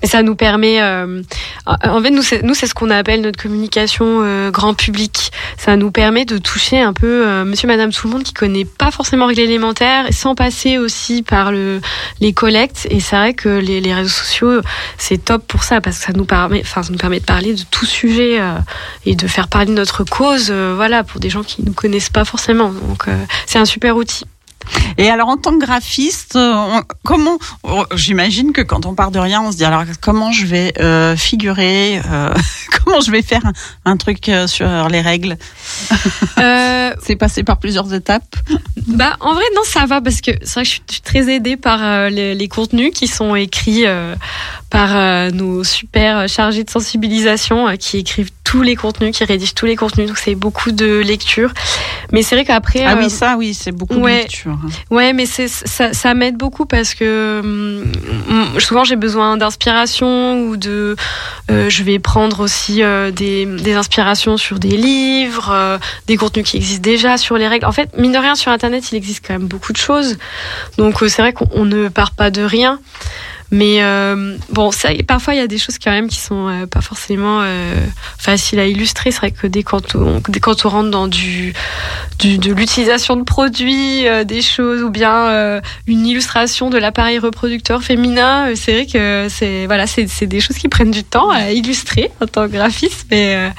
Mais ça nous permet, euh, en fait, nous, c'est, ce qu'on appelle notre communication euh, grand public. Ça nous permet de toucher un peu euh, Monsieur, Madame, tout le monde qui connaît pas forcément règle élémentaire, sans passer aussi par le les collectes. Et c'est vrai que les, réseaux sociaux, c'est top pour ça parce que ça nous permet, enfin, ça nous permet de parler de tout sujet euh, et de faire parler de notre cause, voilà, pour des gens qui nous connaissent pas forcément. Donc, c'est un super outil. Et alors, en tant que graphiste, euh, on- comment oh, J'imagine que quand on part de rien, on se dit alors comment je vais euh, figurer, euh, comment je vais faire un, un truc euh, sur les règles? C'est passé par plusieurs étapes. Bah, en vrai, non, ça va parce que c'est vrai que je suis, très aidée par les, les contenus qui sont écrits par nos super chargés de sensibilisation qui écrivent tous les contenus, qui rédigent tous les contenus. Donc, c'est beaucoup de lecture. Mais c'est vrai qu'après. Ah oui, ça, oui, c'est beaucoup de lecture. Hein. Ouais, mais c'est ça, ça m'aide beaucoup parce que hum, hum, souvent j'ai besoin d'inspiration ou de. euh, je vais prendre aussi euh, des, des inspirations sur des livres, euh, des contenus qui existent déjà sur les règles. En fait, mine de rien, sur Internet, il existe quand même beaucoup de choses. Donc c'est vrai qu'on on ne part pas de rien. Mais euh, bon, parfois il y a des choses quand même qui sont euh, pas forcément euh, faciles à illustrer. C'est vrai que dès quand on, dès quand on rentre dans du, de l'utilisation de produits, des choses ou bien une illustration de l'appareil reproducteur féminin, c'est vrai que c'est voilà, c'est des choses qui prennent du temps à illustrer en tant que graphiste, mais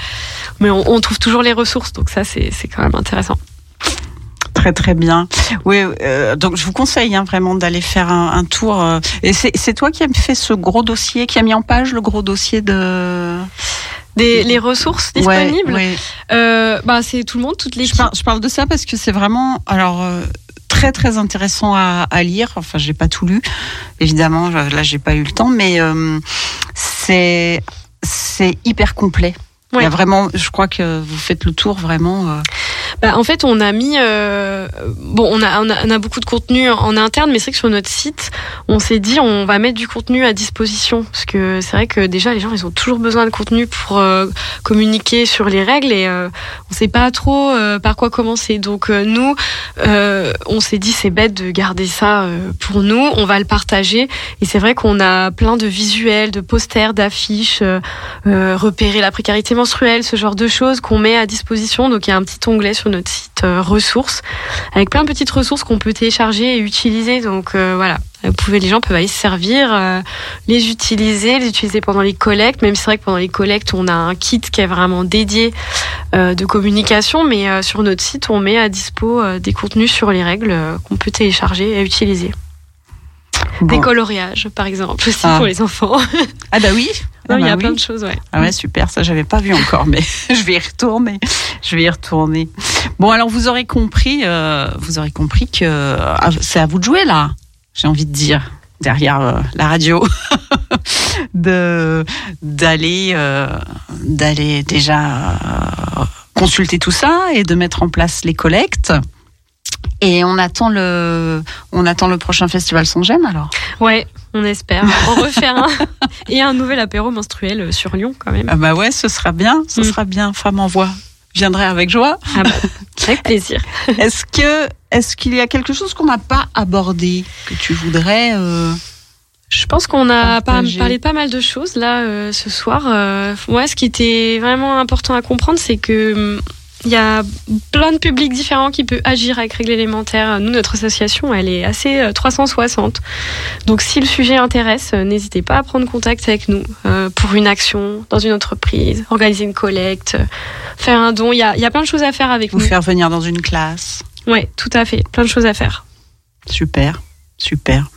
mais on, on trouve toujours les ressources, donc ça c'est quand même intéressant. Très très bien. Oui, euh, donc je vous conseille hein, vraiment d'aller faire un, un tour. euh, et c'est toi qui as fait ce gros dossier, qui a mis en page le gros dossier de. Des les ressources Ouais, disponibles. ouais. Euh, bah c'est tout le monde, toutes les. Je parle, je parle de ça parce que c'est vraiment alors très très intéressant à, à lire. Enfin, j'ai pas tout lu, évidemment. je- Là, j'ai pas eu le temps, mais euh, c'est c'est hyper complet. Il y a vraiment, je crois que vous faites le tour vraiment. euh, Bah, en fait, on a mis euh, bon, on a, on a on a beaucoup de contenu en interne, mais c'est vrai que sur notre site, on s'est dit on va mettre du contenu à disposition. Parce que c'est vrai que déjà les gens ils ont toujours besoin de contenu pour euh, communiquer sur les règles et on sait pas trop par quoi commencer. Donc nous, on s'est dit c'est bête de garder ça pour nous, on va le partager. Et c'est vrai qu'on a plein de visuels, de posters, d'affiches, repérer la précarité ce genre de choses qu'on met à disposition. Donc il y a un petit onglet sur notre site euh, ressources avec plein de petites ressources qu'on peut télécharger et utiliser. Donc euh, voilà, vous les gens peuvent aller se servir, euh, les utiliser, les utiliser pendant les collectes. Même si c'est vrai que pendant les collectes, on a un kit qui est vraiment dédié de communication, mais sur notre site, on met à dispo des contenus sur les règles qu'on peut télécharger et utiliser. Des coloriages, par exemple, aussi Ah. pour les enfants. Ah bah oui. Non, Ah il y bah a oui. plein de choses, ouais. Ah ouais, super, ça j'avais pas vu encore, mais je vais y retourner. Je vais y retourner. Bon, alors vous aurez compris, euh, vous aurez compris que ah, c'est à vous de jouer là. J'ai envie de dire derrière euh, la radio, de d'aller euh, d'aller déjà euh, consulter tout ça et de mettre en place les collectes. Et on attend le, on attend le prochain festival sans gêne alors. Ouais, on espère en refaire un. Et un nouvel apéro menstruel euh, sur Lyon, quand même. Ah bah ouais, ce sera bien, ce sera bien. Femme en voix. Je viendrai avec joie. Ah bah, avec plaisir. Est-ce que, est-ce qu'il y a quelque chose qu'on n'a pas abordé que tu voudrais euh, Je pense qu'on a Partager. parlé de pas mal de choses là euh, ce soir. Euh, moi, ce qui était vraiment important à comprendre, c'est que il y a plein de publics différents qui peuvent agir avec règles élémentaires. Nous, notre association, elle est assez euh, 360. Donc, si le sujet intéresse, euh, n'hésitez pas à prendre contact avec nous euh, pour une action dans une entreprise, organiser une collecte, euh, faire un don. Il y a, il y a plein de choses à faire avec vous nous. faire venir dans une classe Ouais, tout à fait. Plein de choses à faire. Super, super.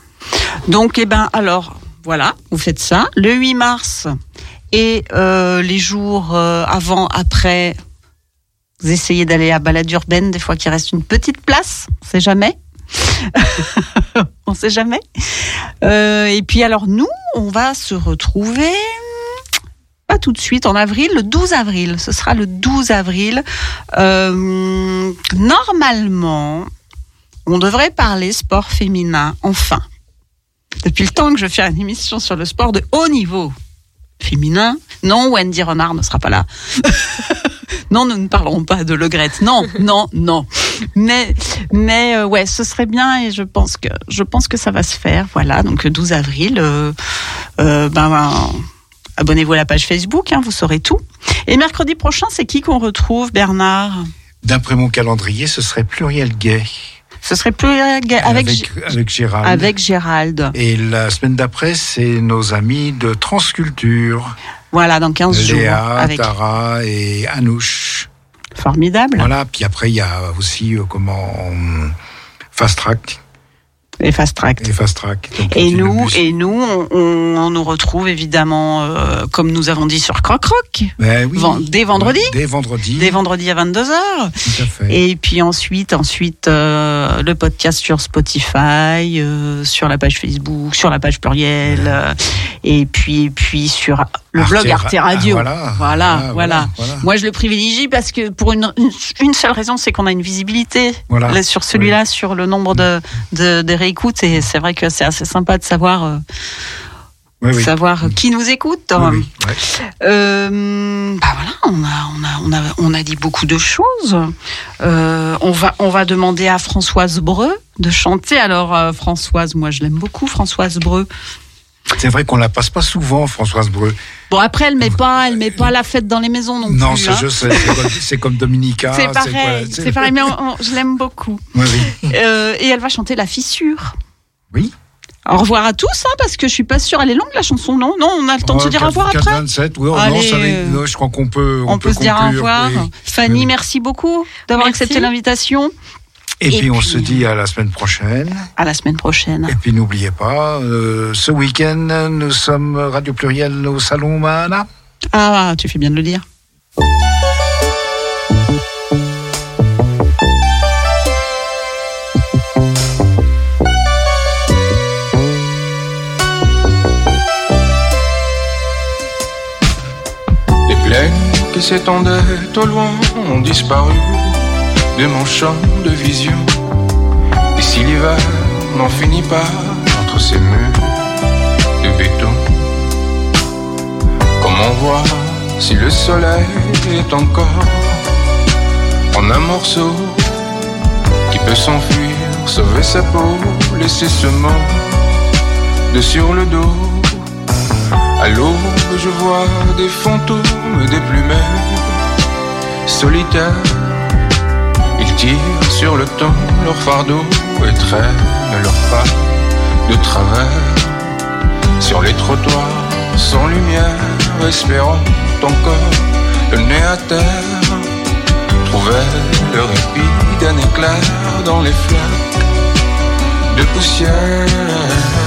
Donc, eh ben, alors, voilà, vous faites ça. Le 8 mars et euh, les jours euh, avant, après, vous essayez d'aller à balade urbaine, des fois qu'il reste une petite place, on sait jamais. on sait jamais. Euh, et puis alors nous, on va se retrouver pas tout de suite en avril, le 12 avril. Ce sera le 12 avril. Euh, normalement, On devrait parler sport féminin, enfin. Depuis le temps que je fais une émission sur le sport de haut niveau féminin, non, Wendy Renard ne sera pas là. non, nous ne parlerons pas de Le Gret. Non, non, non. Mais, mais euh, ouais, ce serait bien et je pense que je pense que ça va se faire. Voilà, donc le 12 avril. euh, euh, ben, ben, abonnez-vous à la page Facebook, hein, vous saurez tout. Et mercredi prochain, c'est qui qu'on retrouve, Bernard? D'après mon calendrier, ce serait pluriel gay. Ce serait plus avec, avec, avec Gérald. avec Gérald. Et la semaine d'après, c'est nos amis de Transculture. Voilà, dans 15 jours. Léa, Avec... Tara et Anouche. Formidable. Voilà, puis après, il y a aussi euh, comment hum, Fast Track. Et Fast Track. Et Fast Track. Donc, Et nous, et nous, on, on- on nous retrouve évidemment, euh, comme nous avons dit sur Croc Rock, Ben oui. Ven- dès vendredi. Dès vendredi. dès vendredi à 22h. Tout à fait. Et puis ensuite, ensuite euh, le podcast sur Spotify, euh, sur la page Facebook, sur la page pluriel, euh, et puis et puis sur le Arte blog Arte Radio. Ah, voilà. voilà, Ah, voilà. voilà. Moi, je le privilégie parce que pour une, seule raison, c'est qu'on a une visibilité là, sur celui-là, sur le nombre de, de, de réécoutes, et c'est vrai que c'est assez sympa de savoir. euh, Oui, oui. savoir qui nous écoute. Oui. Euh, bah voilà, on a, on, a, on, a, on a dit beaucoup de choses. Euh, on, va, on va demander à Françoise Breu de chanter. Alors, euh, Françoise, moi je l'aime beaucoup, Françoise Breu. C'est vrai qu'on la passe pas souvent, Françoise Breu. Bon, après, elle met pas, elle met pas la fête dans les maisons non, Non, plus. ça, hein. je sais. C'est comme, c'est comme Dominica. C'est pareil, c'est pareil, mais on- on- je l'aime beaucoup. Oui, oui. Euh, et elle va chanter La Fissure. Oui. Au revoir à tous, hein, parce que je suis pas sûre. Elle est longue la chanson, non? Non, on a le temps de se dire au revoir 4, après? 27, oui, oh, non, Allez, ça, euh, non, je crois qu'on peut, On, peut, se dire au revoir. oui. Fanny, Oui. merci beaucoup d'avoir accepté l'invitation. Et, Et puis, on se dit à la semaine prochaine. À la semaine prochaine. Et puis n'oubliez pas, euh, ce week-end, nous sommes Radio Pluriel au Salon Mahana. Ah, tu fais bien de le dire. Les plaines qui s'étendaient au loin ont disparu de mon champ de vision. Et si l'hiver n'en finit pas entre ces murs de béton, comment voir si le soleil est encore en un morceau qui peut s'enfuir, sauver sa peau, laisser ce monde de sur le dos? À l'aube, je vois des fantômes déplumés, solitaires. Ils tirent sur le temps leur fardeau et traînent leurs pas de travers sur les trottoirs sans lumière, espérant encore le nez à terre. Trouver le répit d'un éclair dans les flaques de poussière.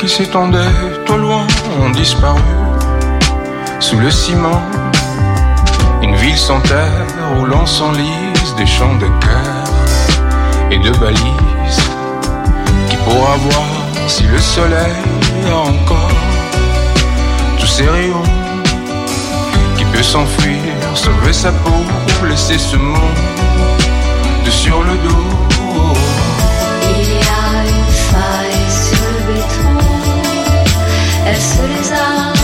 Qui s'étendaient au loin ont disparu sous le ciment. Une ville sans terre où l'on s'enlise des champs de cœur et de balises qui pourra voir si le soleil a encore tous ses rayons qui peut s'enfuir, sauver sa peau, laisser ce monde de sur le dos. city's lost.